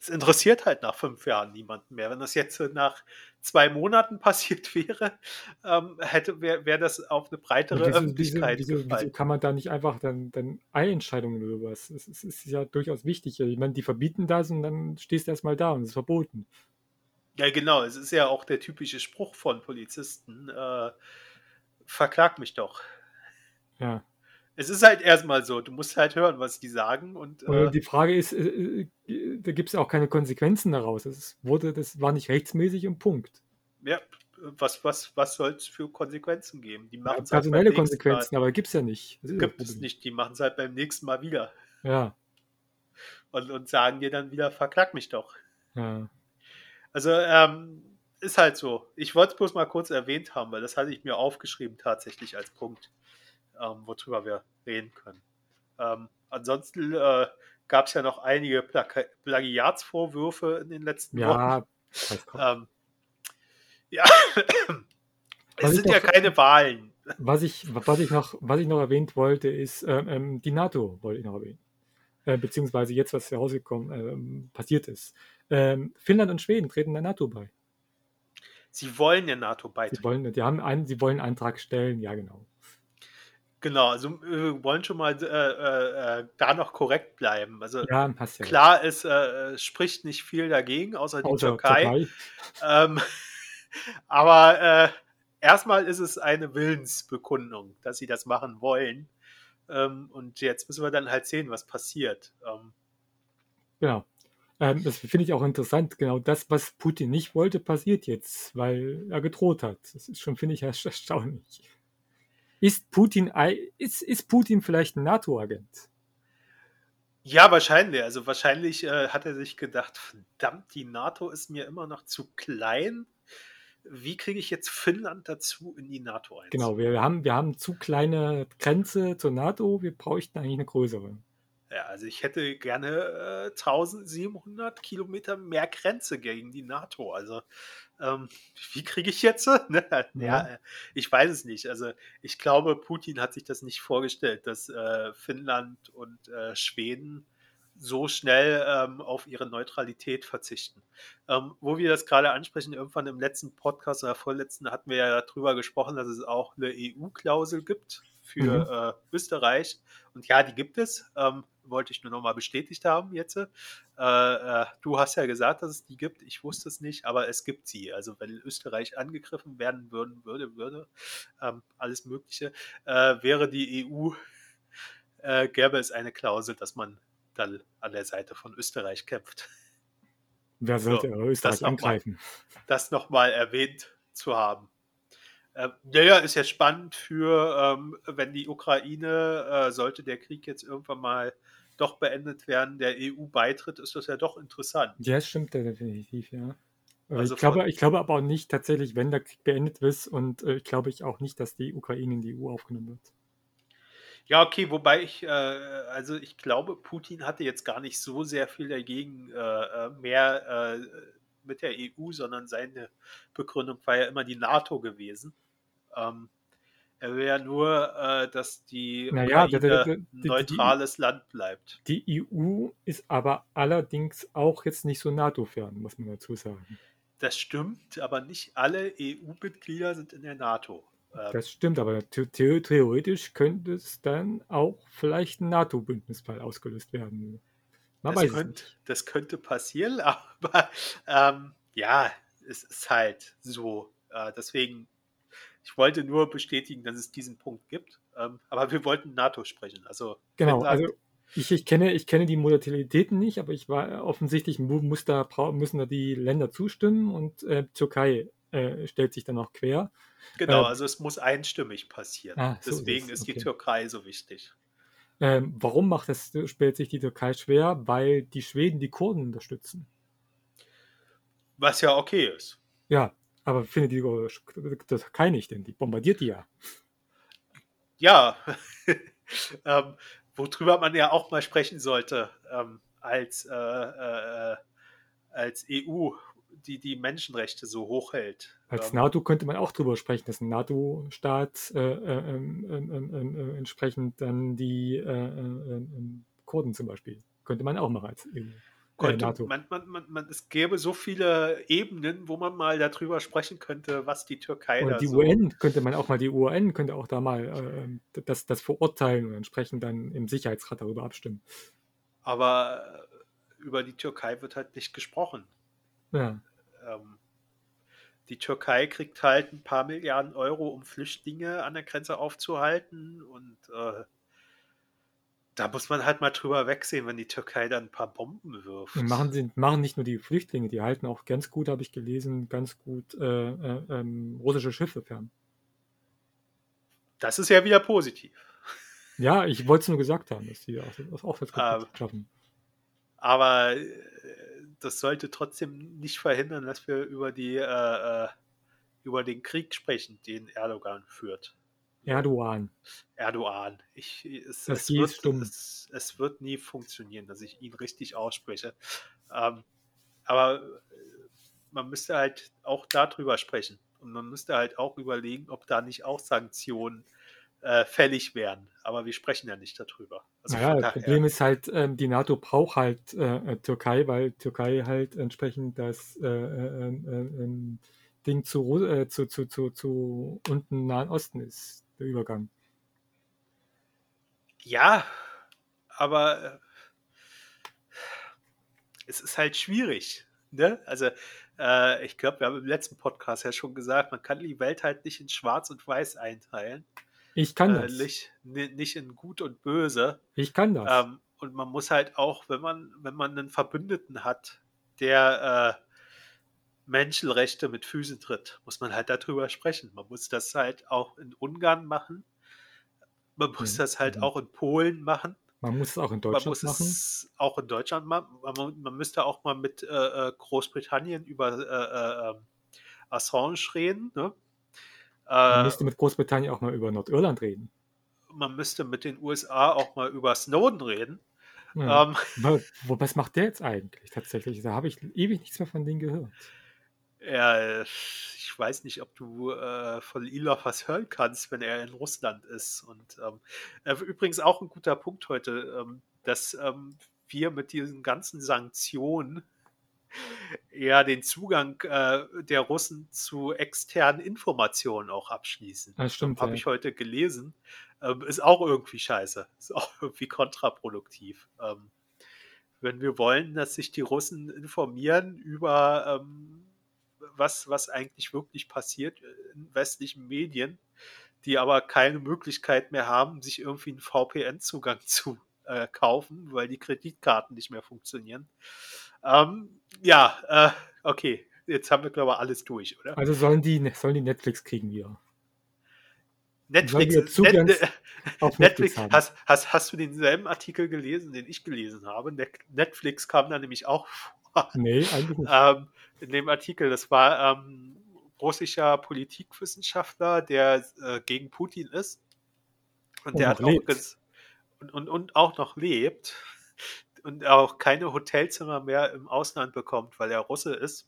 es interessiert halt nach fünf Jahren niemanden mehr. Wenn das jetzt nach zwei Monaten passiert wäre, ähm, hätte wäre wär das auf eine breitere wieso, Öffentlichkeit wieso, wieso, wieso, kann man da nicht einfach dann, dann Eilentscheidungen über was? Es, es ist ja durchaus wichtig. Ich meine, die verbieten das und dann stehst du erstmal da und es ist verboten. Ja, genau. Es ist ja auch der typische Spruch von Polizisten. Äh, verklag mich doch. Ja. Es ist halt erstmal so, du musst halt hören, was die sagen. Und, äh, die Frage ist, äh, äh da gibt es auch keine Konsequenzen daraus. Es wurde, das war nicht rechtsmäßig im Punkt. Ja, was, was, was soll es für Konsequenzen geben? Die machen ja, personelle halt Konsequenzen, Mal. aber gibt es ja nicht. Gibt es nicht, die machen es halt beim nächsten Mal wieder. Ja. Und, und sagen dir dann wieder, verklag mich doch. Ja. Also, ähm, ist halt so. Ich wollte es bloß mal kurz erwähnt haben, weil das hatte ich mir aufgeschrieben tatsächlich als Punkt ähm, worüber wir reden können. Ähm, ansonsten äh, gab es ja noch einige Plag Plagiatsvorwürfe in den letzten ja, Wochen. Ähm, ja, es sind noch, ja keine Wahlen. Was ich, was, ich noch, was ich noch erwähnt wollte, ist ähm, ähm die NATO, wollte ich noch erwähnen. Äh, beziehungsweise jetzt, was herausgekommen ähm, passiert ist. Ähm, Finnland und Schweden treten der NATO bei. Sie wollen der NATO beitreten. Sie wollen, die haben einen, sie wollen einen Antrag stellen, ja genau. Genau, also wir wollen schon mal äh, äh, äh, da noch korrekt bleiben. Also ja, klar, es äh, spricht nicht viel dagegen, außer die außer Türkei. Türkei. Ähm, aber äh, erstmal ist es eine Willensbekundung, dass sie das machen wollen. Ähm, und jetzt müssen wir dann halt sehen, was passiert. Ähm, genau. Ähm, das finde ich auch interessant. Genau das, was Putin nicht wollte, passiert jetzt, weil er gedroht hat. Das ist schon, finde ich, erstaunlich. Ist Putin, ist, ist Putin vielleicht ein NATO-Agent? Ja, wahrscheinlich. Also wahrscheinlich äh, hat er sich gedacht, verdammt, die NATO ist mir immer noch zu klein. Wie kriege ich jetzt Finnland dazu, in die NATO einzuziehen? Genau, wir haben, wir haben zu kleine Grenze zur NATO, wir bräuchten eigentlich eine größere. Ja, also ich hätte gerne äh, 1700 Kilometer mehr Grenze gegen die NATO. Also ähm, wie kriege ich jetzt? Ne? Ja. ja. ich weiß es nicht. Also ich glaube, Putin hat sich das nicht vorgestellt, dass äh, Finnland und äh, Schweden so schnell ähm, auf ihre Neutralität verzichten. Ähm, wo wir das gerade ansprechen, irgendwann im letzten Podcast oder vorletzten hatten wir ja darüber gesprochen, dass es auch eine EU-Klausel gibt für mhm. äh, Österreich. Und ja, die gibt es. Ähm, wollte ich nur nochmal bestätigt haben jetzt. Äh, äh, du hast ja gesagt, dass es die gibt. Ich wusste es nicht, aber es gibt sie. Also wenn Österreich angegriffen werden würden, würde, würde, ähm, alles Mögliche, äh, wäre die EU, äh, gäbe es eine Klausel, dass man dann an der Seite von Österreich kämpft. Wer sollte so, Österreich das angreifen? Noch mal, das nochmal erwähnt zu haben. Äh, ja, ist ja spannend für, ähm, wenn die Ukraine, äh, sollte der Krieg jetzt irgendwann mal doch beendet werden, der EU beitritt, ist das ja doch interessant. Ja, stimmt ja definitiv, ja. Also ich, glaube, ich glaube aber auch nicht tatsächlich, wenn der Krieg beendet ist und äh, ich glaube ich auch nicht, dass die Ukraine in die EU aufgenommen wird. Ja, okay, wobei ich, äh, also ich glaube, Putin hatte jetzt gar nicht so sehr viel dagegen, äh, äh mehr äh, mit der EU, sondern seine Begründung war ja immer die NATO gewesen. Ähm, er will ja nur, äh, dass die naja, ein neutrales Land bleibt. Die EU ist aber allerdings auch jetzt nicht so NATO-fern, muss man dazu sagen. Das stimmt, aber nicht alle EU-Mitglieder sind in der NATO. Ähm, das stimmt, aber the theoretisch könnte es dann auch vielleicht ein NATO-Bündnis mal ausgelöst werden. Man das, könnte, das könnte passieren, aber ähm, ja, es ist halt so. Äh, deswegen ich wollte nur bestätigen, dass es diesen Punkt gibt. Ähm, aber wir wollten NATO sprechen. Also genau, also ich, ich, kenne, ich kenne die Modalitäten nicht, aber ich war offensichtlich muss da, müssen da die Länder zustimmen und äh, Türkei äh, stellt sich dann auch quer. Genau, äh, also es muss einstimmig passieren. Ah, so Deswegen ist, ist, die Türkei so wichtig. Ähm, warum macht es, stellt sich die Türkei schwer? Weil die Schweden die Kurden unterstützen. Was ja okay ist. Ja, aber findet die das Türkei nicht, denn die bombardiert die ja. Ja, ähm, worüber man ja auch mal sprechen sollte ähm, als, äh, äh, als EU. die die Menschenrechte so hochhält. Als Ähm, NATO könnte man auch drüber sprechen, dass ein NATO-Staat äh, äh, ähm, ähm, ähm, ähm, äh, entsprechend dann die äh, äh, Kurden zum Beispiel, könnte man auch machen als EU. Äh, könnte, NATO. man, man, man, man, es gäbe so viele Ebenen, wo man mal darüber sprechen könnte, was die Türkei Oder da die so. UN könnte man auch mal, die UN könnte auch da mal äh, das, das verurteilen und entsprechend dann im Sicherheitsrat darüber abstimmen. Aber äh, über die Türkei wird halt nicht gesprochen. Ja. Ähm, die Türkei kriegt halt ein paar Milliarden Euro, um Flüchtlinge an der Grenze aufzuhalten. Und äh, da muss man halt mal drüber wegsehen, wenn die Türkei dann ein paar Bomben wirft. Machen, sie, machen nicht nur die Flüchtlinge, die halten auch ganz gut, habe ich gelesen, ganz gut äh, äh, ähm, russische Schiffe fern. Das ist ja wieder positiv. Ja, ich wollte es nur gesagt haben, dass die das auch das Ähm, schaffen. Aber äh, das sollte trotzdem nicht verhindern, dass wir über die äh, äh, über den Krieg sprechen, den Erdogan führt. Erdogan. Erdogan. Ich, es, Das es, wird, es, es wird nie funktionieren, dass ich ihn richtig ausspreche. Ähm, aber äh, man müsste halt auch darüber sprechen. Und man müsste halt auch überlegen, ob da nicht auch Sanktionen äh, fällig wären. Aber wir sprechen ja nicht darüber. Also naja, das Problem ist halt, ähm, die NATO braucht halt äh, äh, Türkei, weil Türkei halt entsprechend das äh, äh, ähm, äh, ähm, Ding zu, zu, zu, zu, zu unten Nahen Osten ist, der Übergang. Ja, aber äh, es ist halt schwierig. Ne? Also, äh, ich glaube, wir haben im letzten Podcast ja schon gesagt, man kann die Welt halt nicht in Schwarz und Weiß einteilen. Ich kann Äh, das. nicht, ni- nicht in Gut und Böse. Ich kann das. Ähm, und man muss halt auch, wenn man, wenn man einen Verbündeten hat, der äh, Menschenrechte mit Füßen tritt, muss man halt darüber sprechen. Man muss das halt auch in Ungarn machen. Man muss Mhm. das halt Mhm. auch in Polen machen. Man muss es auch in Man Deutschland muss machen. es auch in Deutschland machen. Man, man müsste auch mal mit äh, äh, Großbritannien über äh, äh, ähm, Assange reden. Ne? Man Äh, müsste mit Großbritannien auch mal über Nordirland reden. man müsste mit den USA auch mal über Snowden reden. Ja. Ähm, was macht der jetzt eigentlich tatsächlich? Da habe ich ewig nichts mehr von denen gehört. Ja, ich weiß nicht, ob du äh, von Ilov was hören kannst, wenn er in Russland ist. Und ähm, äh, übrigens auch ein guter Punkt heute, ähm, dass ähm, wir mit diesen ganzen Sanktionen eher den Zugang äh, der Russen zu externen Informationen auch abschließen. Das stimmt. Habe Ja. ich heute gelesen. Ähm, ist auch irgendwie scheiße. Ist auch irgendwie kontraproduktiv. Ähm, wenn wir wollen, dass sich die Russen informieren über ähm, was, was eigentlich wirklich passiert in westlichen Medien, die aber keine Möglichkeit mehr haben, sich irgendwie einen VPN-Zugang zu äh, kaufen, weil die Kreditkarten nicht mehr funktionieren. Ähm, ja, äh, okay. Jetzt haben wir, glaube ich, alles durch, oder? Also sollen die, sollen die Netflix kriegen. Netflix, wir Netflix, Netflix, haben. hast, hast, hast du denselben Artikel gelesen, den ich gelesen habe? Net- Netflix kam da nämlich auch Nee, eigentlich nicht. Ähm, in dem Artikel, das war ähm, russischer Politikwissenschaftler, der äh, gegen Putin ist. Und, Und der hat auch lebt. ges- und, und, und auch noch lebt und auch keine Hotelzimmer mehr im Ausland bekommt, weil er Russe ist.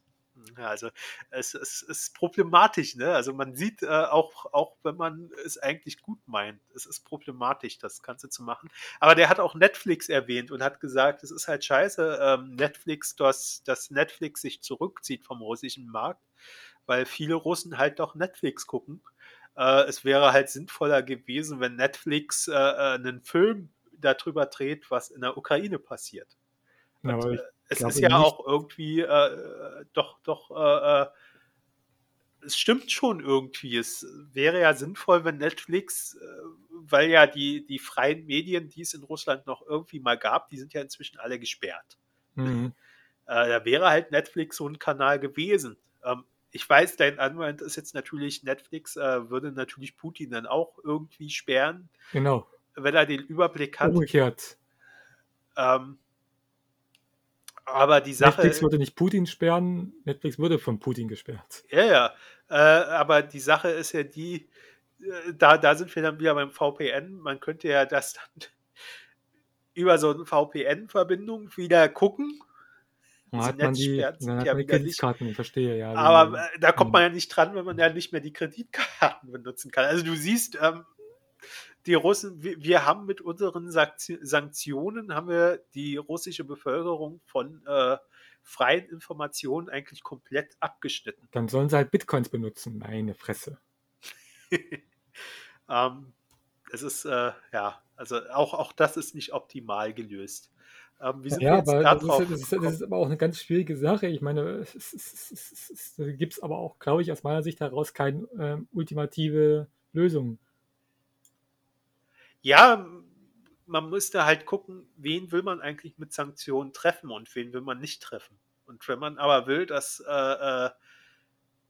Ja, also es, es ist problematisch, ne? Also man sieht äh, auch, auch wenn man es eigentlich gut meint, es ist problematisch, das Ganze zu machen. Aber der hat auch Netflix erwähnt und hat gesagt, es ist halt scheiße, ähm, Netflix, dass, dass Netflix sich zurückzieht vom russischen Markt, weil viele Russen halt doch Netflix gucken. Äh, es wäre halt sinnvoller gewesen, wenn Netflix äh, äh, einen Film darüber dreht, was in der Ukraine passiert. Ja, aber ich, Es glaube ist ja auch irgendwie äh, doch, doch, äh, äh, es stimmt schon irgendwie. Es wäre ja sinnvoll, wenn Netflix, äh, weil ja die, die freien Medien, die es in Russland noch irgendwie mal gab, die sind ja inzwischen alle gesperrt. mhm. Äh, da wäre halt Netflix so ein Kanal gewesen. Ähm, ich weiß, dein Anwalt ist jetzt natürlich, Netflix äh, würde natürlich Putin dann auch irgendwie sperren, Genau. wenn er den Überblick hat. Umgekehrt. Ähm, aber die Sache. Netflix würde nicht Putin sperren, Netflix würde von Putin gesperrt. Ja, ja. Äh, aber die Sache ist ja die, äh, da, da sind wir dann wieder beim VPN. Man könnte ja das dann über so eine VPN-Verbindung wieder gucken. Dann hat man die, dann hat ja man die wieder nicht. Kreditkarten, ich verstehe, ja. Aber wie- äh, da kommt Mhm. man ja nicht dran, wenn man ja nicht mehr die Kreditkarten benutzen kann. Also du siehst, ähm, die Russen, wir, wir haben mit unseren Sankti- Sanktionen haben wir die russische Bevölkerung von äh, freien Informationen eigentlich komplett abgeschnitten. Dann sollen sie halt Bitcoins benutzen, meine Fresse. ähm, es ist, äh, ja, also auch, auch das ist nicht optimal gelöst. Ähm, Ja, aber da das ist, drauf das, ist, das ist aber auch eine ganz schwierige Sache. Ich meine, es, gibt es aber auch, glaube ich, aus meiner Sicht heraus keine ähm, ultimative Lösung. Ja, man müsste halt gucken, wen will man eigentlich mit Sanktionen treffen und wen will man nicht treffen. Und wenn man aber will, dass äh, äh,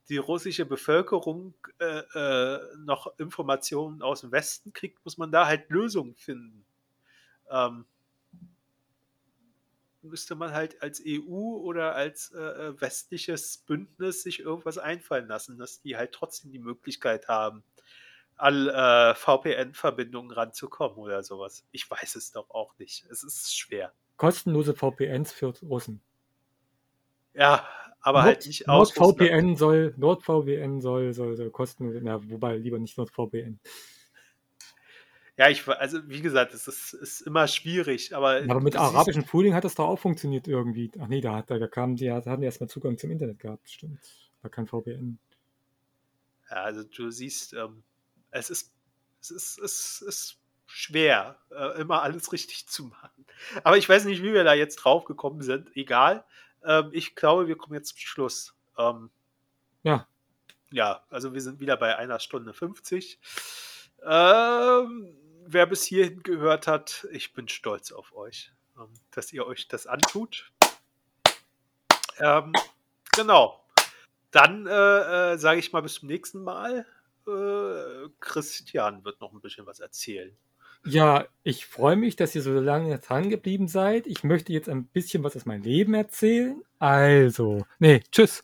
die russische Bevölkerung äh, äh, noch Informationen aus dem Westen kriegt, muss man da halt Lösungen finden. Ähm, müsste man halt als EU oder als äh, äh, westliches Bündnis sich irgendwas einfallen lassen, dass die halt trotzdem die Möglichkeit haben, an äh, VPN-Verbindungen ranzukommen oder sowas. Ich weiß es doch auch nicht. Es ist schwer. Kostenlose VPNs für Russen. Ja, aber halt nicht aus. NordVPN soll, NordVPN soll, soll, soll kostenlos, na, wobei lieber nicht NordVPN. Ja, ich, also wie gesagt, es ist, ist immer schwierig, aber, Aber mit arabischen Frühling hat das doch auch funktioniert irgendwie. Ach nee, da, hat, da kamen die, da hatten die erstmal Zugang zum Internet gehabt, stimmt. War kein VPN. Ja, also du siehst, ähm, es ist, es ist, es ist schwer, äh, immer alles richtig zu machen. Aber ich weiß nicht, wie wir da jetzt drauf gekommen sind. Egal. Ähm, ich glaube, wir kommen jetzt zum Schluss. Ähm, Ja, ja, also wir sind wieder bei einer Stunde 50. Ähm, wer bis hierhin gehört hat, ich bin stolz auf euch, ähm, dass ihr euch das antut. Ähm, genau. Dann äh, äh, sage ich mal bis zum nächsten Mal. Äh, Christian wird noch ein bisschen was erzählen. Ja, ich freue mich, dass ihr so lange dran geblieben seid. Ich möchte jetzt ein bisschen was aus meinem Leben erzählen. Also, nee, tschüss.